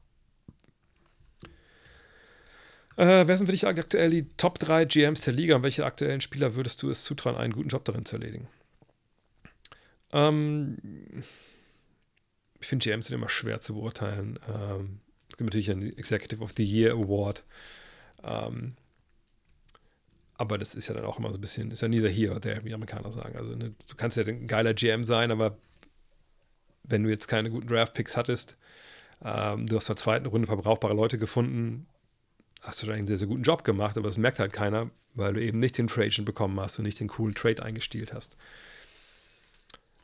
Äh, wer sind für dich aktuell die Top 3 GMs der Liga und welche aktuellen Spieler würdest du es zutrauen, einen guten Job darin zu erledigen? Ähm, ich finde GMs sind immer schwer zu beurteilen. Ähm, es gibt natürlich einen Executive of the Year Award. Ähm, aber das ist ja dann auch immer so ein bisschen, ist ja neither here or there, wie Amerikaner sagen. Also ne, du kannst ja ein geiler GM sein, aber wenn du jetzt keine guten Draft-Picks hattest, ähm, du hast der zweiten Runde ein paar brauchbare Leute gefunden, hast du schon einen sehr, sehr guten Job gemacht, aber das merkt halt keiner, weil du eben nicht den Free Agent bekommen hast und nicht den coolen Trade eingestielt hast.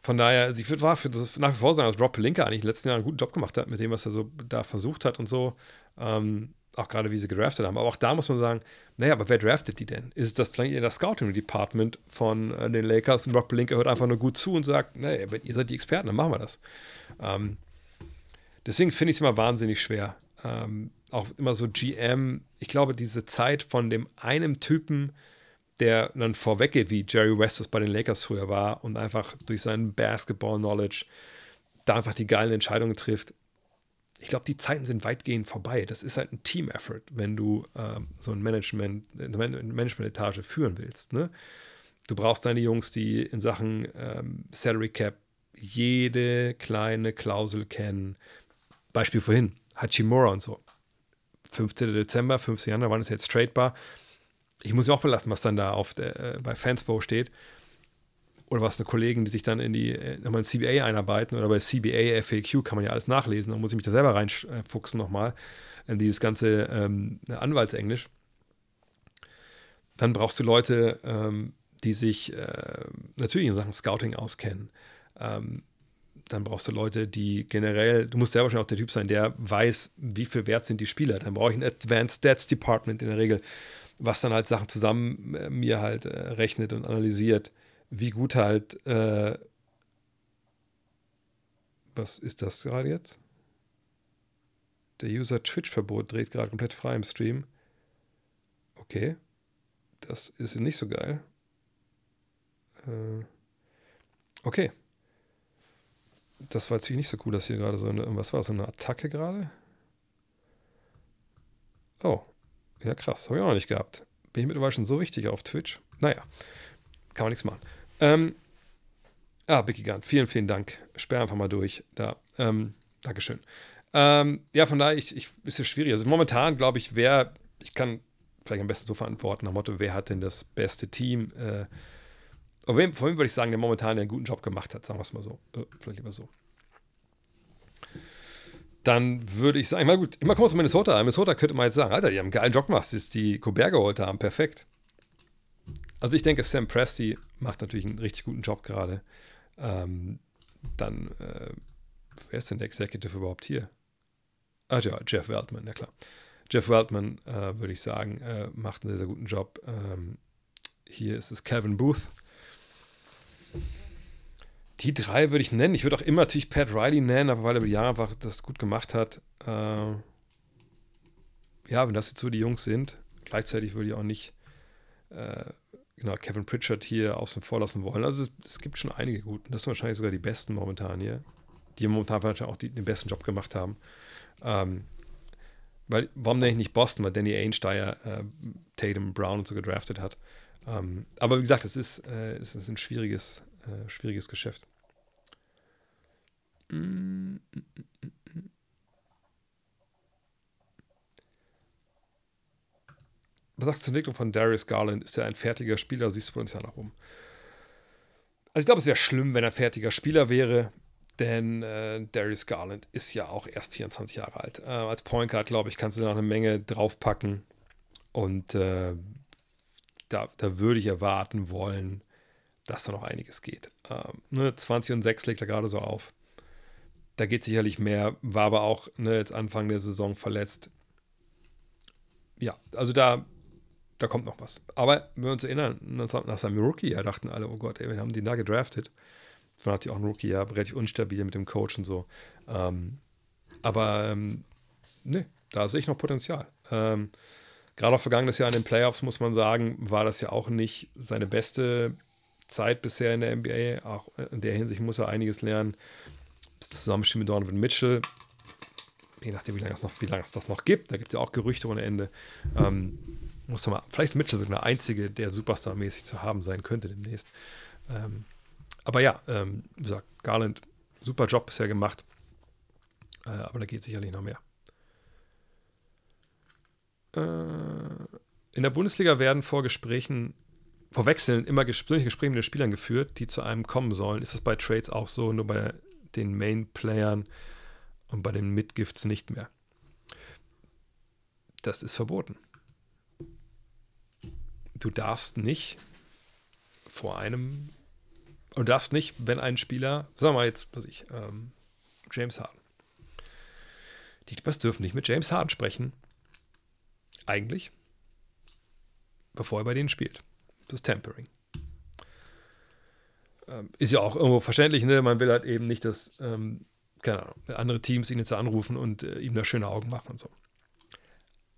Von daher, also ich würde nach wie vor sagen, dass Rob Pelinka eigentlich in den letzten Jahren einen guten Job gemacht hat mit dem, was er so da versucht hat und so. Ähm, auch gerade wie sie gedraftet haben. Aber auch da muss man sagen, naja, aber wer draftet die denn? Ist das vielleicht das Scouting-Department von äh, den Lakers und Rob Pelinka hört einfach nur gut zu und sagt, naja, wenn ihr seid die Experten, dann machen wir das. Ähm, deswegen finde ich es immer wahnsinnig schwer. Ähm, auch immer so GM, ich glaube, diese Zeit von dem einen Typen, der dann vorweggeht, wie Jerry West es bei den Lakers früher war und einfach durch seinen Basketball-Knowledge da einfach die geilen Entscheidungen trifft. Ich glaube, die Zeiten sind weitgehend vorbei. Das ist halt ein Team-Effort, wenn du ähm, so ein Management, eine Management-Etage führen willst. Ne? Du brauchst deine Jungs, die in Sachen ähm, Salary Cap jede kleine Klausel kennen. Beispiel vorhin, Hachimura und so. 15. Dezember, 15. Januar, wann ist jetzt tradebar? ich muss mir auch verlassen, was dann da auf der, äh, bei Fanspo steht. Oder was eine Kollegen, die sich dann in die äh, nochmal in CBA einarbeiten oder bei CBA, FAQ kann man ja alles nachlesen. Da muss ich mich da selber reinfuchsen nochmal in dieses ganze ähm, Anwaltsenglisch. Dann brauchst du Leute, ähm, die sich äh, natürlich in Sachen Scouting auskennen. Ähm, dann brauchst du Leute, die generell, du musst selber schon auch der Typ sein, der weiß, wie viel wert sind die Spieler. Dann brauche ich ein Advanced Stats Department in der Regel, was dann halt Sachen zusammen äh, mir halt äh, rechnet und analysiert, wie gut halt, äh, was ist das gerade jetzt? Der User Twitch-Verbot dreht gerade komplett frei im Stream. Okay. Das ist nicht so geil. Äh, okay. Das war jetzt nicht so cool, dass hier gerade so eine, was war so eine Attacke gerade? Oh, ja, krass. Habe ich auch noch nicht gehabt. Bin ich mittlerweile schon so wichtig auf Twitch? Naja, kann man nichts machen. Ähm, ah, Vicky Gunn, vielen, vielen Dank. Sperr einfach mal durch. Da. Ähm, Dankeschön. Ähm, ja, von daher ich, ich, ist es schwierig. Also momentan glaube ich, wer, ich kann vielleicht am besten so verantworten, nach Motto, wer hat denn das beste Team? Äh, von wem, von wem würde ich sagen, der momentan einen guten Job gemacht hat, sagen wir es mal so. Äh, vielleicht lieber so. Dann würde ich sagen, mal gut, immer kommst du Minnesota. Minnesota könnte man jetzt sagen, Alter, die haben einen geilen Job gemacht, ist die Colbert geholt haben, perfekt. Also ich denke, Sam Presti macht natürlich einen richtig guten Job gerade. Ähm, dann, äh, wer ist denn der Executive überhaupt hier? Ah ja, Jeff Weltman, ja klar. Jeff Weltman, äh, würde ich sagen, äh, macht einen sehr, sehr guten Job. Ähm, hier ist es Kevin Booth. Die drei würde ich nennen. Ich würde auch immer natürlich Pat Riley nennen, aber weil er über einfach das gut gemacht hat. Äh, ja, wenn das jetzt so die Jungs sind, gleichzeitig würde ich auch nicht äh, genau, Kevin Pritchard hier außen vor lassen wollen. Also es, es, gibt schon einige guten. Das sind wahrscheinlich sogar die besten momentan hier, die momentan wahrscheinlich auch die, den besten Job gemacht haben. Ähm, weil, warum nenne ich nicht Boston, weil Danny ja äh, Tatum Brown und so gedraftet hat. Ähm, aber wie gesagt, es ist, äh, es ist ein schwieriges, äh, schwieriges Geschäft. Was sagst du zur Entwicklung von Darius Garland? Ist er ein fertiger Spieler? Siehst du Potenzial nach oben? Also ich glaube, es wäre schlimm, wenn er fertiger Spieler wäre. Denn äh, Darius Garland ist ja auch erst 24 Jahre alt. Äh, als Point Guard, glaube ich, kannst du noch eine Menge draufpacken. Und äh, da, da würde ich erwarten wollen, dass da noch einiges geht. Ähm, ne, 20 und 6 legt er gerade so auf. Da geht sicherlich mehr, war aber auch ne, jetzt Anfang der Saison verletzt. Ja, also da, da kommt noch was. Aber wenn wir uns erinnern, nach seinem Rookie-Jahr dachten alle, oh Gott, ey, wir haben die da gedraftet. Dann hatte ich auch ein Rookie, ja, relativ unstabil mit dem Coach und so. Ähm, aber ähm, ne, da sehe ich noch Potenzial. Ähm, Gerade auch vergangenes Jahr in den Playoffs, muss man sagen, war das ja auch nicht seine beste Zeit bisher in der NBA. Auch in der Hinsicht muss er einiges lernen. Das Zusammenspiel mit Donovan Mitchell, je nachdem, wie lange es, noch, wie lange es das noch gibt, da gibt es ja auch Gerüchte ohne Ende. Ähm, muss man mal, vielleicht ist Mitchell sogar der Einzige, der Superstar-mäßig zu haben sein könnte demnächst. Ähm, aber ja, ähm, wie gesagt, Garland, super Job bisher gemacht. Äh, aber da geht sicherlich noch mehr. Äh, in der Bundesliga werden vor Gesprächen, vor Wechseln immer persönliche Gespräche mit den Spielern geführt, die zu einem kommen sollen. Ist das bei Trades auch so, nur bei den Main-Playern und bei den Mitgifts nicht mehr? Das ist verboten. Du darfst nicht vor einem und darfst nicht, wenn ein Spieler, sagen wir mal jetzt, was ich, ähm, James Harden. Die Clippers dürfen nicht mit James Harden sprechen. Eigentlich. Bevor er bei denen spielt. Das ist Tampering. Ähm, ist ja auch irgendwo verständlich, ne? Man will halt eben nicht, dass, ähm, keine Ahnung, andere Teams ihn jetzt anrufen und äh, ihm da schöne Augen machen und so.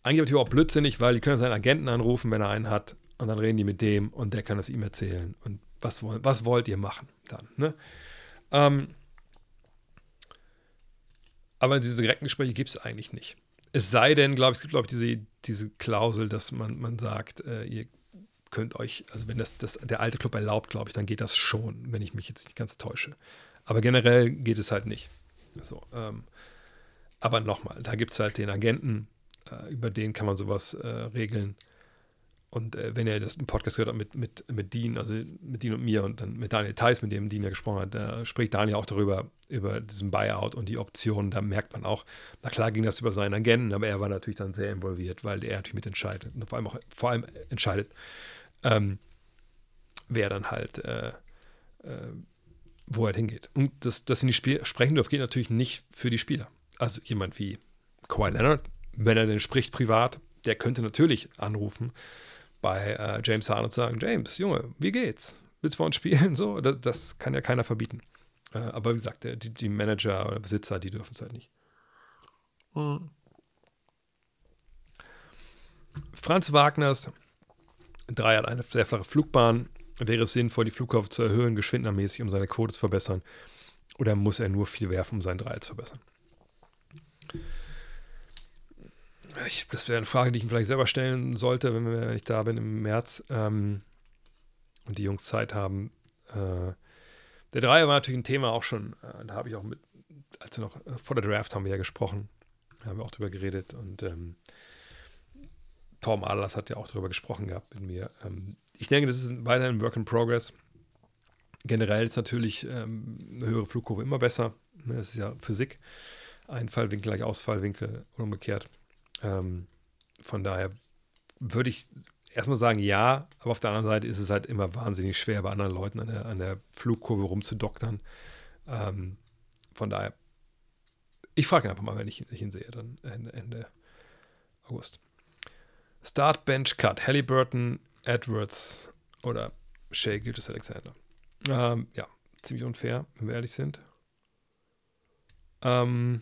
Eigentlich natürlich auch blödsinnig, weil die können seinen Agenten anrufen, wenn er einen hat, und dann reden die mit dem und der kann es ihm erzählen und was, was wollt ihr machen dann? Ne? Ähm, aber diese direkten Gespräche gibt es eigentlich nicht. Es sei denn, glaube ich, es gibt, glaube ich, diese, diese Klausel, dass man, man sagt, äh, ihr könnt euch, also wenn das, das der alte Club erlaubt, glaube ich, dann geht das schon, wenn ich mich jetzt nicht ganz täusche. Aber generell geht es halt nicht. So, ähm, aber nochmal, da gibt es halt den Agenten, äh, über den kann man sowas äh, regeln. Und äh, wenn ihr das im Podcast gehört habt mit, mit, mit Dean, also mit Dean und mir und dann mit Daniel Theiss, mit dem Dean ja gesprochen hat, da spricht Daniel auch darüber, über diesen Buyout und die Optionen. Da merkt man auch, na klar ging das über seinen Agenten, aber er war natürlich dann sehr involviert, weil er natürlich mitentscheidet und vor allem auch vor allem entscheidet, ähm, wer dann halt, äh, äh, wo er halt hingeht. Und das, dass sie nicht Spiel sprechen dürfen, geht natürlich nicht für die Spieler. Also jemand wie Kawhi Leonard, wenn er denn spricht privat, der könnte natürlich anrufen bei äh, James Harden und sagen, James, Junge, wie geht's? Willst du bei uns spielen? So, das, das kann ja keiner verbieten. Äh, aber wie gesagt, der, die, die, Manager oder Besitzer, die dürfen es halt nicht. Mhm. Franz Wagners 3 hat eine sehr flache Flugbahn. Wäre es sinnvoll, die Flugkurve zu erhöhen, geschwindermäßig, um seine Quote zu verbessern? Oder muss er nur viel werfen, um seinen Dreier zu verbessern? ich, das wäre eine Frage, die ich ihm vielleicht selber stellen sollte, wenn, wenn ich da bin im März ähm, und die Jungs Zeit haben. Äh, der Dreier war natürlich ein Thema auch schon, äh, da habe ich auch mit also noch äh, vor der Draft haben wir ja gesprochen, haben wir auch drüber geredet und ähm, Tom Adlers hat ja auch darüber gesprochen gehabt mit mir. Ähm, ich denke, das ist weiterhin ein Work in Progress. Generell ist natürlich ähm, eine höhere Flugkurve immer besser. Ne, das ist ja Physik. Einfallwinkel gleich Ausfallwinkel und umgekehrt. Ähm, von daher würde ich erstmal sagen, ja, aber auf der anderen Seite ist es halt immer wahnsinnig schwer, bei anderen Leuten an der, an der Flugkurve rumzudoktern. Ähm, von daher, ich frage einfach mal, wenn ich, ich ihn sehe, dann Ende, Ende August. Start Bench Cut. Halliburton, Edwards oder Shea Gildas Alexander. Ähm, ja, ziemlich unfair, wenn wir ehrlich sind. Ähm,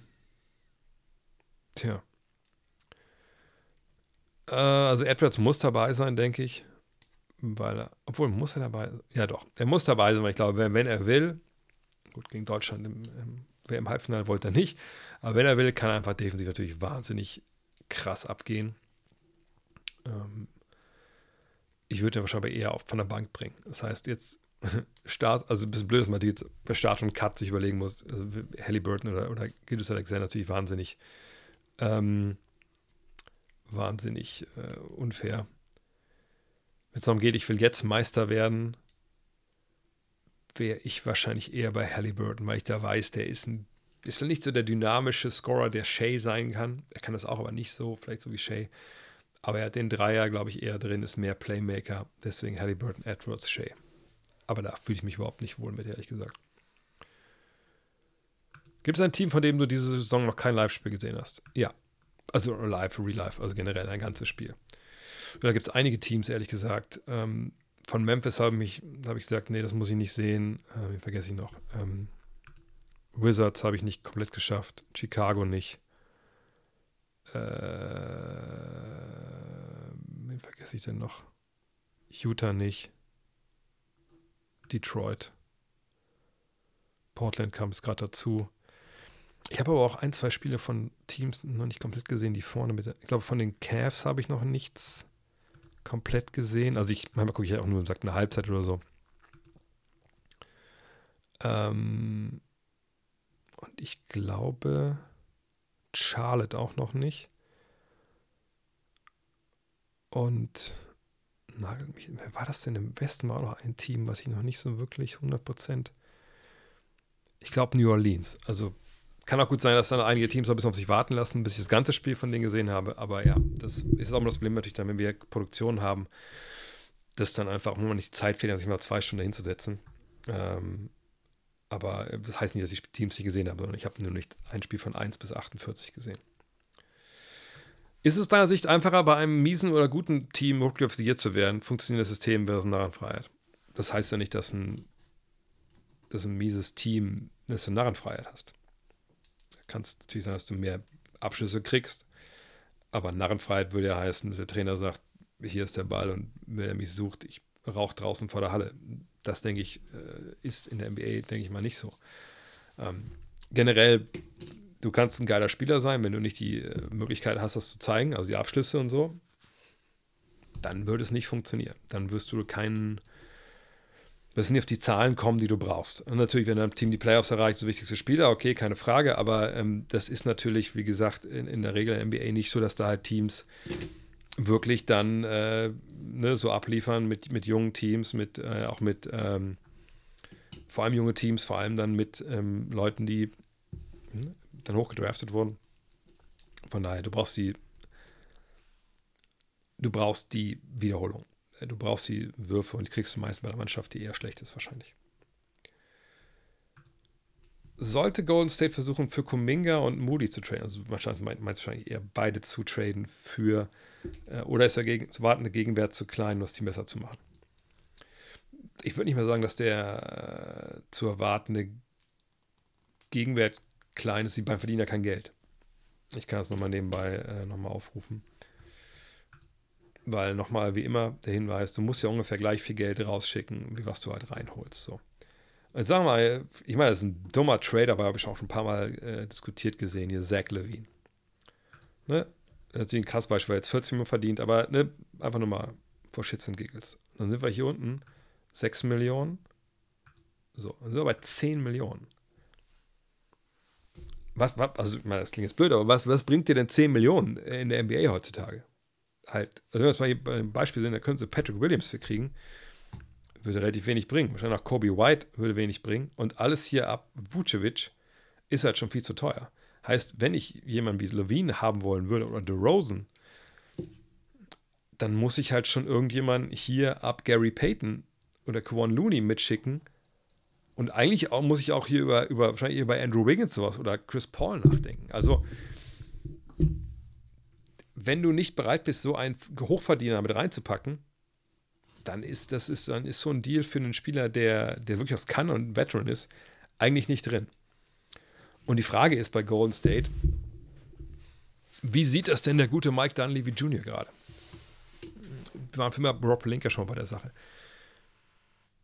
tja. Äh, also Edwards muss dabei sein, denke ich. Weil er, obwohl muss er dabei sein. Ja, doch. Er muss dabei sein, weil ich glaube, wenn, wenn er will, gut, gegen Deutschland im, im WM-Halbfinale wollte er nicht, aber wenn er will, kann er einfach defensiv natürlich wahnsinnig krass abgehen. Ähm, ich würde ihn wahrscheinlich eher von der Bank bringen. Das heißt, jetzt Start, also ein bisschen blöd, dass man die jetzt bei Start und Cut sich überlegen muss. Also Halliburton oder, oder Gildas Alexander natürlich wahnsinnig, ähm, wahnsinnig äh, unfair. Wenn es darum geht, ich will jetzt Meister werden, wäre ich wahrscheinlich eher bei Halliburton, weil ich da weiß, der ist ein ist nicht so der dynamische Scorer, der Shay sein kann. Er kann das auch, aber nicht so, vielleicht so wie Shay. Aber er hat den Dreier, glaube ich, eher drin, ist mehr Playmaker. Deswegen Halliburton, Edwards, Shea. Aber da fühle ich mich überhaupt nicht wohl mit, ehrlich gesagt. Gibt es ein Team, von dem du diese Saison noch kein Live-Spiel gesehen hast? Ja. Also live, real life, also generell ein ganzes Spiel. Da gibt es einige Teams, ehrlich gesagt. Ähm, von Memphis habe ich, hab ich gesagt, nee, das muss ich nicht sehen. Äh, wen vergesse ich noch? Ähm, Wizards habe ich nicht komplett geschafft. Chicago nicht. Äh, wen vergesse ich denn noch? Utah nicht. Detroit. Portland kam es gerade dazu. Ich habe aber auch ein, zwei Spiele von Teams noch nicht komplett gesehen, die vorne mit. Ich glaube, von den Cavs habe ich noch nichts komplett gesehen. Also ich manchmal gucke ich ja auch nur sagt eine Halbzeit oder so. Ähm, und ich glaube Charlotte auch noch nicht. Und nagelt mich, wer war das denn im Westen? War noch ein Team, was ich noch nicht so wirklich 100%. Ich glaube New Orleans. Also kann auch gut sein, dass dann einige Teams ein bisschen auf sich warten lassen, bis ich das ganze Spiel von denen gesehen habe. Aber ja, das ist auch immer das Problem natürlich dann, wenn wir Produktion haben, dass dann einfach auch nicht Zeit fehlt, sich mal zwei Stunden hinzusetzen. Ähm, aber das heißt nicht, dass ich Teams nicht gesehen habe, sondern ich habe nur nicht ein Spiel von 1 bis 48 gesehen. Ist es deiner Sicht einfacher, bei einem miesen oder guten Team Rookie of the Year zu werden, funktionierendes System versus Narrenfreiheit? Das heißt ja nicht, dass ein, dass ein mieses Team, du Narrenfreiheit hast. Kann es natürlich sein, dass du mehr Abschlüsse kriegst, aber Narrenfreiheit würde ja heißen, dass der Trainer sagt, hier ist der Ball und wenn er mich sucht, ich rauche draußen vor der Halle. Das, denke ich, äh, ist in der NBA, denke ich mal, nicht so. Ähm, generell du kannst ein geiler Spieler sein, wenn du nicht die äh, Möglichkeit hast, das zu zeigen, also die Abschlüsse und so, dann würde es nicht funktionieren. Dann wirst du keinen, wirst nicht auf die Zahlen kommen, die du brauchst. Und natürlich, wenn dein Team die Playoffs erreicht, der wichtigste Spieler, okay, keine Frage, aber ähm, das ist natürlich, wie gesagt, in, in der Regel der NBA nicht so, dass da halt Teams wirklich dann äh, ne, so abliefern mit, mit jungen Teams, mit äh, auch mit ähm, vor allem junge Teams, vor allem dann mit ähm, Leuten, die hm, dann hochgedraftet wurden. Von daher, du brauchst die, du brauchst die Wiederholung. Du brauchst die Würfe und die kriegst du meist bei der Mannschaft, die eher schlecht ist, wahrscheinlich. Sollte Golden State versuchen, für Kuminga und Moody zu traden, also wahrscheinlich meinst du wahrscheinlich eher beide zu traden für, oder ist der gegen, wartende Gegenwert zu klein, um das Team besser zu machen? Ich würde nicht mehr sagen, dass der äh, zu erwartende Gegenwert klein ist, die beiden verdienen ja kein Geld. Ich kann das nochmal nebenbei äh, nochmal aufrufen. Weil nochmal, wie immer, der Hinweis, du musst ja ungefähr gleich viel Geld rausschicken, wie was du halt reinholst. So. Jetzt sagen wir mal, ich meine, das ist ein dummer Trade, aber habe ich auch schon ein paar Mal äh, diskutiert gesehen, hier Zach Levine. Ne? Natürlich ein krass Beispiel, weil jetzt 40 Millionen verdient, aber ne, einfach nur mal vor Shits und Giggles. Dann sind wir hier unten 6 Millionen. So, dann sind wir bei 10 Millionen. was, was also das klingt jetzt blöd, aber was, was bringt dir denn 10 Millionen in der NBA heutzutage? Halt, also wenn wir es mal bei einem Beispiel sehen, da können sie Patrick Williams für kriegen, würde relativ wenig bringen. Wahrscheinlich auch Kobe White würde wenig bringen. Und alles hier ab Vucevic ist halt schon viel zu teuer. Heißt, wenn ich jemanden wie Levine haben wollen würde oder DeRozan, dann muss ich halt schon irgendjemanden hier ab Gary Payton oder Kwan Looney mitschicken. Und eigentlich auch, muss ich auch hier über, über wahrscheinlich über Andrew Wiggins sowas oder Chris Paul nachdenken. Also, wenn du nicht bereit bist, so einen Hochverdiener mit reinzupacken, dann ist das ist, dann ist so ein Deal für einen Spieler, der, der wirklich was kann und ein Veteran ist, eigentlich nicht drin. Und die Frage ist bei Golden State, wie sieht das denn der gute Mike Dunleavy Jr. gerade? Wir waren für mich Rob Linker schon bei der Sache.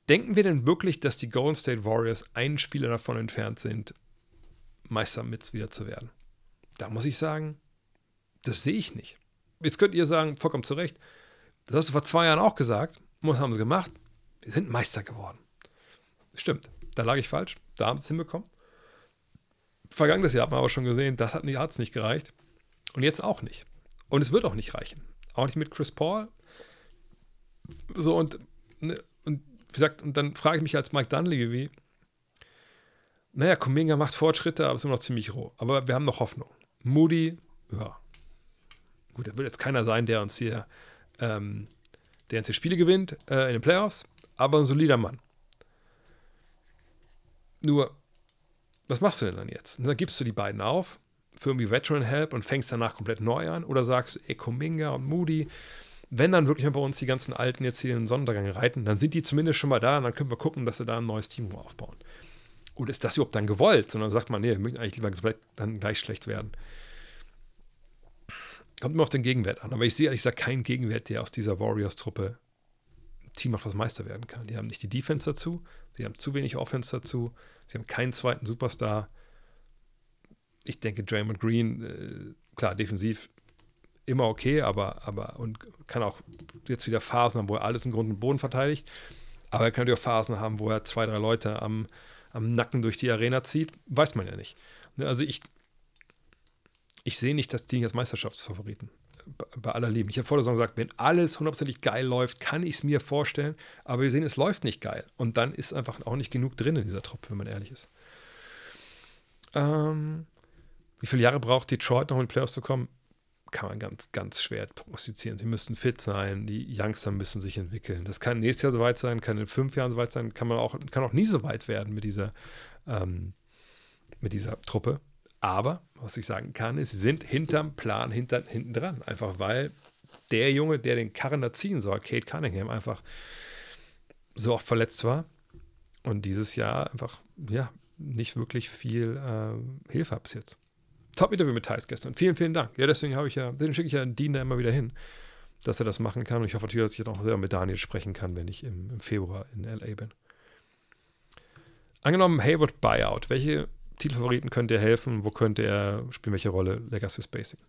Denken wir denn wirklich, dass die Golden State Warriors einen Spieler davon entfernt sind, Meister mit wieder zu werden? Da muss ich sagen, das sehe ich nicht. Jetzt könnt ihr sagen, vollkommen zu Recht, das hast du vor zwei Jahren auch gesagt. Was haben sie gemacht? Wir sind Meister geworden. Stimmt, da lag ich falsch. Da haben sie es hinbekommen. Vergangenes Jahr hat man aber schon gesehen, das hat es nicht gereicht. Und jetzt auch nicht. Und es wird auch nicht reichen. Auch nicht mit Chris Paul. So und, ne, und wie gesagt, und dann frage ich mich als Mike Dunleavy, wie, naja, Kuminga macht Fortschritte, aber ist immer noch ziemlich roh. Aber wir haben noch Hoffnung. Moody, ja. Gut, er wird jetzt keiner sein, der uns hier, ähm, der uns hier Spiele gewinnt äh, in den Playoffs, aber ein solider Mann. Nur, was machst du denn dann jetzt? Und dann gibst du die beiden auf für irgendwie Veteran Help und fängst danach komplett neu an oder sagst, ey, Kuminga und Moody, wenn dann wirklich mal bei uns die ganzen Alten jetzt hier in den Sonnenuntergang reiten, dann sind die zumindest schon mal da und dann können wir gucken, dass wir da ein neues Team aufbauen. Oder ist das überhaupt dann gewollt? Sondern sagt man, nee, wir möchten eigentlich lieber dann gleich schlecht werden. Kommt immer auf den Gegenwert an. Aber ich sehe ehrlich gesagt keinen Gegenwert, der aus dieser Warriors-Truppe ein Team macht, was Meister werden kann. Die haben nicht die Defense dazu, sie haben zu wenig Offense dazu, sie haben keinen zweiten Superstar. Ich denke, Draymond Green, äh, klar, defensiv immer okay, aber, aber und kann auch jetzt wieder Phasen haben, wo er alles im Grund und Boden verteidigt. Aber er könnte auch Phasen haben, wo er zwei, drei Leute am, am Nacken durch die Arena zieht. Weiß man ja nicht. Also ich, ich sehe nicht das Team als Meisterschaftsfavoriten. Bei aller Liebe. Ich habe vor der Saison gesagt, wenn alles hundertprozentig geil läuft, kann ich es mir vorstellen. Aber wir sehen, es läuft nicht geil. Und dann ist einfach auch nicht genug drin in dieser Truppe, wenn man ehrlich ist. Ähm, wie viele Jahre braucht Detroit noch in die Playoffs zu kommen? kann man ganz, ganz schwer prognostizieren. Sie müssten fit sein, die Youngster müssen sich entwickeln. Das kann nächstes Jahr soweit sein, kann in fünf Jahren soweit sein, kann man auch, kann auch nie so weit werden mit dieser, ähm, mit dieser Truppe. Aber, was ich sagen kann, ist, sie sind hinterm Plan, hinter, hinten dran. Einfach weil der Junge, der den Karren da ziehen soll, Kate Cunningham, einfach so oft verletzt war und dieses Jahr einfach, ja, nicht wirklich viel äh, Hilfe hat bis jetzt. Top-Interview mit Thais gestern. Vielen, vielen Dank. Ja, deswegen habe ich ja, den schicke ich ja Dean da immer wieder hin, dass er das machen kann. Und ich hoffe natürlich, dass ich auch selber mit Daniel sprechen kann, wenn ich im, im Februar in LA bin. Angenommen, Hayward Buyout. Welche Titelfavoriten könnte er helfen? Wo könnte er spielen? Welche Rolle? Legacy Spacing.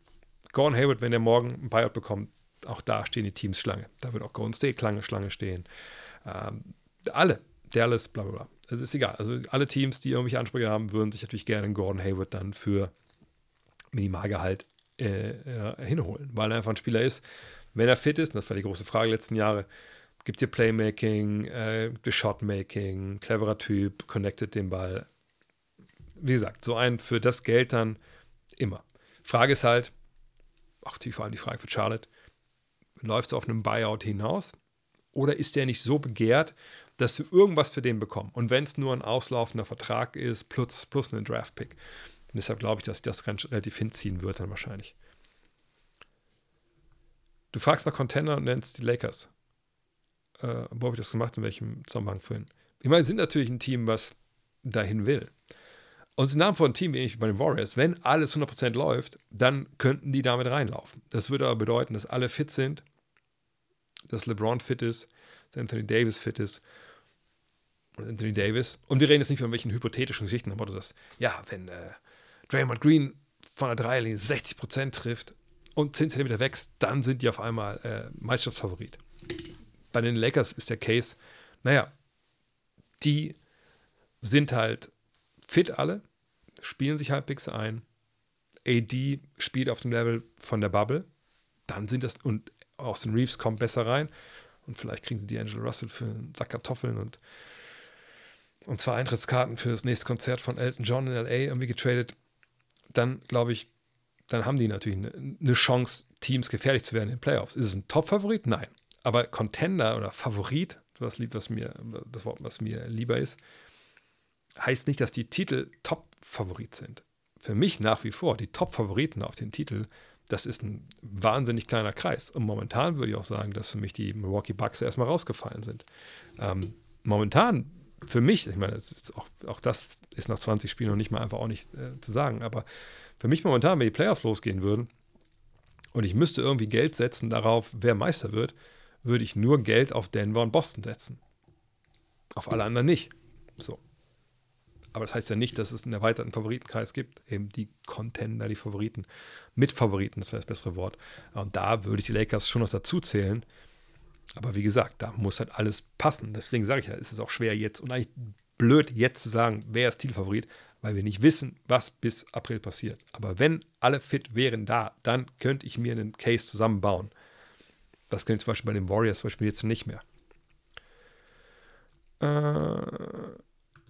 Gordon Hayward, wenn er morgen ein Buyout bekommt, auch da stehen die Teams Schlange. Da wird auch Golden State Schlange, stehen. Ähm, alle. Dallas, bla bla bla. Es ist egal. Also alle Teams, die irgendwelche Ansprüche haben, würden sich natürlich gerne Gordon Hayward dann für Minimalgehalt äh, äh, hinholen, weil er einfach ein Spieler ist. Wenn er fit ist, und das war die große Frage letzten Jahre, gibt es hier Playmaking, äh, Shotmaking, cleverer Typ, connected den Ball. Wie gesagt, so ein für das Geld dann immer. Frage ist halt, auch die, vor allem die Frage für Charlotte, läuft es auf einem Buyout hinaus? Oder ist der nicht so begehrt, dass du irgendwas für den bekommst? Und wenn es nur ein auslaufender Vertrag ist, plus, plus einen Draft-Pick. Deshalb glaube ich, dass das ganz relativ hinziehen wird dann wahrscheinlich. Du fragst nach Contender und nennst die Lakers. Äh, wo habe ich das gemacht? In welchem Zusammenhang vorhin? Ich meine, sind natürlich ein Team, was dahin will. Und sie nahmen vor ein Team, ähnlich wie bei den Warriors. Wenn alles 100% läuft, dann könnten die damit reinlaufen. Das würde aber bedeuten, dass alle fit sind, dass LeBron fit ist, dass Anthony Davis fit ist. Und Anthony Davis. Und wir reden jetzt nicht von welchen hypothetischen Geschichten, aber das, ja, wenn äh, Draymond Green von der Dreierlinie 60% trifft und 10 cm wächst, dann sind die auf einmal äh, Meisterschaftsfavorit. Bei den Lakers ist der Case, naja, die sind halt fit alle, spielen sich halbwegs ein. AD spielt auf dem Level von der Bubble. Dann sind das, und Austin Reeves kommt besser rein. Und vielleicht kriegen sie die Angela Russell für einen Sack Kartoffeln und, und zwei Eintrittskarten für das nächste Konzert von Elton John in LA irgendwie getradet. Dann glaube ich, dann haben die natürlich eine, eine Chance, Teams gefährlich zu werden in den Playoffs. Ist es ein Top-Favorit? Nein. Aber Contender oder Favorit, das Lied, was mir, das Wort, was mir lieber ist, heißt nicht, dass die Titel Top-Favorit sind. Für mich nach wie vor, die Top-Favoriten auf den Titel, das ist ein wahnsinnig kleiner Kreis. Und momentan würde ich auch sagen, dass für mich die Milwaukee Bucks erstmal rausgefallen sind. Ähm, momentan für mich, ich meine, auch, auch, das ist nach 20 Spielen noch nicht mal einfach auch nicht äh, zu sagen, aber für mich momentan, wenn die Playoffs losgehen würden und ich müsste irgendwie Geld setzen darauf, wer Meister wird, würde ich nur Geld auf Denver und Boston setzen. Auf alle anderen nicht. So. Aber das heißt ja nicht, dass es einen erweiterten Favoritenkreis gibt. Eben die Contender, die Favoriten. Mit Favoriten, das wäre das bessere Wort. Und da würde ich die Lakers schon noch dazu zählen. Aber wie gesagt, da muss halt alles passen. Deswegen sage ich ja, ist es auch schwer jetzt und eigentlich blöd jetzt zu sagen, wer ist Titelfavorit, weil wir nicht wissen, was bis April passiert. Aber wenn alle fit wären da, dann könnte ich mir einen Case zusammenbauen. Das könnte ich zum Beispiel bei den Warriors zum Beispiel jetzt nicht mehr. Äh,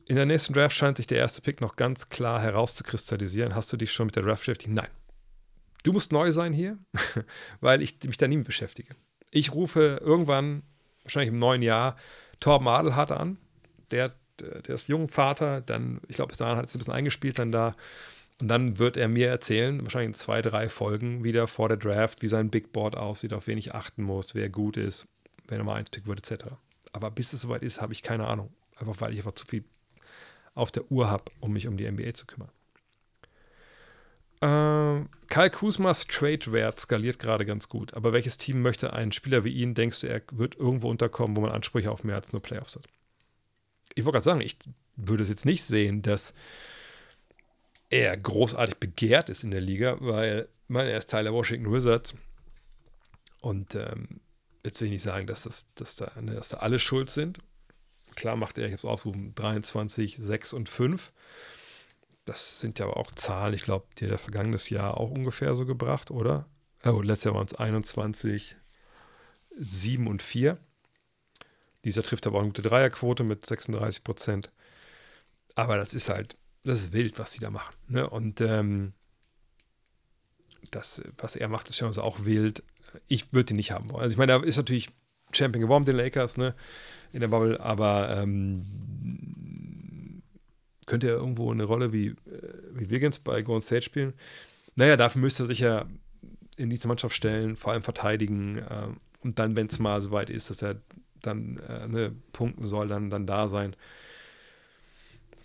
in der nächsten Draft scheint sich der erste Pick noch ganz klar herauszukristallisieren. Hast du dich schon mit der Draft beschäftigt? Nein. Du musst neu sein hier, weil ich mich da nie mit beschäftige. Ich rufe irgendwann, wahrscheinlich im neuen Jahr, Torben Adelhardt an. Der, der ist Jungvater, dann, ich glaube, bis dahin hat es ein bisschen eingespielt dann da. Und dann wird er mir erzählen, wahrscheinlich in zwei, drei Folgen wieder vor der Draft, wie sein Big Board aussieht, auf wen ich achten muss, wer gut ist, wenn er mal eins pick wird, etc. Aber bis es soweit ist, habe ich keine Ahnung. Einfach weil ich einfach zu viel auf der Uhr habe, um mich um die NBA zu kümmern. Äh, Kyle Kuzmas Trade-Wert skaliert gerade ganz gut. Aber welches Team möchte einen Spieler wie ihn, denkst du, er wird irgendwo unterkommen, wo man Ansprüche auf mehr als nur Playoffs hat? Ich wollte gerade sagen, ich würde es jetzt nicht sehen, dass er großartig begehrt ist in der Liga, weil meine, er ist Teil der Washington Wizards. Und ähm, jetzt will ich nicht sagen, dass, das, dass, da, dass da alle schuld sind. Klar macht er, ich habe es aufgerufen, 23, 6 und 5. Das sind ja aber auch Zahlen, ich glaube, die hat er vergangenes Jahr auch ungefähr so gebracht, oder? Oh, letztes Jahr waren es 21, 7 und 4. Dieser trifft aber auch eine gute Dreierquote mit 36 Prozent. Aber das ist halt, das ist wild, was die da machen. Ne? Und ähm, das, was er macht, ist schon auch wild. Ich würde ihn nicht haben wollen. Also ich meine, er ist natürlich Champion geworden, den Lakers, ne? In der Bubble, aber ähm, könnte er irgendwo eine Rolle wie, äh, wie Wiggins bei Golden State spielen? Naja, dafür müsste er sich ja in diese Mannschaft stellen, vor allem verteidigen äh, und dann, wenn es mal so weit ist, dass er dann äh, ne, punkten soll, dann, dann da sein.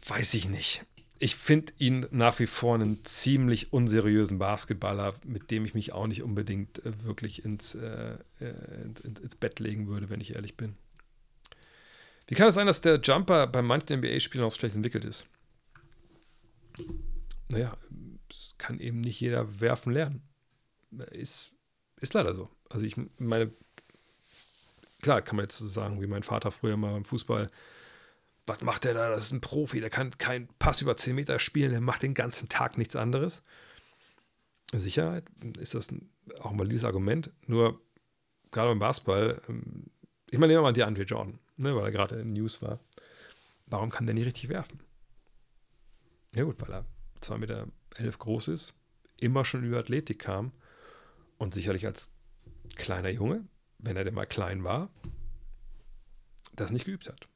Weiß ich nicht. Ich finde ihn nach wie vor einen ziemlich unseriösen Basketballer, mit dem ich mich auch nicht unbedingt äh, wirklich ins, äh, äh ins, ins Bett legen würde, wenn ich ehrlich bin. Wie kann es sein, dass der Jumper bei manchen NBA-Spielern auch schlecht entwickelt ist? Naja, es kann eben nicht jeder werfen lernen. Ist, ist leider so. Also ich meine, klar kann man jetzt so sagen, wie mein Vater früher mal beim Fußball, was macht der da? Das ist ein Profi, der kann keinen Pass über 10 Meter spielen, der macht den ganzen Tag nichts anderes. Sicherheit ist das auch ein valides Argument, nur gerade beim Basketball, ähm, ich meine, nehmen wir mal die Andre Jordan ne, weil er gerade in News war. Warum kann der nicht richtig werfen? Ja gut, weil er 2,11 Meter elf groß ist, immer schon über Athletik kam und sicherlich als kleiner Junge, wenn er denn mal klein war, das nicht geübt hat.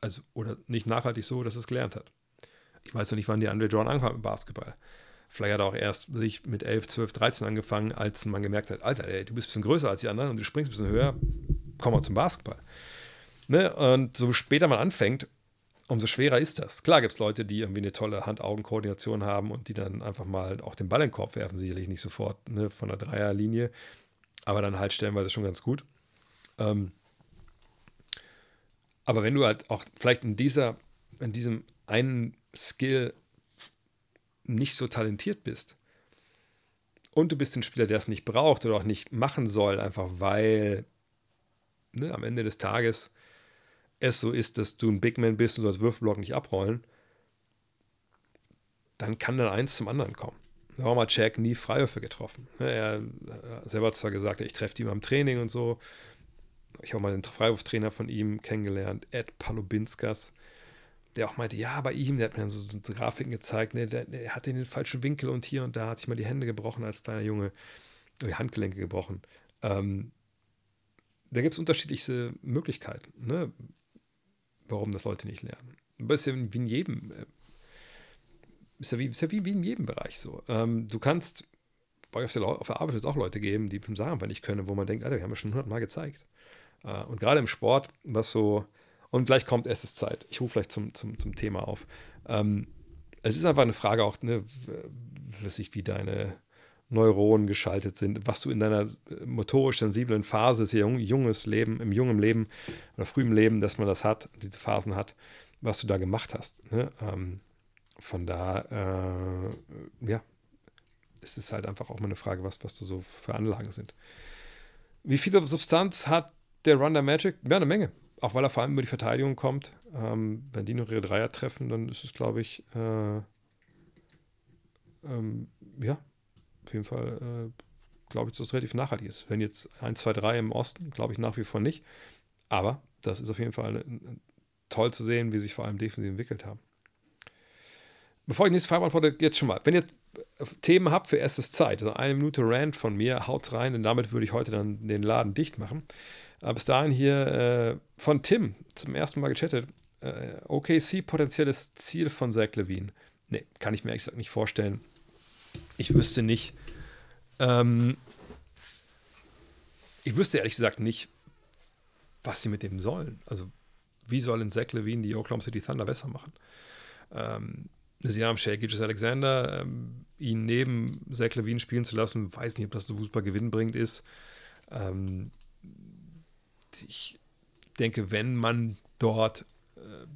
Also, oder nicht nachhaltig so, dass er es gelernt hat. Ich weiß noch nicht, wann die Andre Jordan angefangen mit Basketball. Vielleicht hat er auch erst sich mit 11, 12, 13 angefangen, als man gemerkt hat, Alter, ey, du bist ein bisschen größer als die anderen und du springst ein bisschen höher, komm mal zum Basketball. Ne? Und so später man anfängt, umso schwerer ist das. Klar gibt es Leute, die irgendwie eine tolle Hand-Augen-Koordination haben und die dann einfach mal auch den Ball in den Korb werfen, sicherlich nicht sofort ne, von der Dreierlinie, aber dann halt stellenweise schon ganz gut. Ähm, aber wenn du halt auch vielleicht in dieser, in diesem einen Skill nicht so talentiert bist und du bist ein Spieler, der es nicht braucht oder auch nicht machen soll, einfach weil ne, am Ende des Tages es so ist, dass du ein Big Man bist und du als Würfelblock nicht abrollen, dann kann dann eins zum anderen kommen. Da war mal Jack nie Freiwürfe getroffen. Er selber hat zwar gesagt, ich treffe die mal im Training und so. Ich habe mal den Freiwurftrainer von ihm kennengelernt, Ed Palubinskas, der auch meinte, ja, bei ihm, der hat mir dann so, Grafiken gezeigt, ne, der, der hatte den falschen Winkel und hier und da hat sich mal die Hände gebrochen als kleiner Junge, die Handgelenke gebrochen. Ähm, da gibt es unterschiedlichste Möglichkeiten, ne, warum das Leute nicht lernen. Aber ist ja wie in jedem äh, ist ja wie, ist ja wie, wie in jedem Bereich so. Ähm, du kannst, bei auf der, auf der Arbeit wird es auch Leute geben, die sagen einfach nicht können, wo man denkt, Alter, wir haben ja schon hundertmal gezeigt. Äh, und gerade im Sport, was so, und gleich kommt es ist Zeit. Ich rufe vielleicht zum, zum, zum Thema auf. Ähm, es ist einfach eine Frage auch, ne, ich, wie deine Neuronen geschaltet sind, was du in deiner motorisch sensiblen Phase, ist jung, junges Leben, im jungen Leben oder frühem Leben, dass man das hat, diese Phasen hat, was du da gemacht hast. Ne? Ähm, von da, äh, ja, ist es halt einfach auch mal eine Frage, was, was da so für Anlagen sind. Wie viel Substanz hat der Run der Magic? Ja, eine Menge. Auch weil er vor allem über die Verteidigung kommt. Ähm, wenn die noch ihre Dreier treffen, dann ist es, glaube ich, äh, ähm, ja, auf jeden Fall, äh, glaube ich, dass es relativ nachhaltig ist. Wenn jetzt 1, 2, 3 im Osten, glaube ich nach wie vor nicht. Aber das ist auf jeden Fall eine, toll zu sehen, wie sich vor allem defensiv entwickelt haben. Bevor ich nächste Frage beantworte, jetzt schon mal. Wenn ihr Themen habt für erstes Zeit, also eine Minute Rant von mir, haut rein, denn damit würde ich heute dann den Laden dicht machen. Aber bis dahin hier äh, von Tim zum ersten Mal gechattet. Äh, OKC potenzielles Ziel von Zach Levine. Nee, kann ich mir ehrlich gesagt nicht vorstellen. Ich wüsste nicht. Ähm, ich wüsste ehrlich gesagt nicht, was sie mit dem sollen. Also, wie soll in Zach Levine die Oklahoma City Thunder besser machen? Ähm, Sie haben Shea Gilgis Alexander, ähm, ihn neben Zach Levine spielen zu lassen, weiß nicht, ob das so super gewinnbringend ist. Ähm, ich denke, wenn man dort äh,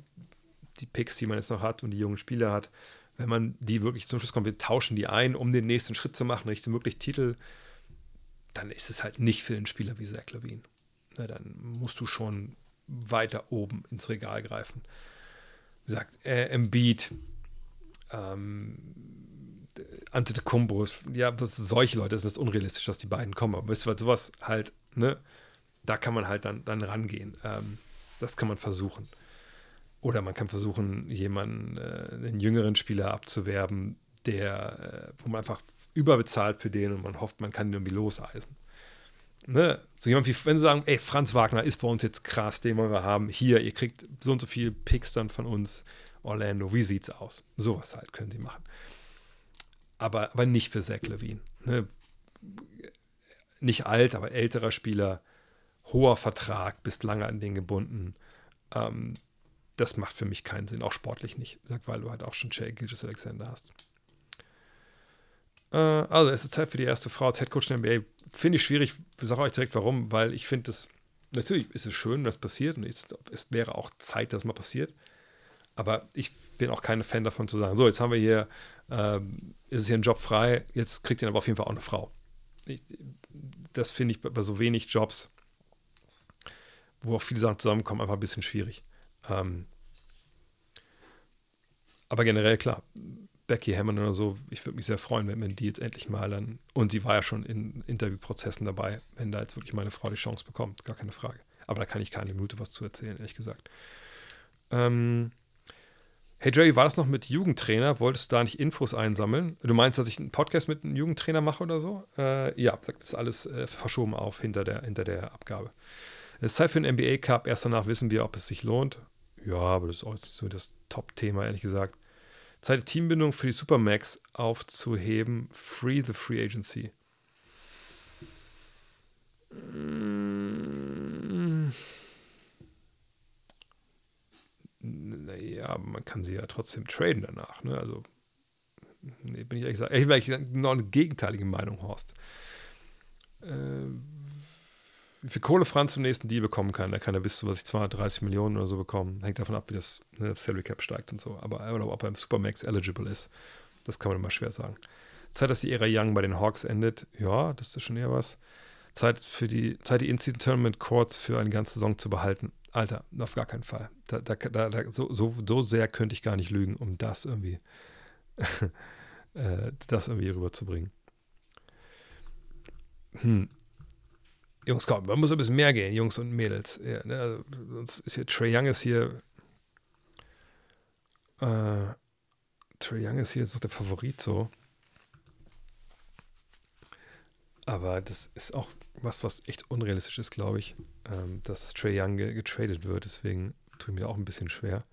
die Picks, die man jetzt noch hat und die jungen Spieler hat, wenn man die wirklich zum Schluss kommt, wir tauschen die ein, um den nächsten Schritt zu machen, Richtung wirklich Titel, dann ist es halt nicht für den Spieler wie Zach Levine. Na, dann musst du schon weiter oben ins Regal greifen. Gesagt, äh, Embiid, ähm, Antetokounmpo, ja, das solche Leute, das ist unrealistisch, dass die beiden kommen. Aber wisst ihr, sowas halt, ne, da kann man halt dann, dann rangehen. Ähm, das kann man versuchen. Oder man kann versuchen, jemanden, äh, einen jüngeren Spieler abzuwerben, der, äh, wo man einfach überbezahlt für den und man hofft, man kann den irgendwie loseisen. Ne? So jemand wie, wenn sie sagen, ey, Franz Wagner ist bei uns jetzt krass, den wollen wir haben. Hier, ihr kriegt so und so viel Picks dann von uns. Orlando, wie sieht's aus? Sowas halt können sie machen. Aber, aber nicht für Zach Levine. Ne? Nicht alt, aber älterer Spieler, hoher Vertrag, bist lange an den gebunden. Ähm, das macht für mich keinen Sinn, auch sportlich nicht, weil du halt auch schon Jay Gilgis Alexander hast. Äh, also, es ist Zeit für die erste Frau als Headcoach der NBA. Finde ich schwierig, ich sage euch direkt warum, weil ich finde es, natürlich ist es schön, dass passiert und es, es wäre auch Zeit, dass mal passiert. Aber ich bin auch kein Fan davon zu sagen, so, jetzt haben wir hier, ähm, ist es hier ein Job frei, jetzt kriegt ihr aber auf jeden Fall auch eine Frau. Ich, das finde ich bei, so wenig Jobs, wo auch viele Sachen zusammenkommen, einfach ein bisschen schwierig. Ähm, aber generell klar, Becky Hammond oder so, ich würde mich sehr freuen, wenn, wenn die jetzt endlich mal dann, und sie war ja schon in Interviewprozessen dabei, wenn da jetzt wirklich meine Frau die Chance bekommt, gar keine Frage. Aber da kann ich keine Minute was zu erzählen, ehrlich gesagt. Ähm, Hey Jerry, war das noch mit Jugendtrainer? Wolltest du da nicht Infos einsammeln? Du meinst, dass ich einen Podcast mit einem Jugendtrainer mache oder so? Äh, ja, das ist alles äh, verschoben auf hinter der, hinter der Abgabe. Es ist Zeit für einen NBA Cup. Erst danach wissen wir, ob es sich lohnt. Ja, aber das ist auch so das Top-Thema, ehrlich gesagt. Zeit, Teambindung für die Supermax aufzuheben. Free the Free Agency. Mmh. naja, man kann sie ja trotzdem traden danach. Ne? Also, nee, bin ich ehrlich gesagt, ich bin genau eine gegenteilige Meinung, Horst. Äh, wie viel Kohle Franz zum nächsten Deal bekommen kann, da kann er bis zu, was ich 230 Millionen oder so bekommen. Hängt davon ab, wie das ne, Salary Cap steigt und so. Aber oder ob er im Supermax eligible ist, das kann man immer schwer sagen. Zeit, dass die Ära Young bei den Hawks endet, ja, das ist schon eher was. Zeit für die Zeit, die In-Season Tournament Courts für eine ganze Saison zu behalten. Alter, auf gar keinen Fall. Da, da, da, so, so, so sehr könnte ich gar nicht lügen, um das irgendwie äh, das irgendwie rüberzubringen. Hm. Jungs, komm, man muss ein bisschen mehr gehen, Jungs und Mädels. Ja, ne? also, sonst ist hier Trey Young ist hier. Äh, Trey Young ist hier so der Favorit so. Aber das ist auch was, was echt unrealistisch ist, glaube ich, ähm, dass das Trey Young ge getradet wird. Deswegen tue ich mir auch ein bisschen schwer.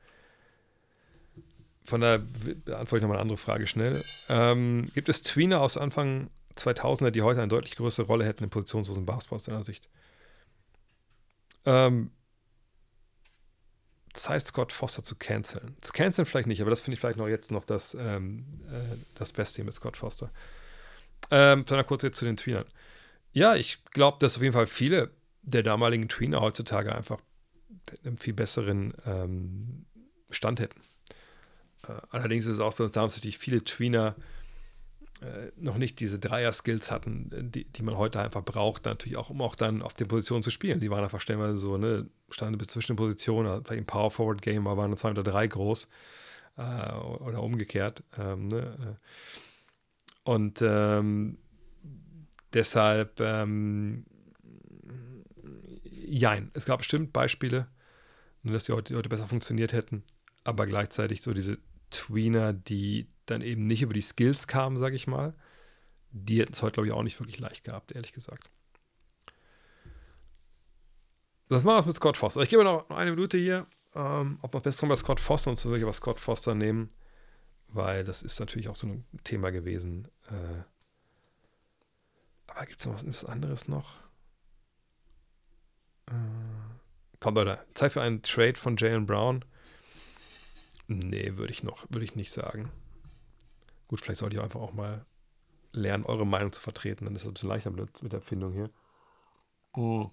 Von daher beantworte ich nochmal eine andere Frage schnell. Ähm, gibt es Tweener aus Anfang 2000er, die heute eine deutlich größere Rolle hätten in positionslosen Basketball aus deiner Sicht? Ähm, Zeit, Scott Foster zu canceln. Zu canceln vielleicht nicht, aber das finde ich vielleicht noch jetzt noch das, ähm, äh, das Beste mit Scott Foster. Ähm, dann kurz jetzt zu den Tweenern. Ja, ich glaube, dass auf jeden Fall viele der damaligen Tweener heutzutage einfach einen viel besseren ähm, Stand hätten. Äh, allerdings ist es auch so, dass damals natürlich viele Tweener noch nicht diese Dreier-Skills hatten, die, die man heute einfach braucht, natürlich auch, um auch dann auf den Positionen zu spielen. Die waren einfach stellenweise so, ne, standen bis zwischen den Positionen, bei im Power-Forward-Game waren zwei oder drei groß äh, oder umgekehrt. Ähm, ne? Und ähm, deshalb, ähm, jein, es gab bestimmt Beispiele, dass die heute, heute besser funktioniert hätten, aber gleichzeitig so diese Tweener, die dann eben nicht über die Skills kamen, sage ich mal, die hätten es heute, glaube ich, auch nicht wirklich leicht gehabt, ehrlich gesagt. Das machen wir mit Scott Foster. Ich gebe noch eine Minute hier, ähm, ob wir besser bei Scott Foster und so wirklich über Scott Foster nehmen, weil das ist natürlich auch so ein Thema gewesen. Äh, aber gibt es noch was anderes noch? Äh, komm, Leute, Zeit für einen Trade von Jalen Brown. Nee, würde ich noch, würde ich nicht sagen. Gut, vielleicht sollte ich einfach auch mal lernen, eure Meinung zu vertreten. Dann ist es ein bisschen leichter mit, mit der Erfindung hier. Oh.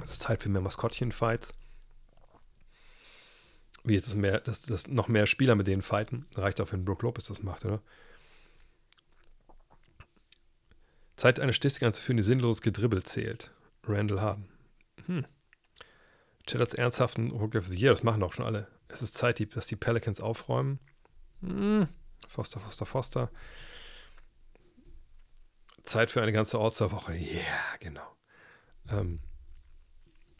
Es ist Zeit für mehr Maskottchen-Fights. Wie jetzt ist mehr, dass, dass noch mehr Spieler mit denen fighten. Reicht auch, wenn Brook Lopez das macht, oder? Zeit, eine Statistik anzuführen, die sinnlos gedribbelt zählt. Randall Harden. Hm. Chat als ernsthaften Rookie of the Year, das machen doch schon alle. Es ist Zeit, dass die Pelicans aufräumen. Hm. Foster, Foster, Foster. Zeit für eine ganze All-Star-Woche. Ja, yeah, genau. Ähm,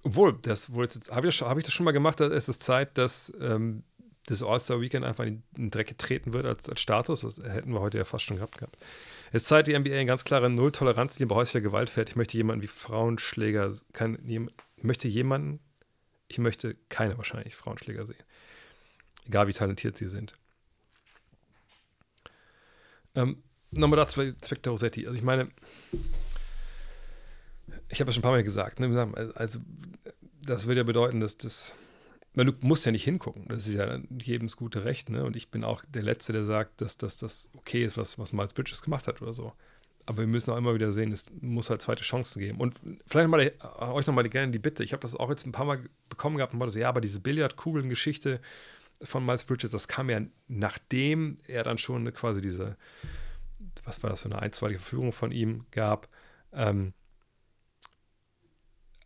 obwohl, das wohl jetzt, habe ich, hab ich das schon mal gemacht, es ist Zeit, dass ähm, das All-Star-Weekend einfach in den Dreck getreten wird als, als Status. Das hätten wir heute ja fast schon gehabt gehabt. Es zeigt die NBA eine ganz klare Null-Toleranz bei häuslicher Gewalt fährt. Ich möchte jemanden wie Frauenschläger, kann, möchte jemanden, ich möchte keine wahrscheinlich Frauenschläger sehen. Egal wie talentiert sie sind. Ähm, nochmal dazu, Zweck der Rosetti. Also ich meine, ich habe es schon ein paar Mal gesagt, ne? also das würde ja bedeuten, dass das du musst ja nicht hingucken. Das ist ja jedem das gute Recht. Ne? Und ich bin auch der Letzte, der sagt, dass, dass das okay ist, was, was Miles Bridges gemacht hat oder so. Aber wir müssen auch immer wieder sehen, es muss halt zweite Chancen geben. Und vielleicht mal äh, euch nochmal gerne die Bitte. Ich habe das auch jetzt ein paar Mal bekommen gehabt und war so, ja, aber diese Billardkugeln-Geschichte von Miles Bridges, das kam ja nachdem er dann schon quasi diese, was war das für eine einstweilige Verfügung von ihm gab. Ähm,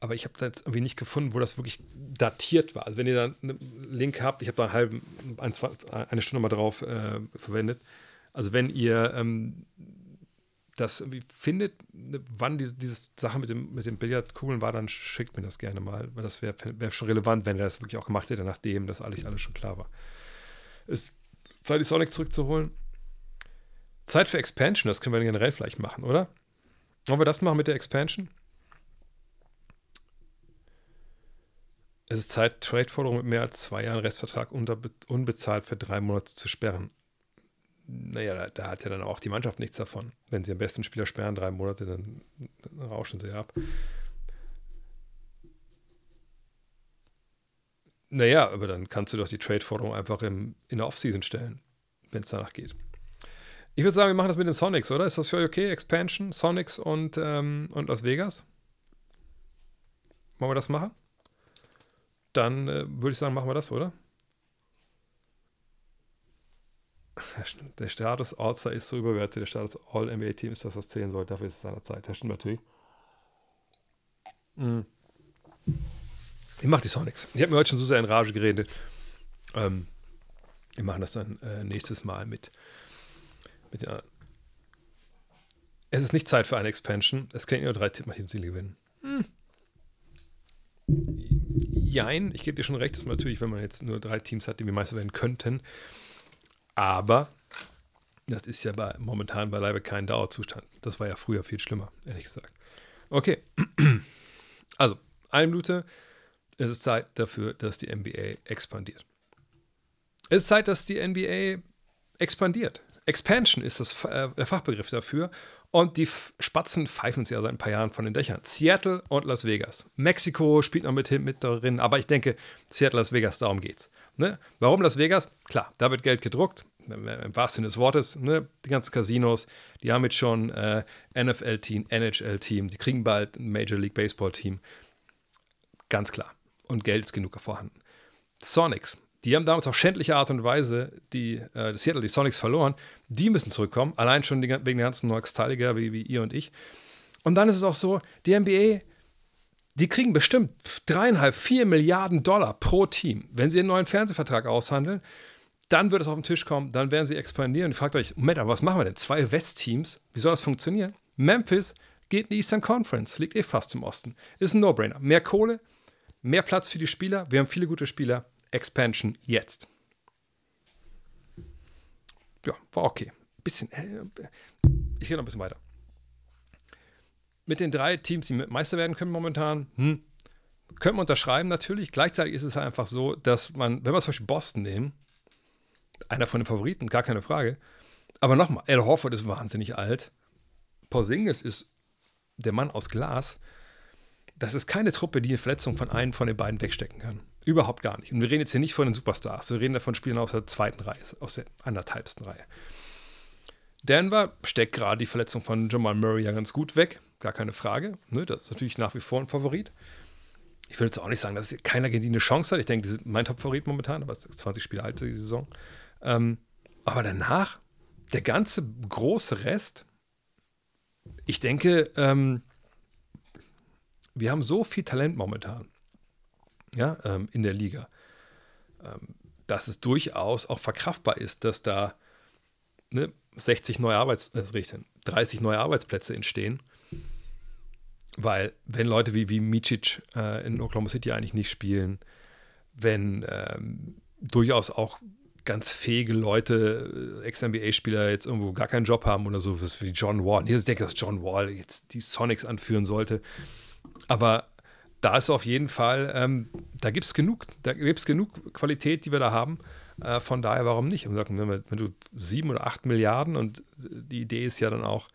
aber ich habe da jetzt irgendwie nicht gefunden, wo das wirklich datiert war. Also wenn ihr da einen Link habt, ich habe da eine, halbe, eine Stunde mal drauf äh, verwendet. Also wenn ihr ähm, das findet, ne, wann diese, diese Sache mit dem, mit den Billardkugeln war, dann schickt mir das gerne mal, weil das wäre wär schon relevant, wenn er das wirklich auch gemacht hätte, nachdem das alles, alles schon klar war. Ist vielleicht die Sonic zurückzuholen. Zeit für Expansion, das können wir generell vielleicht machen, oder? Wollen wir das machen mit der Expansion? Es ist Zeit, Trade-Forderungen mit mehr als zwei Jahren Restvertrag unbezahlt für drei Monate zu sperren. Naja, da, da, hat ja dann auch die Mannschaft nichts davon. Wenn sie am besten Spieler sperren, drei Monate, dann, dann rauschen sie ab. Naja, aber dann kannst du doch die Trade-Forderung einfach im, in der Offseason stellen, wenn es danach geht. Ich würde sagen, wir machen das mit den Sonics, oder? Ist das für euch okay? Expansion, Sonics und, ähm, und Las Vegas? Wollen wir das machen? dann äh, würde ich sagen, machen wir das, oder? Der Status All-Star ist so überwertet. Der Status All-NBA-Team ist das, was zählen soll. Dafür ist es seiner Zeit. Das stimmt natürlich. Mhm. Ich mache die Sonics. Ich habe mir heute schon so sehr in Rage geredet. Ähm, Wir machen das dann äh, nächstes Mal mit, mit der. Es ist nicht Zeit für eine Expansion. Es können nur drei Teams gewinnen. Hm. Jein, ich gebe dir schon recht, dass man natürlich, wenn man jetzt nur drei Teams hat, die wir Meister werden könnten. Aber das ist ja bei, momentan beileibe kein Dauerzustand. Das war ja früher viel schlimmer, ehrlich gesagt. Okay. Also, eine Minute. Es ist Zeit dafür, dass die NBA expandiert. Es ist Zeit, dass die NBA expandiert. Expansion ist das, äh, der Fachbegriff dafür. Und die Spatzen pfeifen es ja seit ein paar Jahren von den Dächern. Seattle und Las Vegas. Mexiko spielt noch mit, mit darin, aber ich denke, Seattle, Las Vegas, darum geht's. Ne? Warum Las Vegas? Klar, da wird Geld gedruckt, im wahrsten Sinne des Wortes. Ne? Die ganzen Casinos, die haben jetzt schon äh, NFL-Team, NHL-Team, die kriegen bald ein Major League Baseball-Team. Ganz klar. Und Geld ist genug vorhanden. Sonics, die haben damals auf schändliche Art und Weise die, äh, Seattle, die Sonics verloren. Die müssen zurückkommen, allein schon die, wegen der ganzen Nostalgiker wie, wie ihr und ich. Und dann ist es auch so, die NBA, die kriegen bestimmt dreieinhalb, vier Milliarden Dollar pro Team. Wenn sie einen neuen Fernsehvertrag aushandeln, dann wird es auf den Tisch kommen, dann werden sie expandieren. Und ihr fragt euch, Moment, aber was machen wir denn? Zwei West-Teams, wie soll das funktionieren? Memphis geht in die Eastern Conference, liegt eh fast im Osten. Ist ein No-Brainer. Mehr Kohle, mehr Platz für die Spieler. Wir haben viele gute Spieler. Expansion jetzt. Ja, war okay. Bisschen, äh, ich gehe noch ein bisschen weiter. Mit den drei Teams, die Meister werden können momentan, hm, können wir unterschreiben natürlich. Gleichzeitig ist es einfach so, dass man, wenn wir zum Beispiel Boston nehmen, einer von den Favoriten, gar keine Frage. Aber nochmal, Al Horford ist wahnsinnig alt. Porzingis ist der Mann aus Glas. Das ist keine Truppe, die eine Verletzung von einem von den beiden wegstecken kann. Überhaupt gar nicht. Und wir reden jetzt hier nicht von den Superstars. Wir reden davon Spielern aus der zweiten Reihe, aus der anderthalbsten Reihe. Denver steckt gerade die Verletzung von Jamal Murray ja ganz gut weg. Gar keine Frage. Ne, das ist natürlich nach wie vor ein Favorit. Ich würde jetzt auch nicht sagen, dass keiner gegen die eine Chance hat. Ich denke, die sind mein Top-Favorit momentan, aber es ist 20 Spiele alt die Saison. Ähm, aber danach, der ganze große Rest, ich denke, ähm, wir haben so viel Talent momentan ja, ähm, in der Liga, ähm, dass es durchaus auch verkraftbar ist, dass da ne, 60 neue Arbeits äh, 30 neue Arbeitsplätze entstehen. Weil, wenn Leute wie, wie Micic äh, in Oklahoma City eigentlich nicht spielen, wenn ähm, durchaus auch ganz fähige Leute, äh, Ex-NBA-Spieler jetzt irgendwo gar keinen Job haben oder so, wie John Wall. Ich denke, dass John Wall jetzt die Sonics anführen sollte. Aber da ist auf jeden Fall, ähm, da gibt es genug, da gibt es genug Qualität, die wir da haben. Äh, von daher, warum nicht? Und sagen, wenn, wir, wenn du sieben oder acht Milliarden und die Idee ist ja dann auch,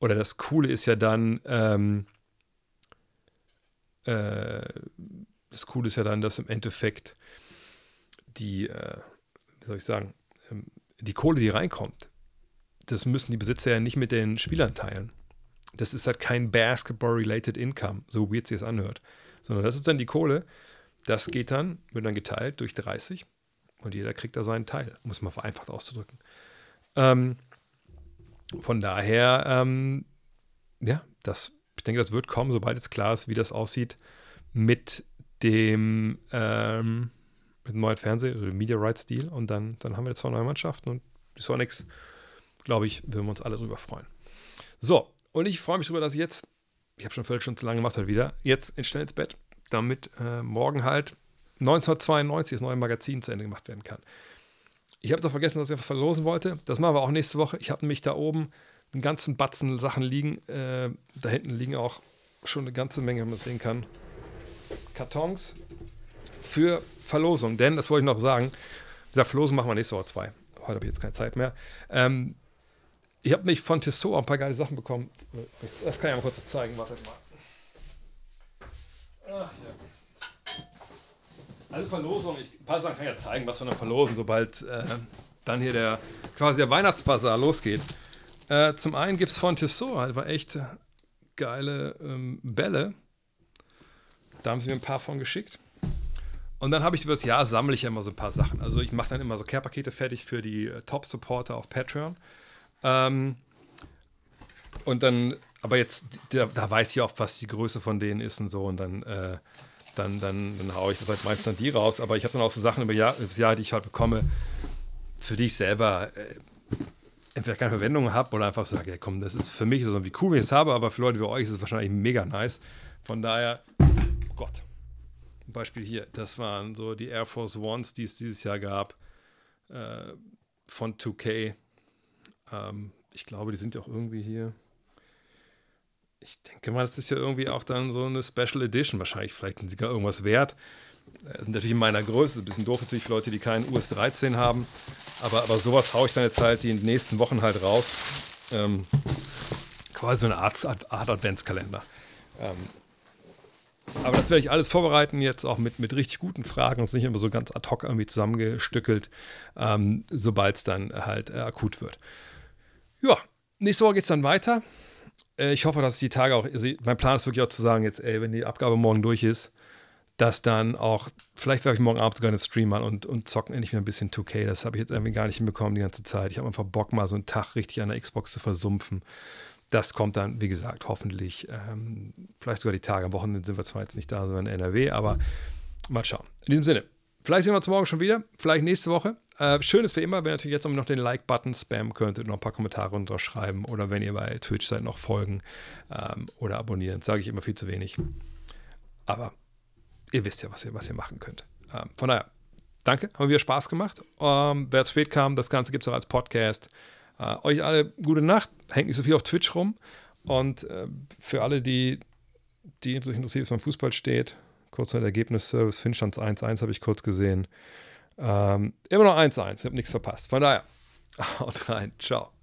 oder das Coole ist ja dann, ähm, äh, das Coole ist ja dann, dass im Endeffekt die, äh, wie soll ich sagen, ähm, die Kohle, die reinkommt, das müssen die Besitzer ja nicht mit den Spielern teilen. Das ist halt kein Basketball-related Income, so weird sich es anhört. Sondern das ist dann die Kohle, das geht dann, wird dann geteilt durch 30 und jeder kriegt da seinen Teil, muss man vereinfacht auszudrücken. Ähm, von daher, ähm, ja, das, ich denke, das wird kommen, sobald jetzt klar ist, wie das aussieht mit dem, ähm, mit dem neuen Fernseh- oder Media Rights Deal. Und dann, dann haben wir jetzt zwei neue Mannschaften und die Sonics, glaube ich, würden wir uns alle drüber freuen. So, und ich freue mich darüber, dass ich jetzt, ich habe schon völlig schon zu lange gemacht heute wieder, jetzt in schnell ins Bett, damit äh, morgen halt 1992 das neue Magazin zu Ende gemacht werden kann. Ich habe doch vergessen, dass ich was verlosen wollte. Das machen wir auch nächste Woche. Ich habe nämlich da oben einen ganzen Batzen Sachen liegen. Äh, da hinten liegen auch schon eine ganze Menge, wenn man sehen kann. Kartons für Verlosung. Denn, das wollte ich noch sagen, dieser Verlosung machen wir nächste Woche zwei. Heute habe ich jetzt keine Zeit mehr. Ähm, ich habe mich von Tissot auch ein paar geile Sachen bekommen. Das kann ich mal kurz zeigen. Wartet mal. Ach ja. Also Verlosung, ich, Sachen kann ja zeigen, was wir noch verlosen, sobald äh, dann hier der quasi der Weihnachtsbazar losgeht. Äh, zum einen gibt es von Tissot halt war echt geile ähm, Bälle. Da haben sie mir ein paar von geschickt. Und dann habe ich über das Jahr sammle ich ja immer so ein paar Sachen. Also ich mache dann immer so Care-Pakete fertig für die äh, Top-Supporter auf Patreon. Ähm, und dann, aber jetzt, da, da, weiß ich auch, was die Größe von denen ist und so. Und dann, äh, dann, dann, dann haue ich das halt meistens dann die raus. Aber ich habe dann auch so Sachen über Jahr, das Jahr, die ich halt bekomme. für die ich selber äh, entweder keine Verwendung habe oder einfach sage, ja komm, das ist für mich so wie cool, wenn ich es habe, aber für Leute wie euch ist es wahrscheinlich mega nice. Von daher, oh Gott. Beispiel hier, das waren so die Air Force Ones, die es dieses Jahr gab, äh, von 2K. Ähm, ich glaube, die sind ja auch irgendwie hier. Ich denke mal, das ist ja irgendwie auch dann so eine Special Edition. Wahrscheinlich, vielleicht sind sie gar irgendwas wert. Das sind natürlich in meiner Größe. Ein bisschen doof natürlich für Leute, die keinen US 13 haben. Aber, aber sowas haue ich dann jetzt halt die nächsten Wochen halt raus. Ähm, quasi so eine Art, Art Adventskalender. Ähm, aber das werde ich alles vorbereiten, jetzt auch mit, mit richtig guten Fragen und nicht immer so ganz ad hoc irgendwie zusammengestückelt, ähm, sobald es dann halt äh, akut wird. Ja, nächste Woche geht es dann weiter. Äh, ich hoffe, dass die Tage auch, also mein Plan ist wirklich auch zu sagen, jetzt, ey, wenn die Abgabe morgen durch ist, dass dann auch, vielleicht werfe ich morgen Abend sogar einen Stream an und, und zocken endlich wieder ein bisschen 2K. Das habe ich jetzt irgendwie gar nicht hinbekommen die ganze Zeit. Ich habe einfach Bock, mal so einen Tag richtig an der Xbox zu versumpfen. Das kommt dann, wie gesagt, hoffentlich, ähm, vielleicht sogar die Tage. Am Wochenende sind wir zwar jetzt nicht da, sondern in NRW, aber mal schauen. In diesem Sinne, vielleicht sehen wir uns morgen schon wieder, vielleicht nächste Woche. Äh, schön ist wie immer, wenn ihr natürlich jetzt noch den Like-Button spammen könntet, noch ein paar Kommentare unterschreiben oder wenn ihr bei Twitch seid, noch folgen ähm, oder abonnieren. Sage ich immer viel zu wenig. Aber ihr wisst ja, was ihr, was ihr machen könnt. Ähm, von daher, danke, haben wieder Spaß gemacht. Ähm, wer zu spät kam, das Ganze gibt es auch als Podcast. Äh, euch alle gute Nacht, hängt nicht so viel auf Twitch rum. Und äh, für alle, die, die sich interessiert, was beim Fußball steht, kurz nach Ergebnisservice, Finnstands 1-1 habe ich kurz gesehen. Ähm, immer noch 1-1, ich habe nichts verpasst. Von daher, haut rein, ciao.